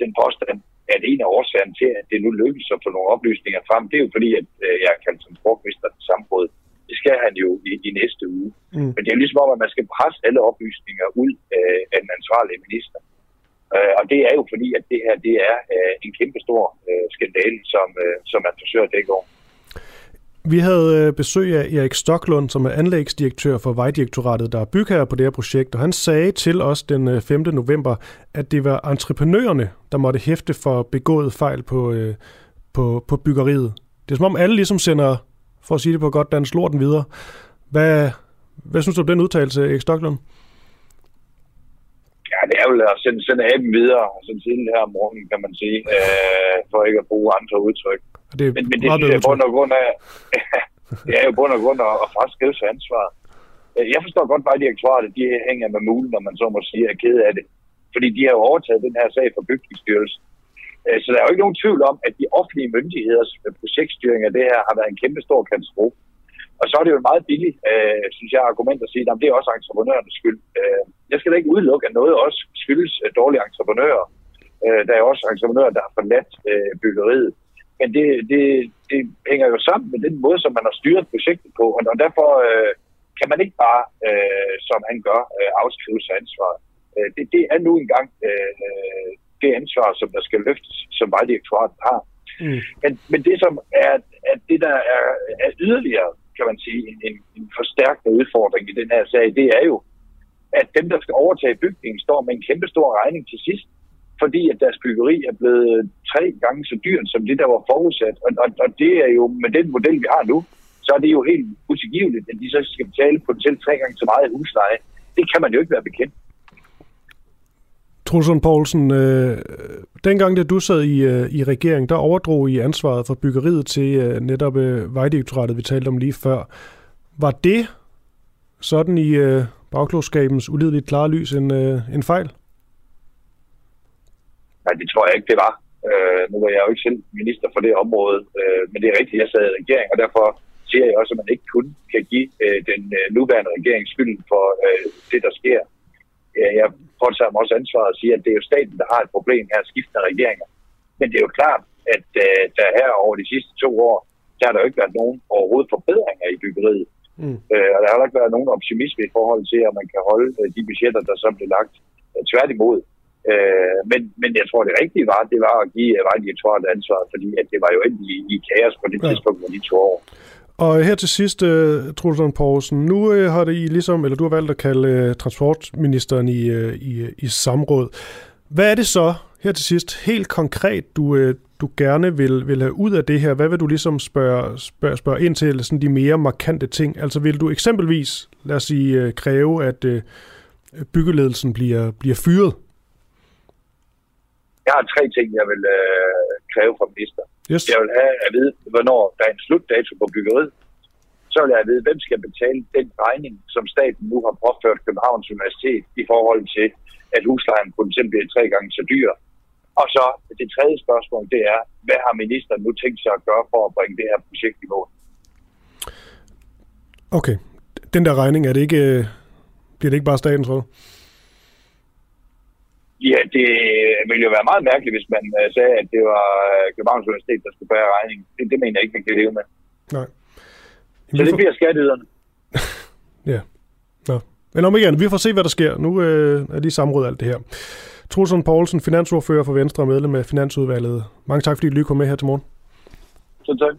Speaker 13: den påstand, at en af årsagerne til, at det nu lykkes at få nogle oplysninger frem, det er jo fordi, at øh, jeg kan transportminister til samråd. Det skal han jo i, i næste uge. Mm. Men det er jo ligesom om, at man skal presse alle oplysninger ud øh, af den ansvarlige minister. Øh, Øh, og det er jo fordi, at det her det er øh, en kæmpe stor øh, skandale, som, øh, som man forsøger at dække over.
Speaker 1: Vi havde øh, besøg af Erik Stoklund, som er anlægsdirektør for Vejdirektoratet, der er bygherre på det her projekt, og han sagde til os den øh, 5. November, at det var entreprenørerne, der måtte hæfte for begået fejl på, på, på byggeriet. Det er som om alle ligesom sender, for at sige det på godt dansk, lorten videre. Hvad, hvad synes du om den udtalelse, Erik Stoklund?
Speaker 13: Ja, det er vel at sende, sende aben videre, sådan siden her om morgenen, kan man sige, øh, for ikke at bruge andre udtryk.
Speaker 1: Det er
Speaker 13: men, men det synes jeg bund og grund af, (laughs) det er jo bund og grund at, at fraskrive sig ansvar. Øh, jeg forstår godt, at direktoratet de hænger med mulen, når man så må sige, er ked af det. Fordi de har jo overtaget den her sag fra Bygningsstyrelsen. Øh, så der er jo ikke nogen tvivl om, at de offentlige myndigheders projektstyring af det her har været en kæmpe stor katastrofe. Og så er det jo meget billigt, øh, synes jeg, argument at sige, at det er også entreprenørernes skyld. Øh, jeg skal da ikke udelukke, at noget også skyldes øh, dårlige entreprenører. Øh, der er også entreprenører, der har forladt øh, byggeriet. Men det, det, det hænger jo sammen med den måde, som man har styret projektet på, og, og derfor øh, kan man ikke bare, øh, som han gør, øh, afskrive sig ansvar. Øh, det, det er nu engang øh, det ansvar, som der skal løftes, som vejdirektoratet har. Mm. Men, men det, som er, er det, der er, er yderligere, kan man sige, en, en, en forstærkende udfordring i den her sag, det er jo, at dem, der skal overtage bygningen, står med en kæmpe stor regning til sidst fordi at deres byggeri er blevet tre gange så dyrt som det, der var forudsat. Og, og, og det er jo med den model, vi har nu, så er det jo helt utilgiveligt, at de så skal betale potentielt tre gange så meget husleje. Det kan man jo ikke være bekendt.
Speaker 1: Trulsund Poulsen, øh, dengang da du sad i, øh, i regeringen, der overdrog I ansvaret for byggeriet til øh, netop øh, Vejdirektoratet, vi talte om lige før. Var det sådan i øh, bagklodskabens ulideligt klare lys en, øh, en fejl?
Speaker 13: Nej, det tror jeg ikke, det var. Øh, nu var jeg jo ikke selv minister for det område, øh, men det er rigtigt, jeg sad i regering, og derfor siger jeg også, at man ikke kun kan give øh, den øh, nuværende regering skylden for øh, det, der sker. Øh, jeg påtager mig også ansvaret at sige, at det er jo staten, der har et problem her, skiftende regeringer. Men det er jo klart, at øh, der her over de sidste to år, der har der jo ikke været nogen overhovedet forbedringer i byggeriet. Mm. Øh, og der har ikke været nogen optimisme i forhold til, at man kan holde øh, de budgetter, der så blev lagt. Øh, tværtimod, Øh, men, men jeg tror, det rigtige var, det var at give vejdirektoratet ansvar, fordi at det var jo ikke i, i kaos på det ja. tidspunkt, hvor de to år.
Speaker 1: Og her til sidst, uh, Trudson Poulsen, nu uh, har det I ligesom, eller du har valgt at kalde uh, transportministeren i, uh, i, i samråd. Hvad er det så, her til sidst, helt konkret, du, uh, du gerne vil, vil have ud af det her? Hvad vil du ligesom spørge, spørge, spørge ind til, sådan de mere markante ting? Altså vil du eksempelvis, lad os sige, uh, kræve, at uh, byggeledelsen bliver, bliver fyret?
Speaker 13: Jeg har tre ting, jeg vil øh, kræve fra minister. Yes. Jeg vil have at vide, hvornår der er en slutdato på byggeriet. Så vil jeg have at vide, hvem skal betale den regning, som staten nu har påført Københavns Universitet i forhold til, at huslejen potentielt bliver tre gange så dyr. Og så det tredje spørgsmål, det er, hvad har ministeren nu tænkt sig at gøre for at bringe det her projekt i mål?
Speaker 1: Okay. Den der regning, er det ikke, øh, bliver det ikke bare staten, tror du?
Speaker 13: Ja, det ville jo være meget mærkeligt, hvis man uh, sagde, at det var uh, Københavns Universitet, der skulle bære regningen. Det, det mener jeg ikke, man kan leve med.
Speaker 1: Nej.
Speaker 13: Så det bliver skatteyderne. (laughs)
Speaker 1: ja. Nå. Men om igen, vi får se, hvad der sker. Nu øh, er de samråd alt det her. Trulsund Poulsen, finansordfører for Venstre og medlem af Finansudvalget. Mange tak, fordi du kom med her til morgen.
Speaker 13: Så tak.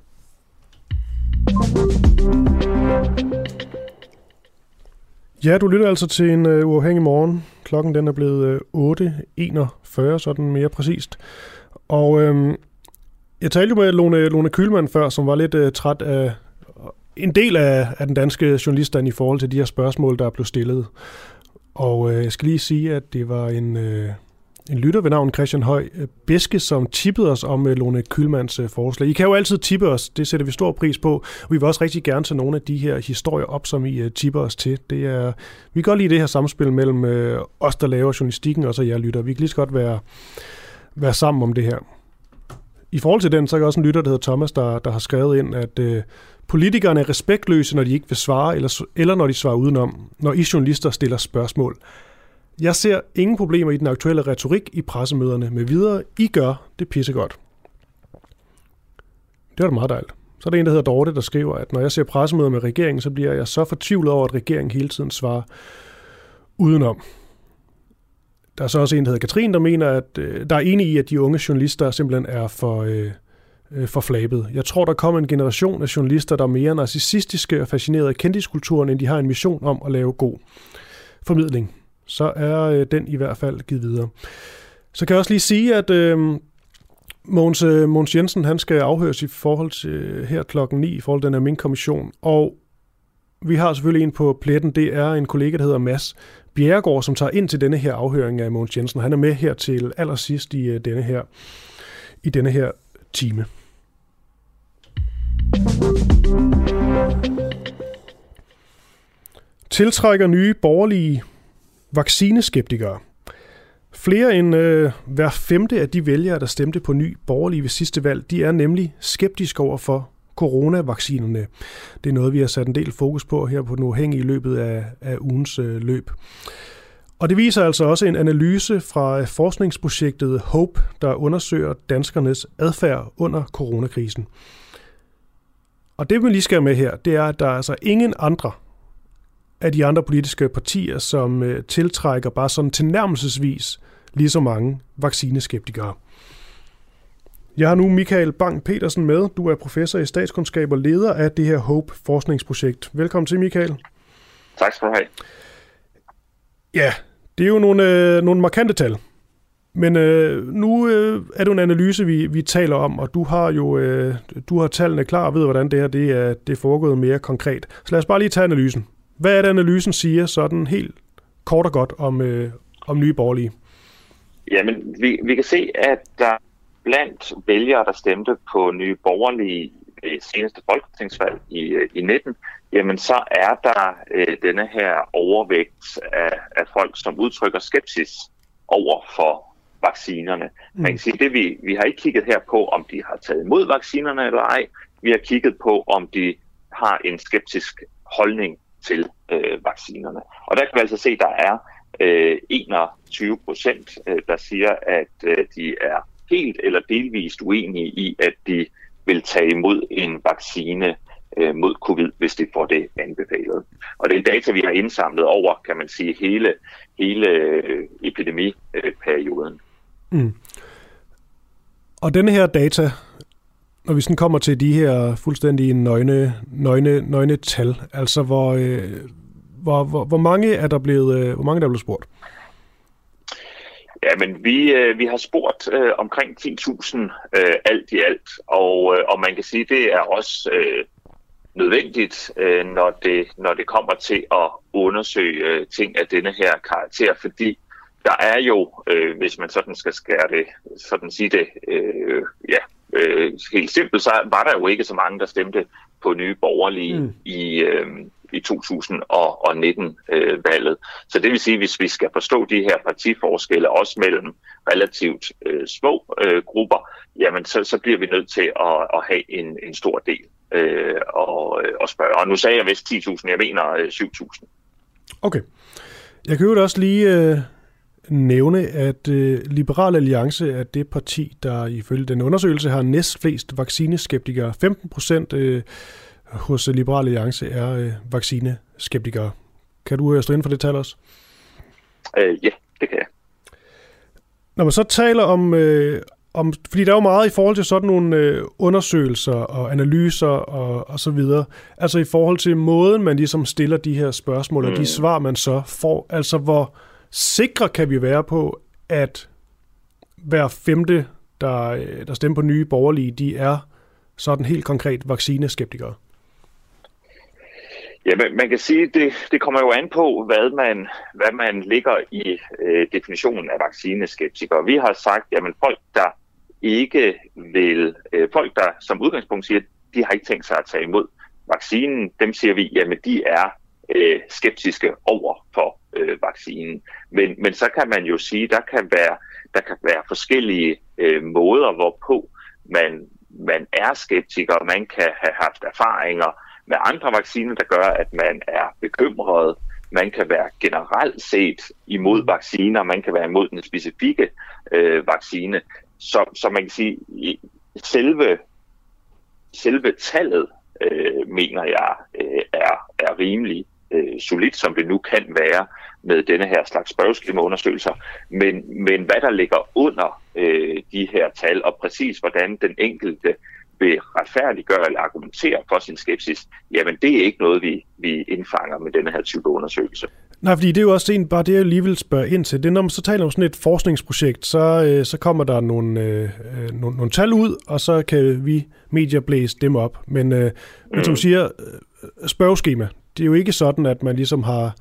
Speaker 1: Ja, du lytter altså til en uh, uafhængig morgen. Klokken den er blevet uh, øh, 8.41, sådan mere præcist. Og uh, jeg talte jo med Lone, Lone Kylman før, som var lidt uh, træt af en del af, af den danske journaliststand i forhold til de her spørgsmål, der er blevet stillet. Og uh, jeg skal lige sige, at det var en, uh, en lytter ved navn Christian Høj øh, Beske, som tippede os om øh, Lone Kylmans øh, forslag. I kan jo altid tippe os, det sætter vi stor pris på, og vi vil også rigtig gerne tage nogle af de her historier op, som I tipper os til. Det er, vi kan godt lide det her samspil mellem os, der laver journalistikken, og så jer lytter. Vi kan lige så godt være, være sammen om det her. I forhold til den, så er der også en lytter, der hedder Thomas, der, der har skrevet ind, at øh, politikerne er respektløse, når de ikke vil svare, eller, eller når de svarer udenom, når I journalister stiller spørgsmål. Jeg ser ingen problemer i den aktuelle retorik i pressemøderne med videre. I gør det pissegodt. Det var da meget dejligt. Så er der en, der hedder Dorte, der skriver, at når jeg ser pressemøder med regeringen, så bliver jeg så fortvivlet over, at regeringen hele tiden svarer udenom. Der er så også en, der hedder Katrin, der mener, at øh, der er enig i, at de unge journalister simpelthen er for, øh, øh, forflabet. Jeg tror, der kommer en generation af journalister, der er mere narcissistiske og fascineret af kendiskulturen, end de har en mission om at lave god formidling. Så er øh, den i hvert fald givet videre. Så kan jeg også lige sige, at øh, Mogens, øh, Mogens Jensen han skal afhøres i forhold til øh, her klokken 9 i forhold til den her min kommission Og vi har selvfølgelig en på pletten. Det er en kollega, der hedder Mads Bjerregård, som tager ind til denne her afhøring af Mogens Jensen. Han er med her til allersidst i øh, denne her, i denne her time. Tiltrækker nye borgerlige vaccineskeptikere. Flere end øh, hver femte af de vælgere, der stemte på ny borgerlige ved sidste valg, de er nemlig skeptiske over for coronavaccinerne. Det er noget, vi har sat en del fokus på her på den uafhængige i løbet af, af ugens øh, løb. Og det viser altså også en analyse fra øh, forskningsprojektet HOPE, der undersøger danskernes adfærd under coronakrisen. Og det, vi lige skal med her, det er, at der er altså ingen andre af de andre politiske partier, som øh, tiltrækker bare sådan tilnærmelsesvis lige så mange vaccineskeptikere. Jeg har nu Michael Bang Petersen med. Du er professor i statskundskab og leder af det her HOPE forskningsprojekt. Velkommen til, Michael.
Speaker 14: Tak skal du have.
Speaker 1: Ja, det er jo nogle, øh, nogle markante tal. Men øh, nu øh, er det en analyse, vi, vi taler om, og du har jo øh, du har tallene klar og ved, hvordan det her det er, det er foregået mere konkret. Så lad os bare lige tage analysen. Hvad er det, analysen siger sådan helt kort og godt om, øh, om nye borgerlige?
Speaker 14: Jamen, vi, vi kan se, at der blandt vælgere, der stemte på nye borgerlige ved seneste folketingsvalg i, øh, i 19, jamen så er der øh, denne her overvægt af, af folk, som udtrykker skepsis over for vaccinerne. Mm. Man kan sige, det vi, vi har ikke kigget her på, om de har taget imod vaccinerne eller ej. Vi har kigget på, om de har en skeptisk holdning til øh, vaccinerne. Og der kan vi altså se, at der er øh, 21 procent, øh, der siger, at øh, de er helt eller delvist uenige i, at de vil tage imod en vaccine øh, mod covid, hvis de får det anbefalet. Og det er data, vi har indsamlet over, kan man sige, hele, hele øh, epidemiperioden. Mm.
Speaker 1: Og denne her data, når vi sådan kommer til de her fuldstændig nøgne, nøgne, nøgne tal, altså hvor, øh, hvor, hvor, hvor mange er der blevet, øh, hvor mange der er blevet spurgt?
Speaker 14: Ja, men vi, øh, vi har spurgt øh, omkring 10.000 øh, alt i alt, og, øh, og man kan sige, det er også øh, nødvendigt, øh, når, det, når det kommer til at undersøge øh, ting af denne her karakter, fordi der er jo, øh, hvis man sådan skal skære det, sådan sige det, øh, ja, øh, helt simpelt, så var der jo ikke så mange, der stemte på nye borgerlige mm. i, øh, i 2019-valget. Øh, så det vil sige, hvis vi skal forstå de her partiforskelle, også mellem relativt øh, små øh, grupper, jamen så, så bliver vi nødt til at, at have en, en stor del øh, og, øh, og spørge. Og nu sagde jeg vist 10.000, jeg mener øh, 7.000.
Speaker 1: Okay. Jeg kan jo også lige øh, nævne, at øh, Liberal Alliance er det parti, der ifølge den undersøgelse har næst flest vaccineskeptikere. 15 procent øh, hos Liberal Alliance er øh, vaccineskeptikere. Kan du øh, stå ind for det tal også?
Speaker 14: Øh, ja, det kan jeg.
Speaker 1: Når man så taler om, øh, om, fordi der er jo meget i forhold til sådan nogle øh, undersøgelser og analyser og, og så videre, altså i forhold til måden, man ligesom stiller de her spørgsmål, mm. og de mm. svar, man så får, altså hvor sikre kan vi være på, at hver femte, der, øh, der stemmer på nye borgerlige, de er sådan helt konkret vaccineskeptikere?
Speaker 14: Ja, man, man kan sige, det, det kommer jo an på, hvad man, hvad man ligger i øh, definitionen af vaccineskeptikere. Vi har sagt, at folk, der ikke vil, øh, folk, der som udgangspunkt siger, de har ikke tænkt sig at tage imod vaccinen, dem siger vi, jamen de er øh, skeptiske over for øh, vaccinen. Men, men så kan man jo sige, der kan være, der kan være forskellige øh, måder, hvorpå man, man er skeptiker. Man kan have haft erfaringer med andre vacciner, der gør, at man er bekymret. Man kan være generelt set imod vacciner, man kan være imod den specifikke øh, vaccine. Så, så man kan sige, selve, selve tallet, øh, mener jeg, øh, er, er rimelig øh, solidt, som det nu kan være. Med denne her slags spørgeskemaundersøgelser, men, men hvad der ligger under øh, de her tal, og præcis hvordan den enkelte vil retfærdiggøre eller argumentere for sin skepsis, jamen det er ikke noget, vi, vi indfanger med denne her type undersøgelse.
Speaker 1: Nej, fordi det er jo også en, bare det, jeg lige vil spørge ind til. Det er, når man så taler om sådan et forskningsprojekt, så, øh, så kommer der nogle, øh, øh nogle, nogle tal ud, og så kan vi medier blæse dem op. Men, øh, mm. men som siger, øh, spørgeskema, det er jo ikke sådan, at man ligesom har,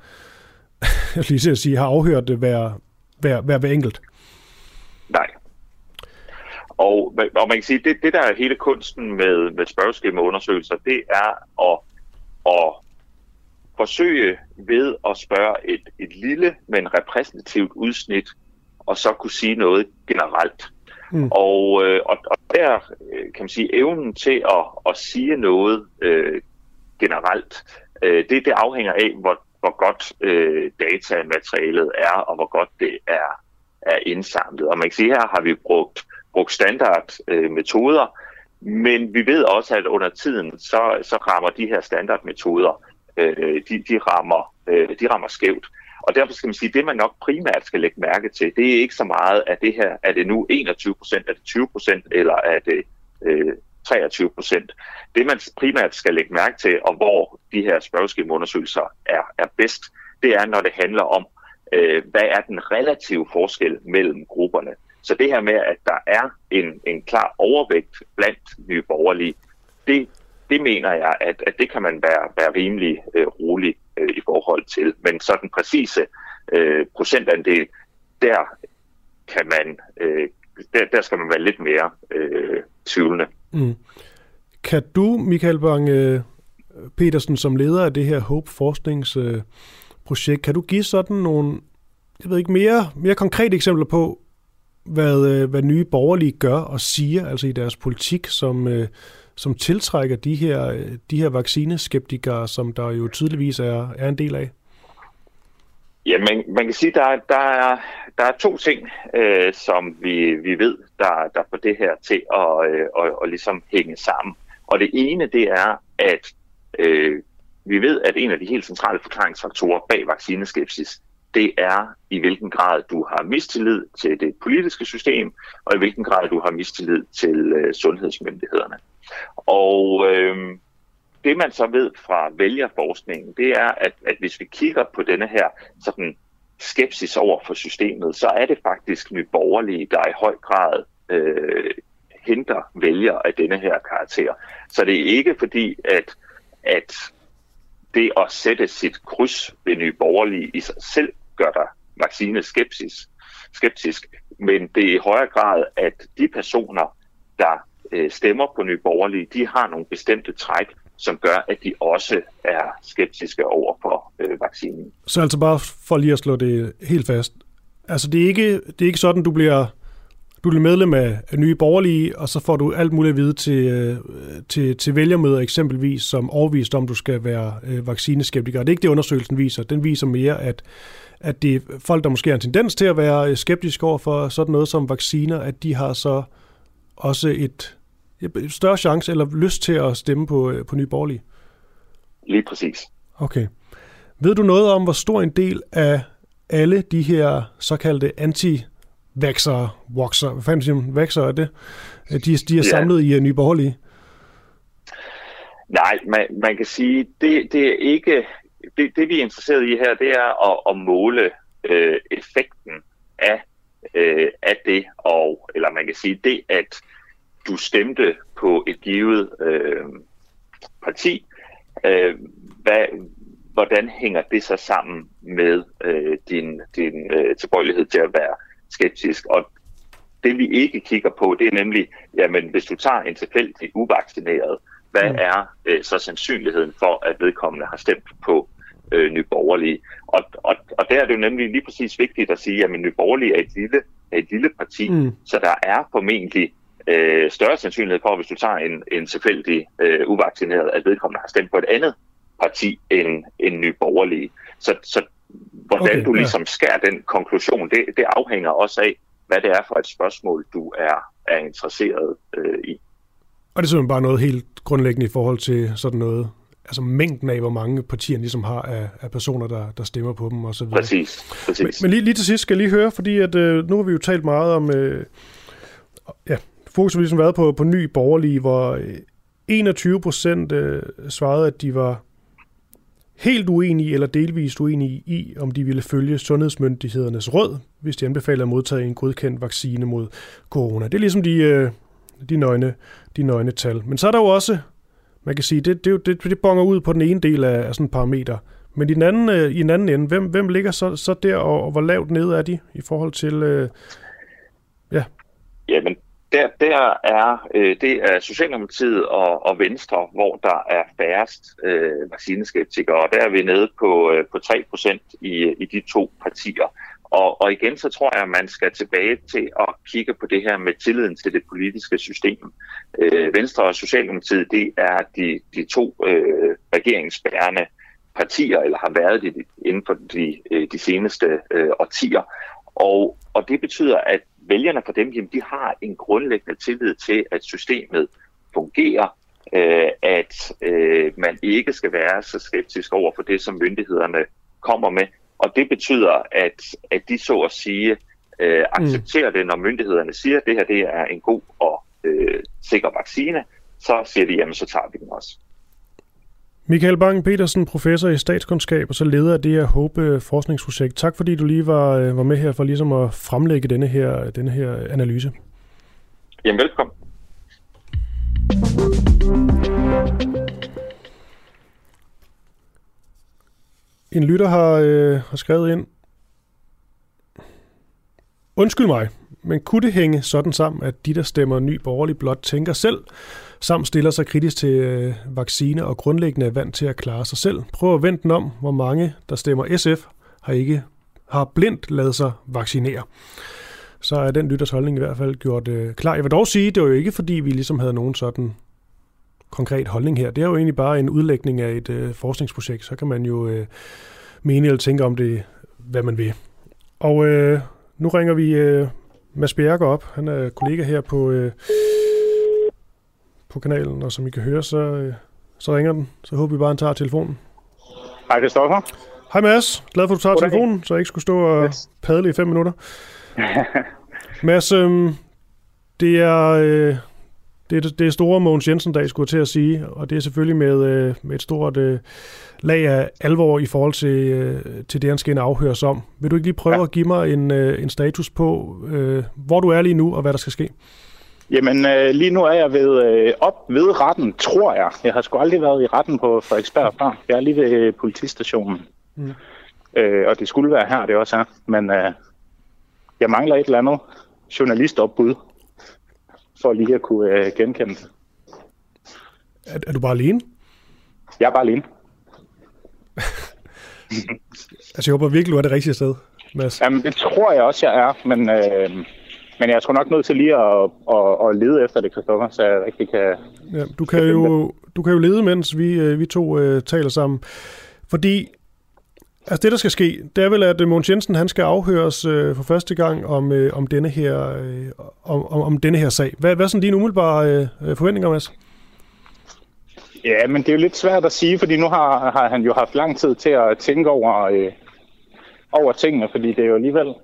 Speaker 1: (laughs) jeg lige at sige, har afhørt det hver, hver, hver, hver enkelt.
Speaker 14: Nej. Og, og man kan sige, det, det der er hele kunsten med, med spørgeskemaundersøgelser, det er at, at forsøge ved at spørge et, et lille, men repræsentativt udsnit, og så kunne sige noget generelt. Mm. Og, øh, og, og der øh, kan man sige, evnen til at, at sige noget øh, generelt, øh, det, det afhænger af, hvor, hvor godt øh, datamaterialet er, og hvor godt det er, er indsamlet. Og man kan sige, her har vi brugt, brugt standardmetoder, øh, metoder, men vi ved også, at under tiden, så, så rammer de her standardmetoder øh, de, de, rammer, øh, de rammer skævt. Og derfor skal man sige, at det man nok primært skal lægge mærke til, det er ikke så meget, at det her, er det nu 21 procent, er det 20 procent, eller er det øh, 23 procent. Det man primært skal lægge mærke til, og hvor de her spørgeskemaundersøgelser er, er bedst, det er, når det handler om, øh, hvad er den relative forskel mellem grupperne. Så det her med, at der er en, en klar overvægt blandt nye borgerlige, det det mener jeg, at, at det kan man være, være rimelig øh, rolig øh, i forhold til. Men så den præcise øh, procentandel, der kan man, øh, der, der skal man være lidt mere øh, tvivlende. Mm.
Speaker 1: Kan du, Michael Bang øh, Petersen, som leder af det her Hope Forskningsprojekt, øh, kan du give sådan nogle, jeg ved ikke, mere, mere konkrete eksempler på, hvad, øh, hvad nye borgerlige gør og siger, altså i deres politik, som, øh, som tiltrækker de her, øh, de her vaccineskeptikere, som der jo tydeligvis er, er en del af?
Speaker 14: Ja, man, man kan sige, at der, der, er, der er to ting, øh, som vi, vi ved, der, der får det her til at, øh, at, at ligesom hænge sammen. Og det ene, det er, at øh, vi ved, at en af de helt centrale forklaringsfaktorer bag vaccineskepsis, det er i hvilken grad du har mistillid til det politiske system, og i hvilken grad du har mistillid til øh, sundhedsmyndighederne. Og øh, det man så ved fra vælgerforskningen, det er, at, at hvis vi kigger på denne her sådan skepsis over for systemet, så er det faktisk nye borgerlige, der i høj grad øh, henter vælger af denne her karakter. Så det er ikke fordi, at, at det at sætte sit kryds ved nye borgerlige i sig selv gør dig vaccineskepsis, skeptisk, men det er i højere grad, at de personer, der øh, stemmer på Nye Borgerlige, de har nogle bestemte træk, som gør, at de også er skeptiske over for øh, vaccinen.
Speaker 1: Så altså bare for lige at slå det helt fast. Altså det er ikke, det er ikke sådan, du bliver, du bliver medlem af, af Nye Borgerlige, og så får du alt muligt at vide til, øh, til, til vælgermøder eksempelvis, som overvist om, du skal være øh, vaccineskeptiker. Det er ikke det, undersøgelsen viser. Den viser mere, at, at det er folk, der måske har en tendens til at være skeptiske over for sådan noget som vacciner, at de har så også et større chance eller lyst til at stemme på, øh, på Nye Borgerlige?
Speaker 14: Lige præcis.
Speaker 1: Okay. Ved du noget om, hvor stor en del af alle de her såkaldte anti vaxer voxer, hvad fanden siger man, vaxer er det? De, de er samlet ja. i uh, Nye Borgerlige?
Speaker 14: Nej, man, man kan sige, det, det er ikke, det, det vi er interesseret i her, det er at, at måle øh, effekten af, øh, af det, og, eller man kan sige det, at du stemte på et givet øh, parti, øh, hvad, hvordan hænger det så sammen med øh, din, din øh, tilbøjelighed til at være skeptisk? Og det vi ikke kigger på, det er nemlig, jamen hvis du tager en tilfældig uvaccineret, hvad mm. er øh, så sandsynligheden for, at vedkommende har stemt på øh, Nye Borgerlige? Og, og, og der er det jo nemlig lige præcis vigtigt at sige, at Nye Borgerlige er et lille, er et lille parti, mm. så der er formentlig øh, større sandsynlighed for, hvis du tager en, en tilfældig øh, uvaccineret, at vedkommende har stemt på et andet parti end en ny borgerlige. Så, så hvordan okay, du ligesom ja. skærer den konklusion, det, det afhænger også af, hvad det er for et spørgsmål, du er, er interesseret øh, i.
Speaker 1: Og det er simpelthen bare noget helt grundlæggende i forhold til sådan noget altså mængden af, hvor mange partier ligesom har af, af personer, der, der stemmer på dem osv.
Speaker 14: Præcis, præcis.
Speaker 1: Men, men lige, lige til sidst skal jeg lige høre, fordi at, øh, nu har vi jo talt meget om, øh, ja, fokus har ligesom været på, på ny borgerlige, hvor øh, 21 procent øh, svarede, at de var helt uenige eller delvist uenige i, om de ville følge sundhedsmyndighedernes råd, hvis de anbefaler at modtage en godkendt vaccine mod corona. Det er ligesom de, øh, de, nøgne, de nøgne tal. Men så er der jo også, man kan sige, det, det, det, det bonger ud på den ene del af, af sådan en parameter. Men i den anden, øh, i den anden ende, hvem, hvem ligger så, så der, og, og hvor lavt nede er de i forhold til... Øh, ja.
Speaker 14: Jamen, der, der er øh, det er Socialdemokratiet og, og Venstre, hvor der er færrest øh, vaccineskeptikere, og der er vi nede på, øh, på 3% i, i de to partier. Og, og igen så tror jeg, at man skal tilbage til at kigge på det her med tilliden til det politiske system. Øh, Venstre og Socialdemokratiet, det er de, de to øh, regeringsbærende partier, eller har været det inden for de, øh, de seneste øh, årtier. Og, og det betyder, at vælgerne for dem, jamen, de har en grundlæggende tillid til, at systemet fungerer, øh, at øh, man ikke skal være så skeptisk over for det, som myndighederne kommer med. Og det betyder, at, at de så at sige øh, accepterer mm. det, når myndighederne siger, at det her det er en god og øh, sikker vaccine, så siger de, jamen så tager vi den også.
Speaker 1: Michael Bang Petersen, professor i statskundskab og så leder af det her HOPE forskningsprojekt. Tak fordi du lige var, øh, var med her for ligesom at fremlægge denne her, denne her analyse.
Speaker 14: Jamen velkommen.
Speaker 1: En lytter har, øh, har skrevet ind. Undskyld mig, men kunne det hænge sådan sammen, at de, der stemmer ny borgerlig blot, tænker selv, samt stiller sig kritisk til øh, vaccine og grundlæggende er vant til at klare sig selv. Prøv at vente den om, hvor mange, der stemmer SF, har ikke har blindt lavet sig vaccinere. Så er den lytters holdning i hvert fald gjort øh, klar. Jeg vil dog sige, det var jo ikke fordi, vi ligesom havde nogen sådan konkret holdning her. Det er jo egentlig bare en udlægning af et øh, forskningsprojekt. Så kan man jo øh, mene eller tænke om det, hvad man vil. Og øh, nu ringer vi øh, Mads Bjerger op. Han er kollega her på, øh, på kanalen, og som I kan høre, så, øh, så ringer den. Så håber vi bare, han tager telefonen.
Speaker 15: Hej, Kristoffer.
Speaker 1: Hej Mads. Glad for, at du tager telefonen, så jeg ikke skulle stå og yes. padle i fem minutter. (laughs) Mads, øh, det er... Øh, det, er, det er store Mogens Jensen-dag, skulle jeg til at sige, og det er selvfølgelig med, øh, med et stort øh, lag af alvor i forhold til, øh, til det, han skal afhøres om. Vil du ikke lige prøve ja. at give mig en, øh, en status på, øh, hvor du er lige nu, og hvad der skal ske?
Speaker 15: Jamen, øh, lige nu er jeg ved, øh, op ved retten, tror jeg. Jeg har sgu aldrig været i retten på Frederiksberg før. Jeg er lige ved øh, politistationen. Mm. Øh, og det skulle være her, det også er. Men øh, jeg mangler et eller andet journalistopbud for lige at kunne øh, genkende det.
Speaker 1: Er, er du bare alene?
Speaker 15: Jeg er bare alene. (laughs)
Speaker 1: altså, jeg håber virkelig, du er det rigtige sted, Mads.
Speaker 15: Jamen, det tror jeg også, jeg er, men, øh, men jeg tror nok nødt til lige at, at, at lede efter det, Kristoffer, så jeg rigtig kan...
Speaker 1: Ja, du, kan jo, du kan jo lede, mens vi, øh, vi to uh, taler sammen. Fordi Altså det, der skal ske, det er vel, at Mogens Jensen han skal afhøres øh, for første gang om, øh, om, denne her, øh, om, om, om denne her sag. Hvad, hvad er sådan dine umiddelbare øh, forventninger, Mads?
Speaker 15: Ja, men det er jo lidt svært at sige, fordi nu har, har han jo haft lang tid til at tænke over, øh, over tingene, fordi det er jo alligevel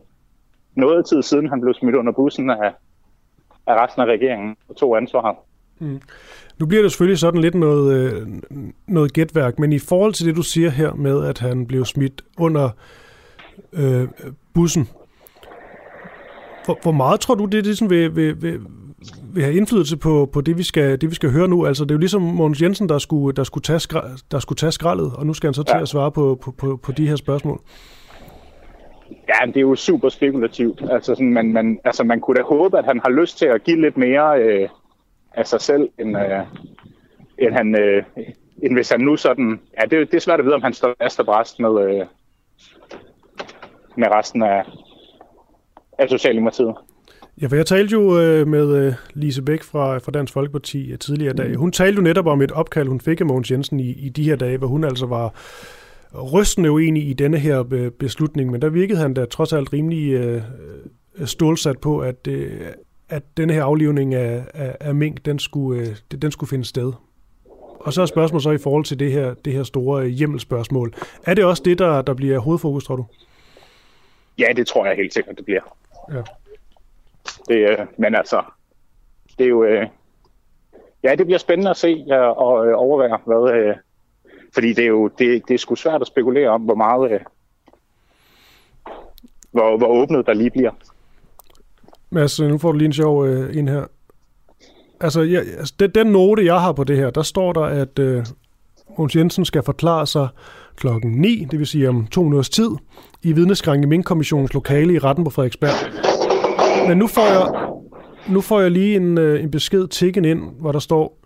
Speaker 15: noget tid siden, han blev smidt under bussen af, af resten af regeringen og tog ansvar. Mm.
Speaker 1: Nu bliver det selvfølgelig sådan lidt noget, øh, noget gætværk, men i forhold til det, du siger her med, at han blev smidt under øh, bussen, hvor, hvor meget tror du, det ligesom vil, vil, vil, vil have indflydelse på, på det, vi skal, det, vi skal høre nu? Altså, det er jo ligesom Mogens Jensen, der skulle, der skulle, tage, skra, der skulle tage skraldet, og nu skal han så til ja. at svare på, på, på, på de her spørgsmål.
Speaker 15: Ja, det er jo super spekulativt. Altså, sådan, man, man, altså, man kunne da håbe, at han har lyst til at give lidt mere... Øh af sig selv, end, øh, end, han, øh, end hvis han nu sådan... Ja, det, det er svært at vide, om han står fast og bræst med, øh, med resten af, af Socialdemokratiet.
Speaker 1: Ja, for jeg talte jo øh, med øh, Lise Bæk fra, fra Dansk Folkeparti øh, tidligere tidligere dag. Hun talte jo netop om et opkald, hun fik af Mogens Jensen i, i de her dage, hvor hun altså var rystende uenig i denne her beslutning, men der virkede han da trods alt rimelig øh, stålsat på, at, øh, at denne her aflivning af, af, af mink, den skulle, øh, den skulle finde sted. Og så er spørgsmålet så i forhold til det her, det her store hjemmelspørgsmål. Er det også det, der, der bliver hovedfokus, tror du?
Speaker 15: Ja, det tror jeg helt sikkert, det bliver.
Speaker 1: Ja.
Speaker 15: Det, øh, men altså, det er jo... Øh, ja, det bliver spændende at se og øh, overvære, hvad... Øh, fordi det er jo det, det er sgu svært at spekulere om, hvor meget... Øh, hvor, hvor åbnet der lige bliver.
Speaker 1: Mads, øh, nu får du lige en sjov øh, ind her. Altså, ja, altså den, den note, jeg har på det her, der står der, at øh, Måns Jensen skal forklare sig klokken 9, det vil sige om to minutters tid, i vidneskranke Mink-kommissionens lokale i retten på Frederiksberg. Men nu får jeg, nu får jeg lige en, øh, en besked tikken ind, hvor der står,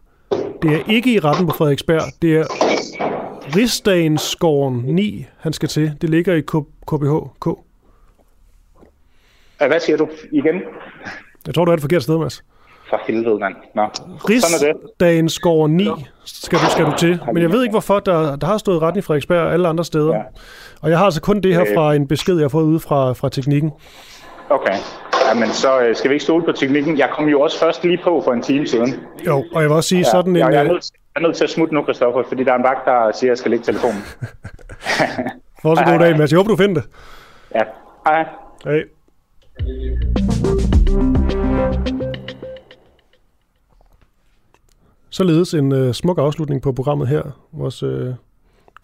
Speaker 1: det er ikke i retten på Frederiksberg, det er Rigsdagensgården 9, han skal til. Det ligger i KBH K.
Speaker 15: Hvad siger du igen?
Speaker 1: Jeg tror, du er et forkert sted, Mads.
Speaker 15: For helvede, mand. Nå,
Speaker 1: Rigsdagensgården 9 skal du, skal du til. Men jeg ved ikke, hvorfor. Der, der har stået retten i Frederiksberg og alle andre steder. Ja. Og jeg har altså kun det her øh. fra en besked, jeg har fået ude fra, fra teknikken.
Speaker 15: Okay. Jamen, så øh, skal vi ikke stole på teknikken. Jeg kom jo også først lige på for en time siden.
Speaker 1: Jo, og jeg vil også sige ja, sådan en...
Speaker 15: Jeg, er nødt, jeg er nødt til at smutte nu, Christoffer, fordi der er en vagt, der siger, at jeg skal lægge telefonen. (laughs)
Speaker 1: Fortsæt god dag, Mads. Jeg håber, du finder det.
Speaker 15: Ja. Hej.
Speaker 1: Hej. Således en øh, smuk afslutning på programmet her. Vores øh,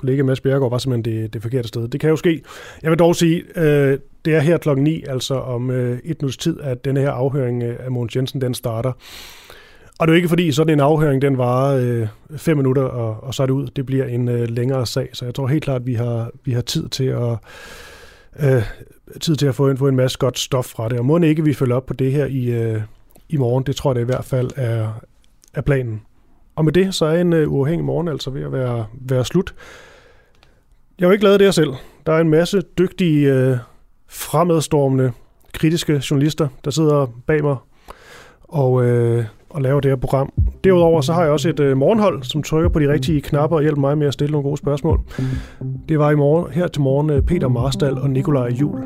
Speaker 1: kollega Mads Bjergaard var simpelthen det, det forkerte sted. Det kan jo ske. Jeg vil dog sige, øh, det er her klokken 9, altså om øh, et minuts tid, at denne her afhøring øh, af Mogens Jensen, den starter. Og det er jo ikke fordi sådan en afhøring, den varer øh, fem minutter, og, og så er det ud. Det bliver en øh, længere sag, så jeg tror helt klart, at vi har, vi har tid til at øh, tid til at få en, få en masse godt stof fra det. Og må ikke vi følger op på det her i, øh, i morgen, det tror jeg det i hvert fald er, er planen. Og med det, så er en øh, uafhængig morgen altså ved at være, være slut. Jeg har jo ikke lavet det her selv. Der er en masse dygtige, øh, fremadstormende, kritiske journalister, der sidder bag mig og, øh, og laver det her program. Derudover så har jeg også et øh, morgenhold, som trykker på de rigtige knapper og hjælper mig med at stille nogle gode spørgsmål. Det var i morgen, her til morgen øh, Peter Marstal og Nikolaj Jul.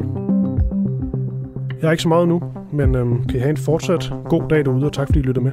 Speaker 1: Jeg er ikke så meget nu, men øh, kan I have en fortsat god dag derude, og tak fordi I lytter med.